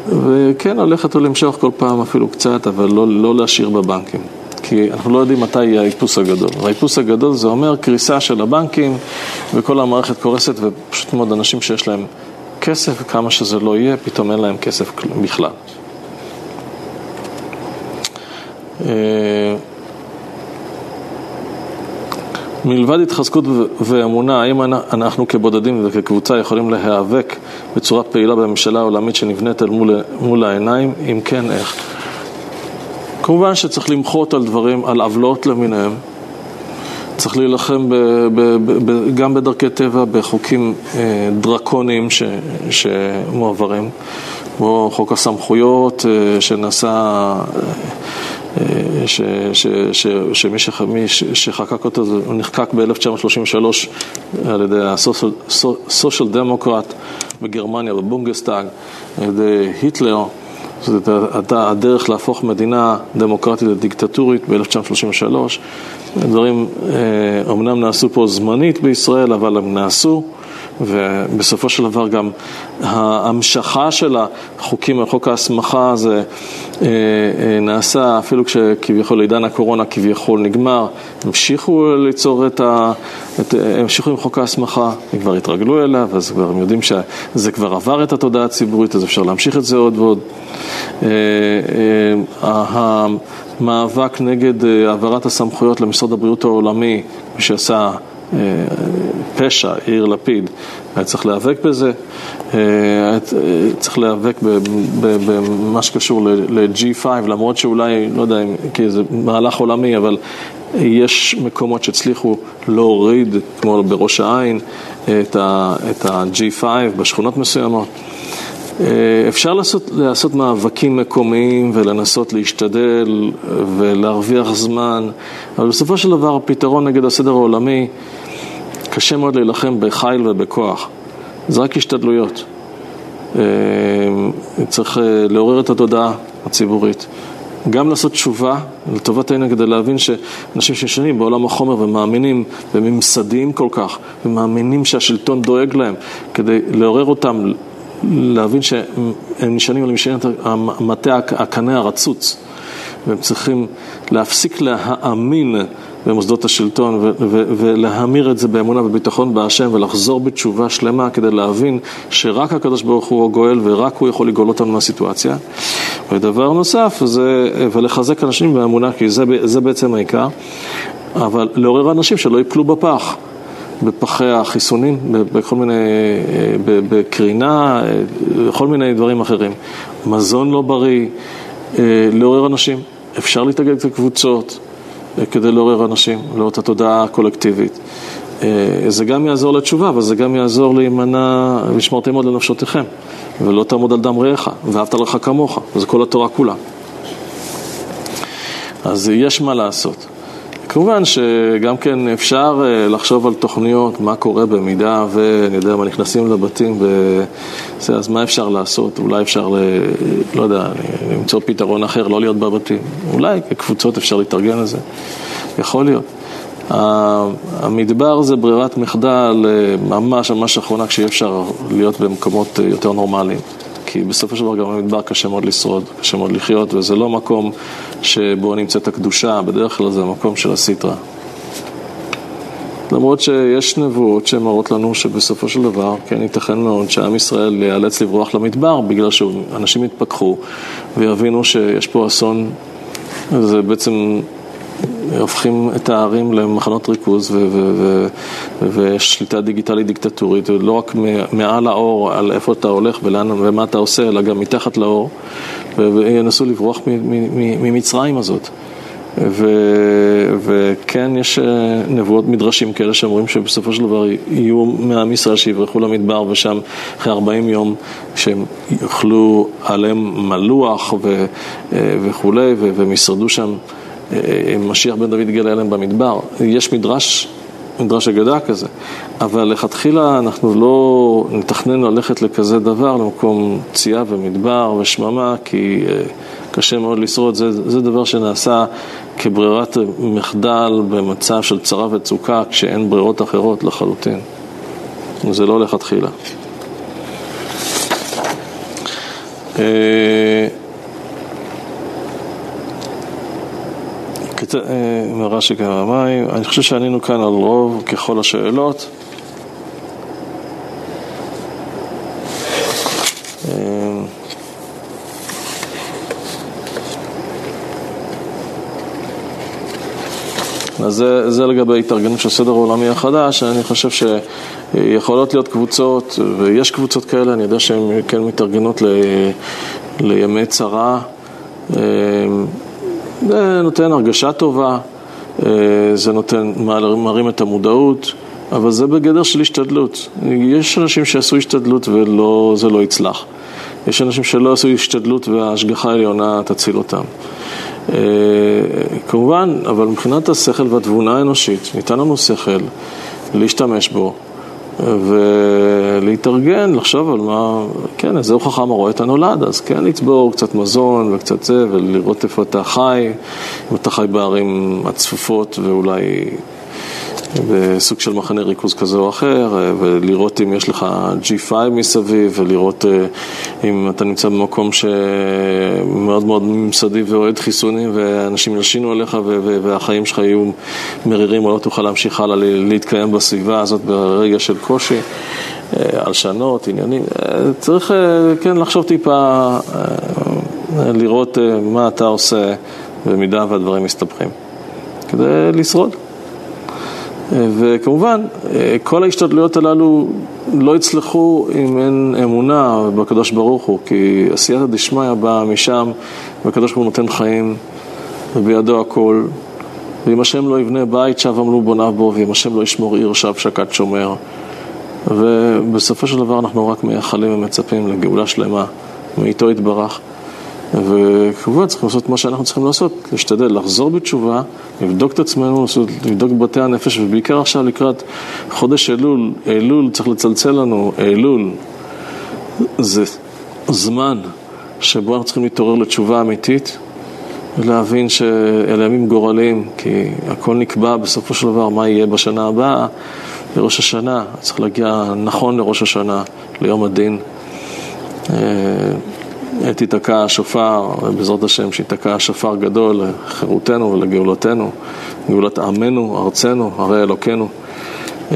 וכן, ללכת ולמשוך כל פעם אפילו קצת, אבל לא, לא להשאיר בבנקים. כי אנחנו לא יודעים מתי יהיה האיפוס הגדול. האיפוס הגדול זה אומר קריסה של הבנקים וכל המערכת קורסת ופשוט מאוד אנשים שיש להם כסף, כמה שזה לא יהיה, פתאום אין להם כסף בכלל. אה, מלבד התחזקות ואמונה, האם אנחנו כבודדים וכקבוצה יכולים להיאבק בצורה פעילה בממשלה העולמית שנבנית אל מול, מול העיניים? אם כן, איך? כמובן שצריך למחות על דברים, על עוולות למיניהם. צריך להילחם ב, ב, ב, ב, גם בדרכי טבע בחוקים אה, דרקוניים ש, שמועברים, כמו חוק הסמכויות אה, שנעשה, אה, ש, ש, ש, שמי שחקק אותו, הוא נחקק ב-1933 על ידי הסושיאל דמוקרט בגרמניה, בבונגסטאג, על ידי היטלר. זאת הייתה הדרך להפוך מדינה דמוקרטית לדיקטטורית ב-1933. דברים אומנם אה, נעשו פה זמנית בישראל, אבל הם נעשו. ובסופו של דבר גם ההמשכה של החוקים, חוק ההסמכה הזה אה, אה, נעשה אפילו כשכביכול עידן הקורונה כביכול נגמר, המשיכו ליצור את ה... את, המשיכו עם חוק ההסמכה, הם כבר התרגלו אליו, אז כבר הם יודעים שזה כבר עבר את התודעה הציבורית, אז אפשר להמשיך את זה עוד ועוד. אה, המאבק נגד העברת הסמכויות למשרד הבריאות העולמי, מי שעשה פשע, יאיר לפיד, היה צריך להיאבק בזה, היה צריך להיאבק במה שקשור ל-G5, למרות שאולי, לא יודע, כי זה מהלך עולמי, אבל יש מקומות שהצליחו להוריד, כמו בראש העין, את ה-G5 בשכונות מסוימות. אפשר לעשות, לעשות מאבקים מקומיים ולנסות להשתדל ולהרוויח זמן, אבל בסופו של דבר הפתרון נגד הסדר העולמי קשה מאוד להילחם בחיל ובכוח, זה רק השתדלויות. אה, צריך אה, לעורר את התודעה הציבורית. גם לעשות תשובה לטובת העניין כדי להבין שאנשים שישנים בעולם החומר ומאמינים וממסדיים כל כך ומאמינים שהשלטון דואג להם כדי לעורר אותם להבין שהם נשענים על משענת המטה הקנה הרצוץ והם צריכים להפסיק להאמין במוסדות השלטון ולהמיר את זה באמונה וביטחון בהשם ולחזור בתשובה שלמה כדי להבין שרק הקדוש ברוך הוא הגואל ורק הוא יכול לגאול אותנו מהסיטואציה. ודבר נוסף זה ולחזק אנשים באמונה כי זה, זה בעצם העיקר, אבל לעורר אנשים שלא ייפלו בפח. בפחי החיסונים, בכל מיני, בקרינה, בכל מיני דברים אחרים. מזון לא בריא, לעורר אנשים. אפשר להתאגד כקבוצות, כדי לעורר אנשים, לעורר את התודעה הקולקטיבית. אה, זה גם יעזור לתשובה, אבל זה גם יעזור להימנע, ושמרתם מאוד לנפשותיכם, ולא תעמוד על דם רעך, ואהבת לך כמוך, זה כל התורה כולה. אז יש מה לעשות. כמובן שגם כן אפשר אה, לחשוב על תוכניות, מה קורה במידה ואני יודע מה, נכנסים לבתים וזה, אז מה אפשר לעשות? אולי אפשר, לא יודע, למצוא פתרון אחר, לא להיות בבתים. אולי כקבוצות אפשר להתארגן לזה, יכול להיות. המדבר זה ברירת מחדל אה, ממש ממש אחרונה כשאי אפשר להיות במקומות אה, יותר נורמליים. כי בסופו של דבר גם במדבר קשה מאוד לשרוד, קשה מאוד לחיות, וזה לא מקום שבו נמצאת הקדושה, בדרך כלל זה המקום של הסיטרה. למרות שיש נבואות שמראות לנו שבסופו של דבר, כן, ייתכן מאוד שעם ישראל ייאלץ לברוח למדבר בגלל שאנשים יתפכחו ויבינו שיש פה אסון, זה בעצם הופכים את הערים למחנות ריכוז ויש שליטה דיגיטלית דיקטטורית, לא רק מעל האור על איפה אתה הולך ולאן ומה אתה עושה, אלא גם מתחת לאור, וינסו לברוח ממצרים הזאת. ו, וכן, יש אה, נבואות מדרשים כאלה שאומרים שבסופו של דבר יהיו מעם ישראל שיברחו למדבר ושם אחרי 40 יום שהם יאכלו עליהם מלוח ו, אה, וכולי והם ישרדו שם משיח בן דוד יגלה להם במדבר. יש מדרש, מדרש אגדה כזה, אבל לכתחילה אנחנו לא נתכנן ללכת לכזה דבר, למקום צייה ומדבר ושממה, כי קשה מאוד לשרוד, זה, זה דבר שנעשה כברירת מחדל במצב של צרה וצוקה כשאין ברירות אחרות לחלוטין. זה לא לכתחילה. מרש"י כרמיים, אני חושב שענינו כאן על רוב ככל השאלות. אה, אז זה, זה לגבי התארגנות של סדר העולמי החדש, אני חושב שיכולות להיות קבוצות, ויש קבוצות כאלה, אני יודע שהן כן מתארגנות ל, לימי צרה. זה נותן הרגשה טובה, אה, זה נותן, מרים את המודעות, אבל זה בגדר של השתדלות. יש אנשים שעשו השתדלות וזה לא יצלח. יש אנשים שלא עשו השתדלות וההשגחה העליונה תציל אותם. אה, כמובן, אבל מבחינת השכל והתבונה האנושית, ניתן לנו שכל להשתמש בו ולהתארגן, לחשוב על מה, כן, איזהו חכם הרואה את הנולד, אז כן לצבור קצת מזון וקצת זה, ולראות איפה אתה חי, אם אתה חי בערים הצפופות ואולי בסוג של מחנה ריכוז כזה או אחר, אה, ולראות אם יש לך G5 מסביב, ולראות אה, אם אתה נמצא במקום שמאוד מאוד ממסדי ואוהד חיסונים, ואנשים ילשינו עליך והחיים שלך יהיו מרירים, או לא תוכל להמשיך הלאה להתקיים בסביבה הזאת ברגע של קושי. אה, הלשנות, עניינים, צריך כן לחשוב טיפה, לראות מה אתה עושה במידה והדברים מסתבכים, כדי לשרוד. וכמובן, כל ההשתדלויות הללו לא יצלחו אם אין אמונה בקדוש ברוך הוא, כי עשייתא דשמיא באה משם, והקדוש ברוך הוא נותן חיים, ובידו הכל. ואם השם לא יבנה בית, שב עמלו בוניו בו, ואם השם לא ישמור עיר, שב שקד שומר. ובסופו של דבר אנחנו רק מייחלים ומצפים לגאולה שלמה, מאיתו יתברך. וכמובן צריך לעשות מה שאנחנו צריכים לעשות, להשתדל לחזור בתשובה, לבדוק את עצמנו, לבדוק בתי הנפש, ובעיקר עכשיו לקראת חודש אלול, אלול צריך לצלצל לנו, אלול. זה זמן שבו אנחנו צריכים להתעורר לתשובה אמיתית ולהבין שאלה ימים גורליים, כי הכל נקבע בסופו של דבר מה יהיה בשנה הבאה, לראש השנה, צריך להגיע נכון לראש השנה, ליום הדין. עת ייתקע השופר, בעזרת השם שייתקע השופר גדול לחירותנו ולגאולתנו, גאולת עמנו, ארצנו, הרי אלוקינו. אמ,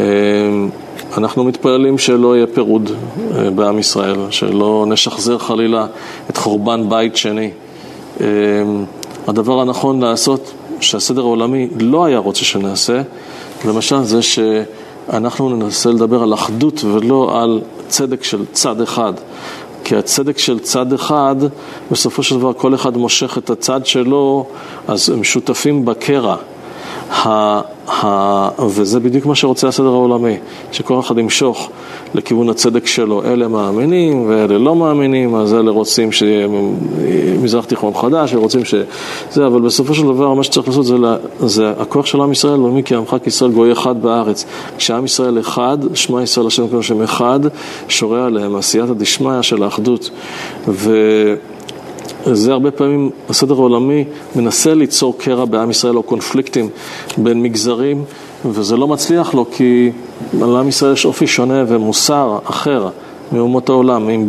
אנחנו מתפללים שלא יהיה פירוד אה, בעם ישראל, שלא נשחזר חלילה את חורבן בית שני. אמ, הדבר הנכון לעשות, שהסדר העולמי לא היה רוצה שנעשה, למשל זה שאנחנו ננסה לדבר על אחדות ולא על צדק של צד אחד. כי הצדק של צד אחד, בסופו של דבר כל אחד מושך את הצד שלו, אז הם שותפים בקרע. ה, ה, וזה בדיוק מה שרוצה הסדר העולמי, שכל אחד ימשוך לכיוון הצדק שלו. אלה מאמינים ואלה לא מאמינים, אז אלה רוצים שיהיה מזרח תיכון חדש, ורוצים ש... זה, אבל בסופו של דבר מה שצריך לעשות זה, זה הכוח של עם ישראל, ומי כי עמך כישראל גוי אחד בארץ. כשעם ישראל אחד, שמע ישראל השם כמו שם אחד, שורה עליהם עשייתא דשמיא של האחדות. ו... זה הרבה פעמים הסדר העולמי מנסה ליצור קרע בעם ישראל או קונפליקטים בין מגזרים וזה לא מצליח לו כי לעם ישראל יש אופי שונה ומוסר אחר מאומות העולם. אם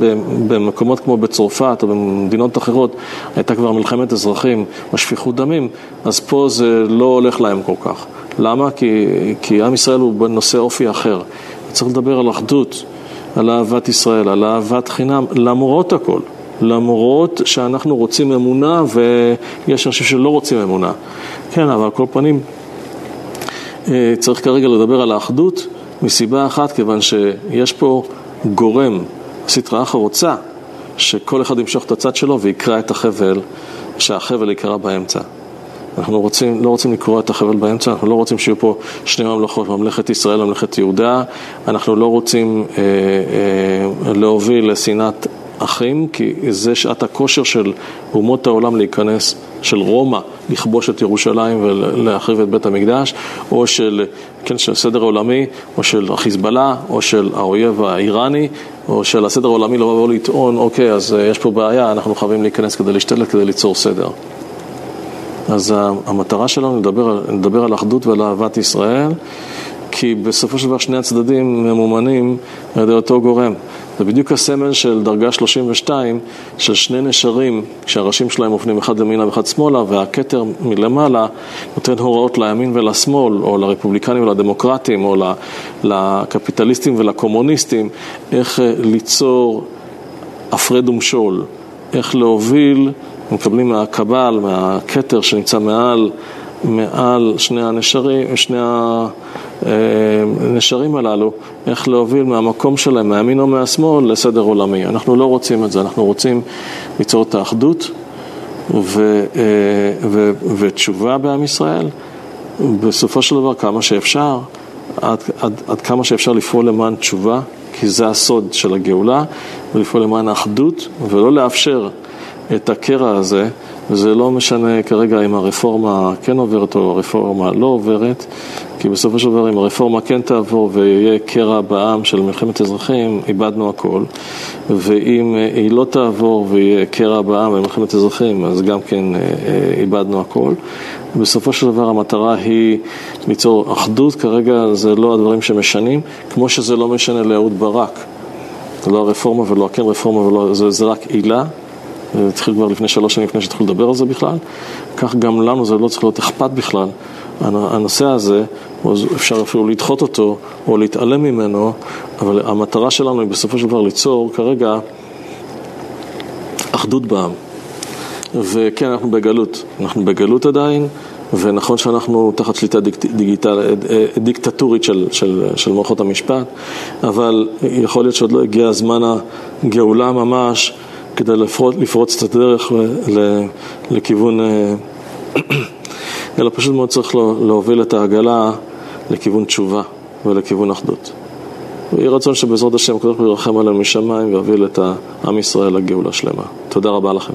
במקומות כמו בצרפת או במדינות אחרות הייתה כבר מלחמת אזרחים משפיכות דמים, אז פה זה לא הולך להם כל כך. למה? כי, כי עם ישראל הוא בנושא אופי אחר. צריך לדבר על אחדות, על אהבת ישראל, על אהבת חינם, למרות הכל. למרות שאנחנו רוצים אמונה ויש אנשים שלא רוצים אמונה. כן, אבל על כל פנים צריך כרגע לדבר על האחדות מסיבה אחת, כיוון שיש פה גורם, סטרא אחא רוצה שכל אחד ימשוך את הצד שלו ויקרא את החבל, שהחבל יקרא באמצע. אנחנו רוצים, לא רוצים לקרוא את החבל באמצע, אנחנו לא רוצים שיהיו פה שני ממלכות, ממלכת ישראל, ממלכת יהודה, אנחנו לא רוצים אה, אה, להוביל לשנאת אחים, כי זה שעת הכושר של אומות העולם להיכנס, של רומא, לכבוש את ירושלים ולהחריב את בית המקדש, או של, כן, של סדר העולמי, או של החיזבאללה, או של האויב האיראני, או של הסדר העולמי לבוא ולטעון, אוקיי, אז יש פה בעיה, אנחנו חייבים להיכנס כדי להשתלט, כדי ליצור סדר. אז המטרה שלנו לדבר, לדבר על אחדות ועל אהבת ישראל, כי בסופו של דבר שני הצדדים ממומנים על ידי אותו גורם. זה בדיוק הסמל של דרגה 32 של שני נשרים שהראשים שלהם מופנים אחד ימינה ואחד שמאלה והכתר מלמעלה נותן הוראות לימין ולשמאל או לרפובליקנים ולדמוקרטים או לקפיטליסטים ולקומוניסטים איך אה, ליצור הפרד ומשול, איך להוביל, מקבלים מהקבל, מהכתר שנמצא מעל, מעל שני הנשרים, שני ה... הנשרים הללו, איך להוביל מהמקום שלהם, מהימין או מהשמאל, לסדר עולמי. אנחנו לא רוצים את זה, אנחנו רוצים ליצור את האחדות ו, אה, ו, ותשובה בעם ישראל, בסופו של דבר כמה שאפשר, עד, עד, עד כמה שאפשר לפעול למען תשובה, כי זה הסוד של הגאולה, ולפעול למען האחדות, ולא לאפשר את הקרע הזה, וזה לא משנה כרגע אם הרפורמה כן עוברת או הרפורמה לא עוברת, כי בסופו של דבר אם הרפורמה כן תעבור ויהיה קרע בעם של מלחמת אזרחים, איבדנו הכל, ואם היא לא תעבור ויהיה קרע בעם במלחמת אזרחים, אז גם כן אה, אה, איבדנו הכל. בסופו של דבר המטרה היא ליצור אחדות, כרגע זה לא הדברים שמשנים, כמו שזה לא משנה לאהוד ברק. לא הרפורמה ולא הכן רפורמה, ולא, זה, זה רק עילה, זה התחיל כבר לפני שלוש שנים לפני שהתחילו לדבר על זה בכלל, כך גם לנו זה לא צריך להיות אכפת בכלל. הנושא הזה, אפשר אפילו לדחות אותו או להתעלם ממנו, אבל המטרה שלנו היא בסופו של דבר ליצור כרגע אחדות בעם. וכן, אנחנו בגלות, אנחנו בגלות עדיין, ונכון שאנחנו תחת שליטה דיגיטל, דיקטטורית של, של, של מערכות המשפט, אבל יכול להיות שעוד לא הגיע הזמן הגאולה ממש כדי לפרוץ, לפרוץ את הדרך לכיוון, אה, אלא פשוט מאוד צריך להוביל את העגלה לכיוון תשובה ולכיוון אחדות. ויהי רצון שבעזרת השם הקדוש ברוך הוא ירחם עלינו משמיים ויוביל את העם ישראל לגאולה שלמה. תודה רבה לכם.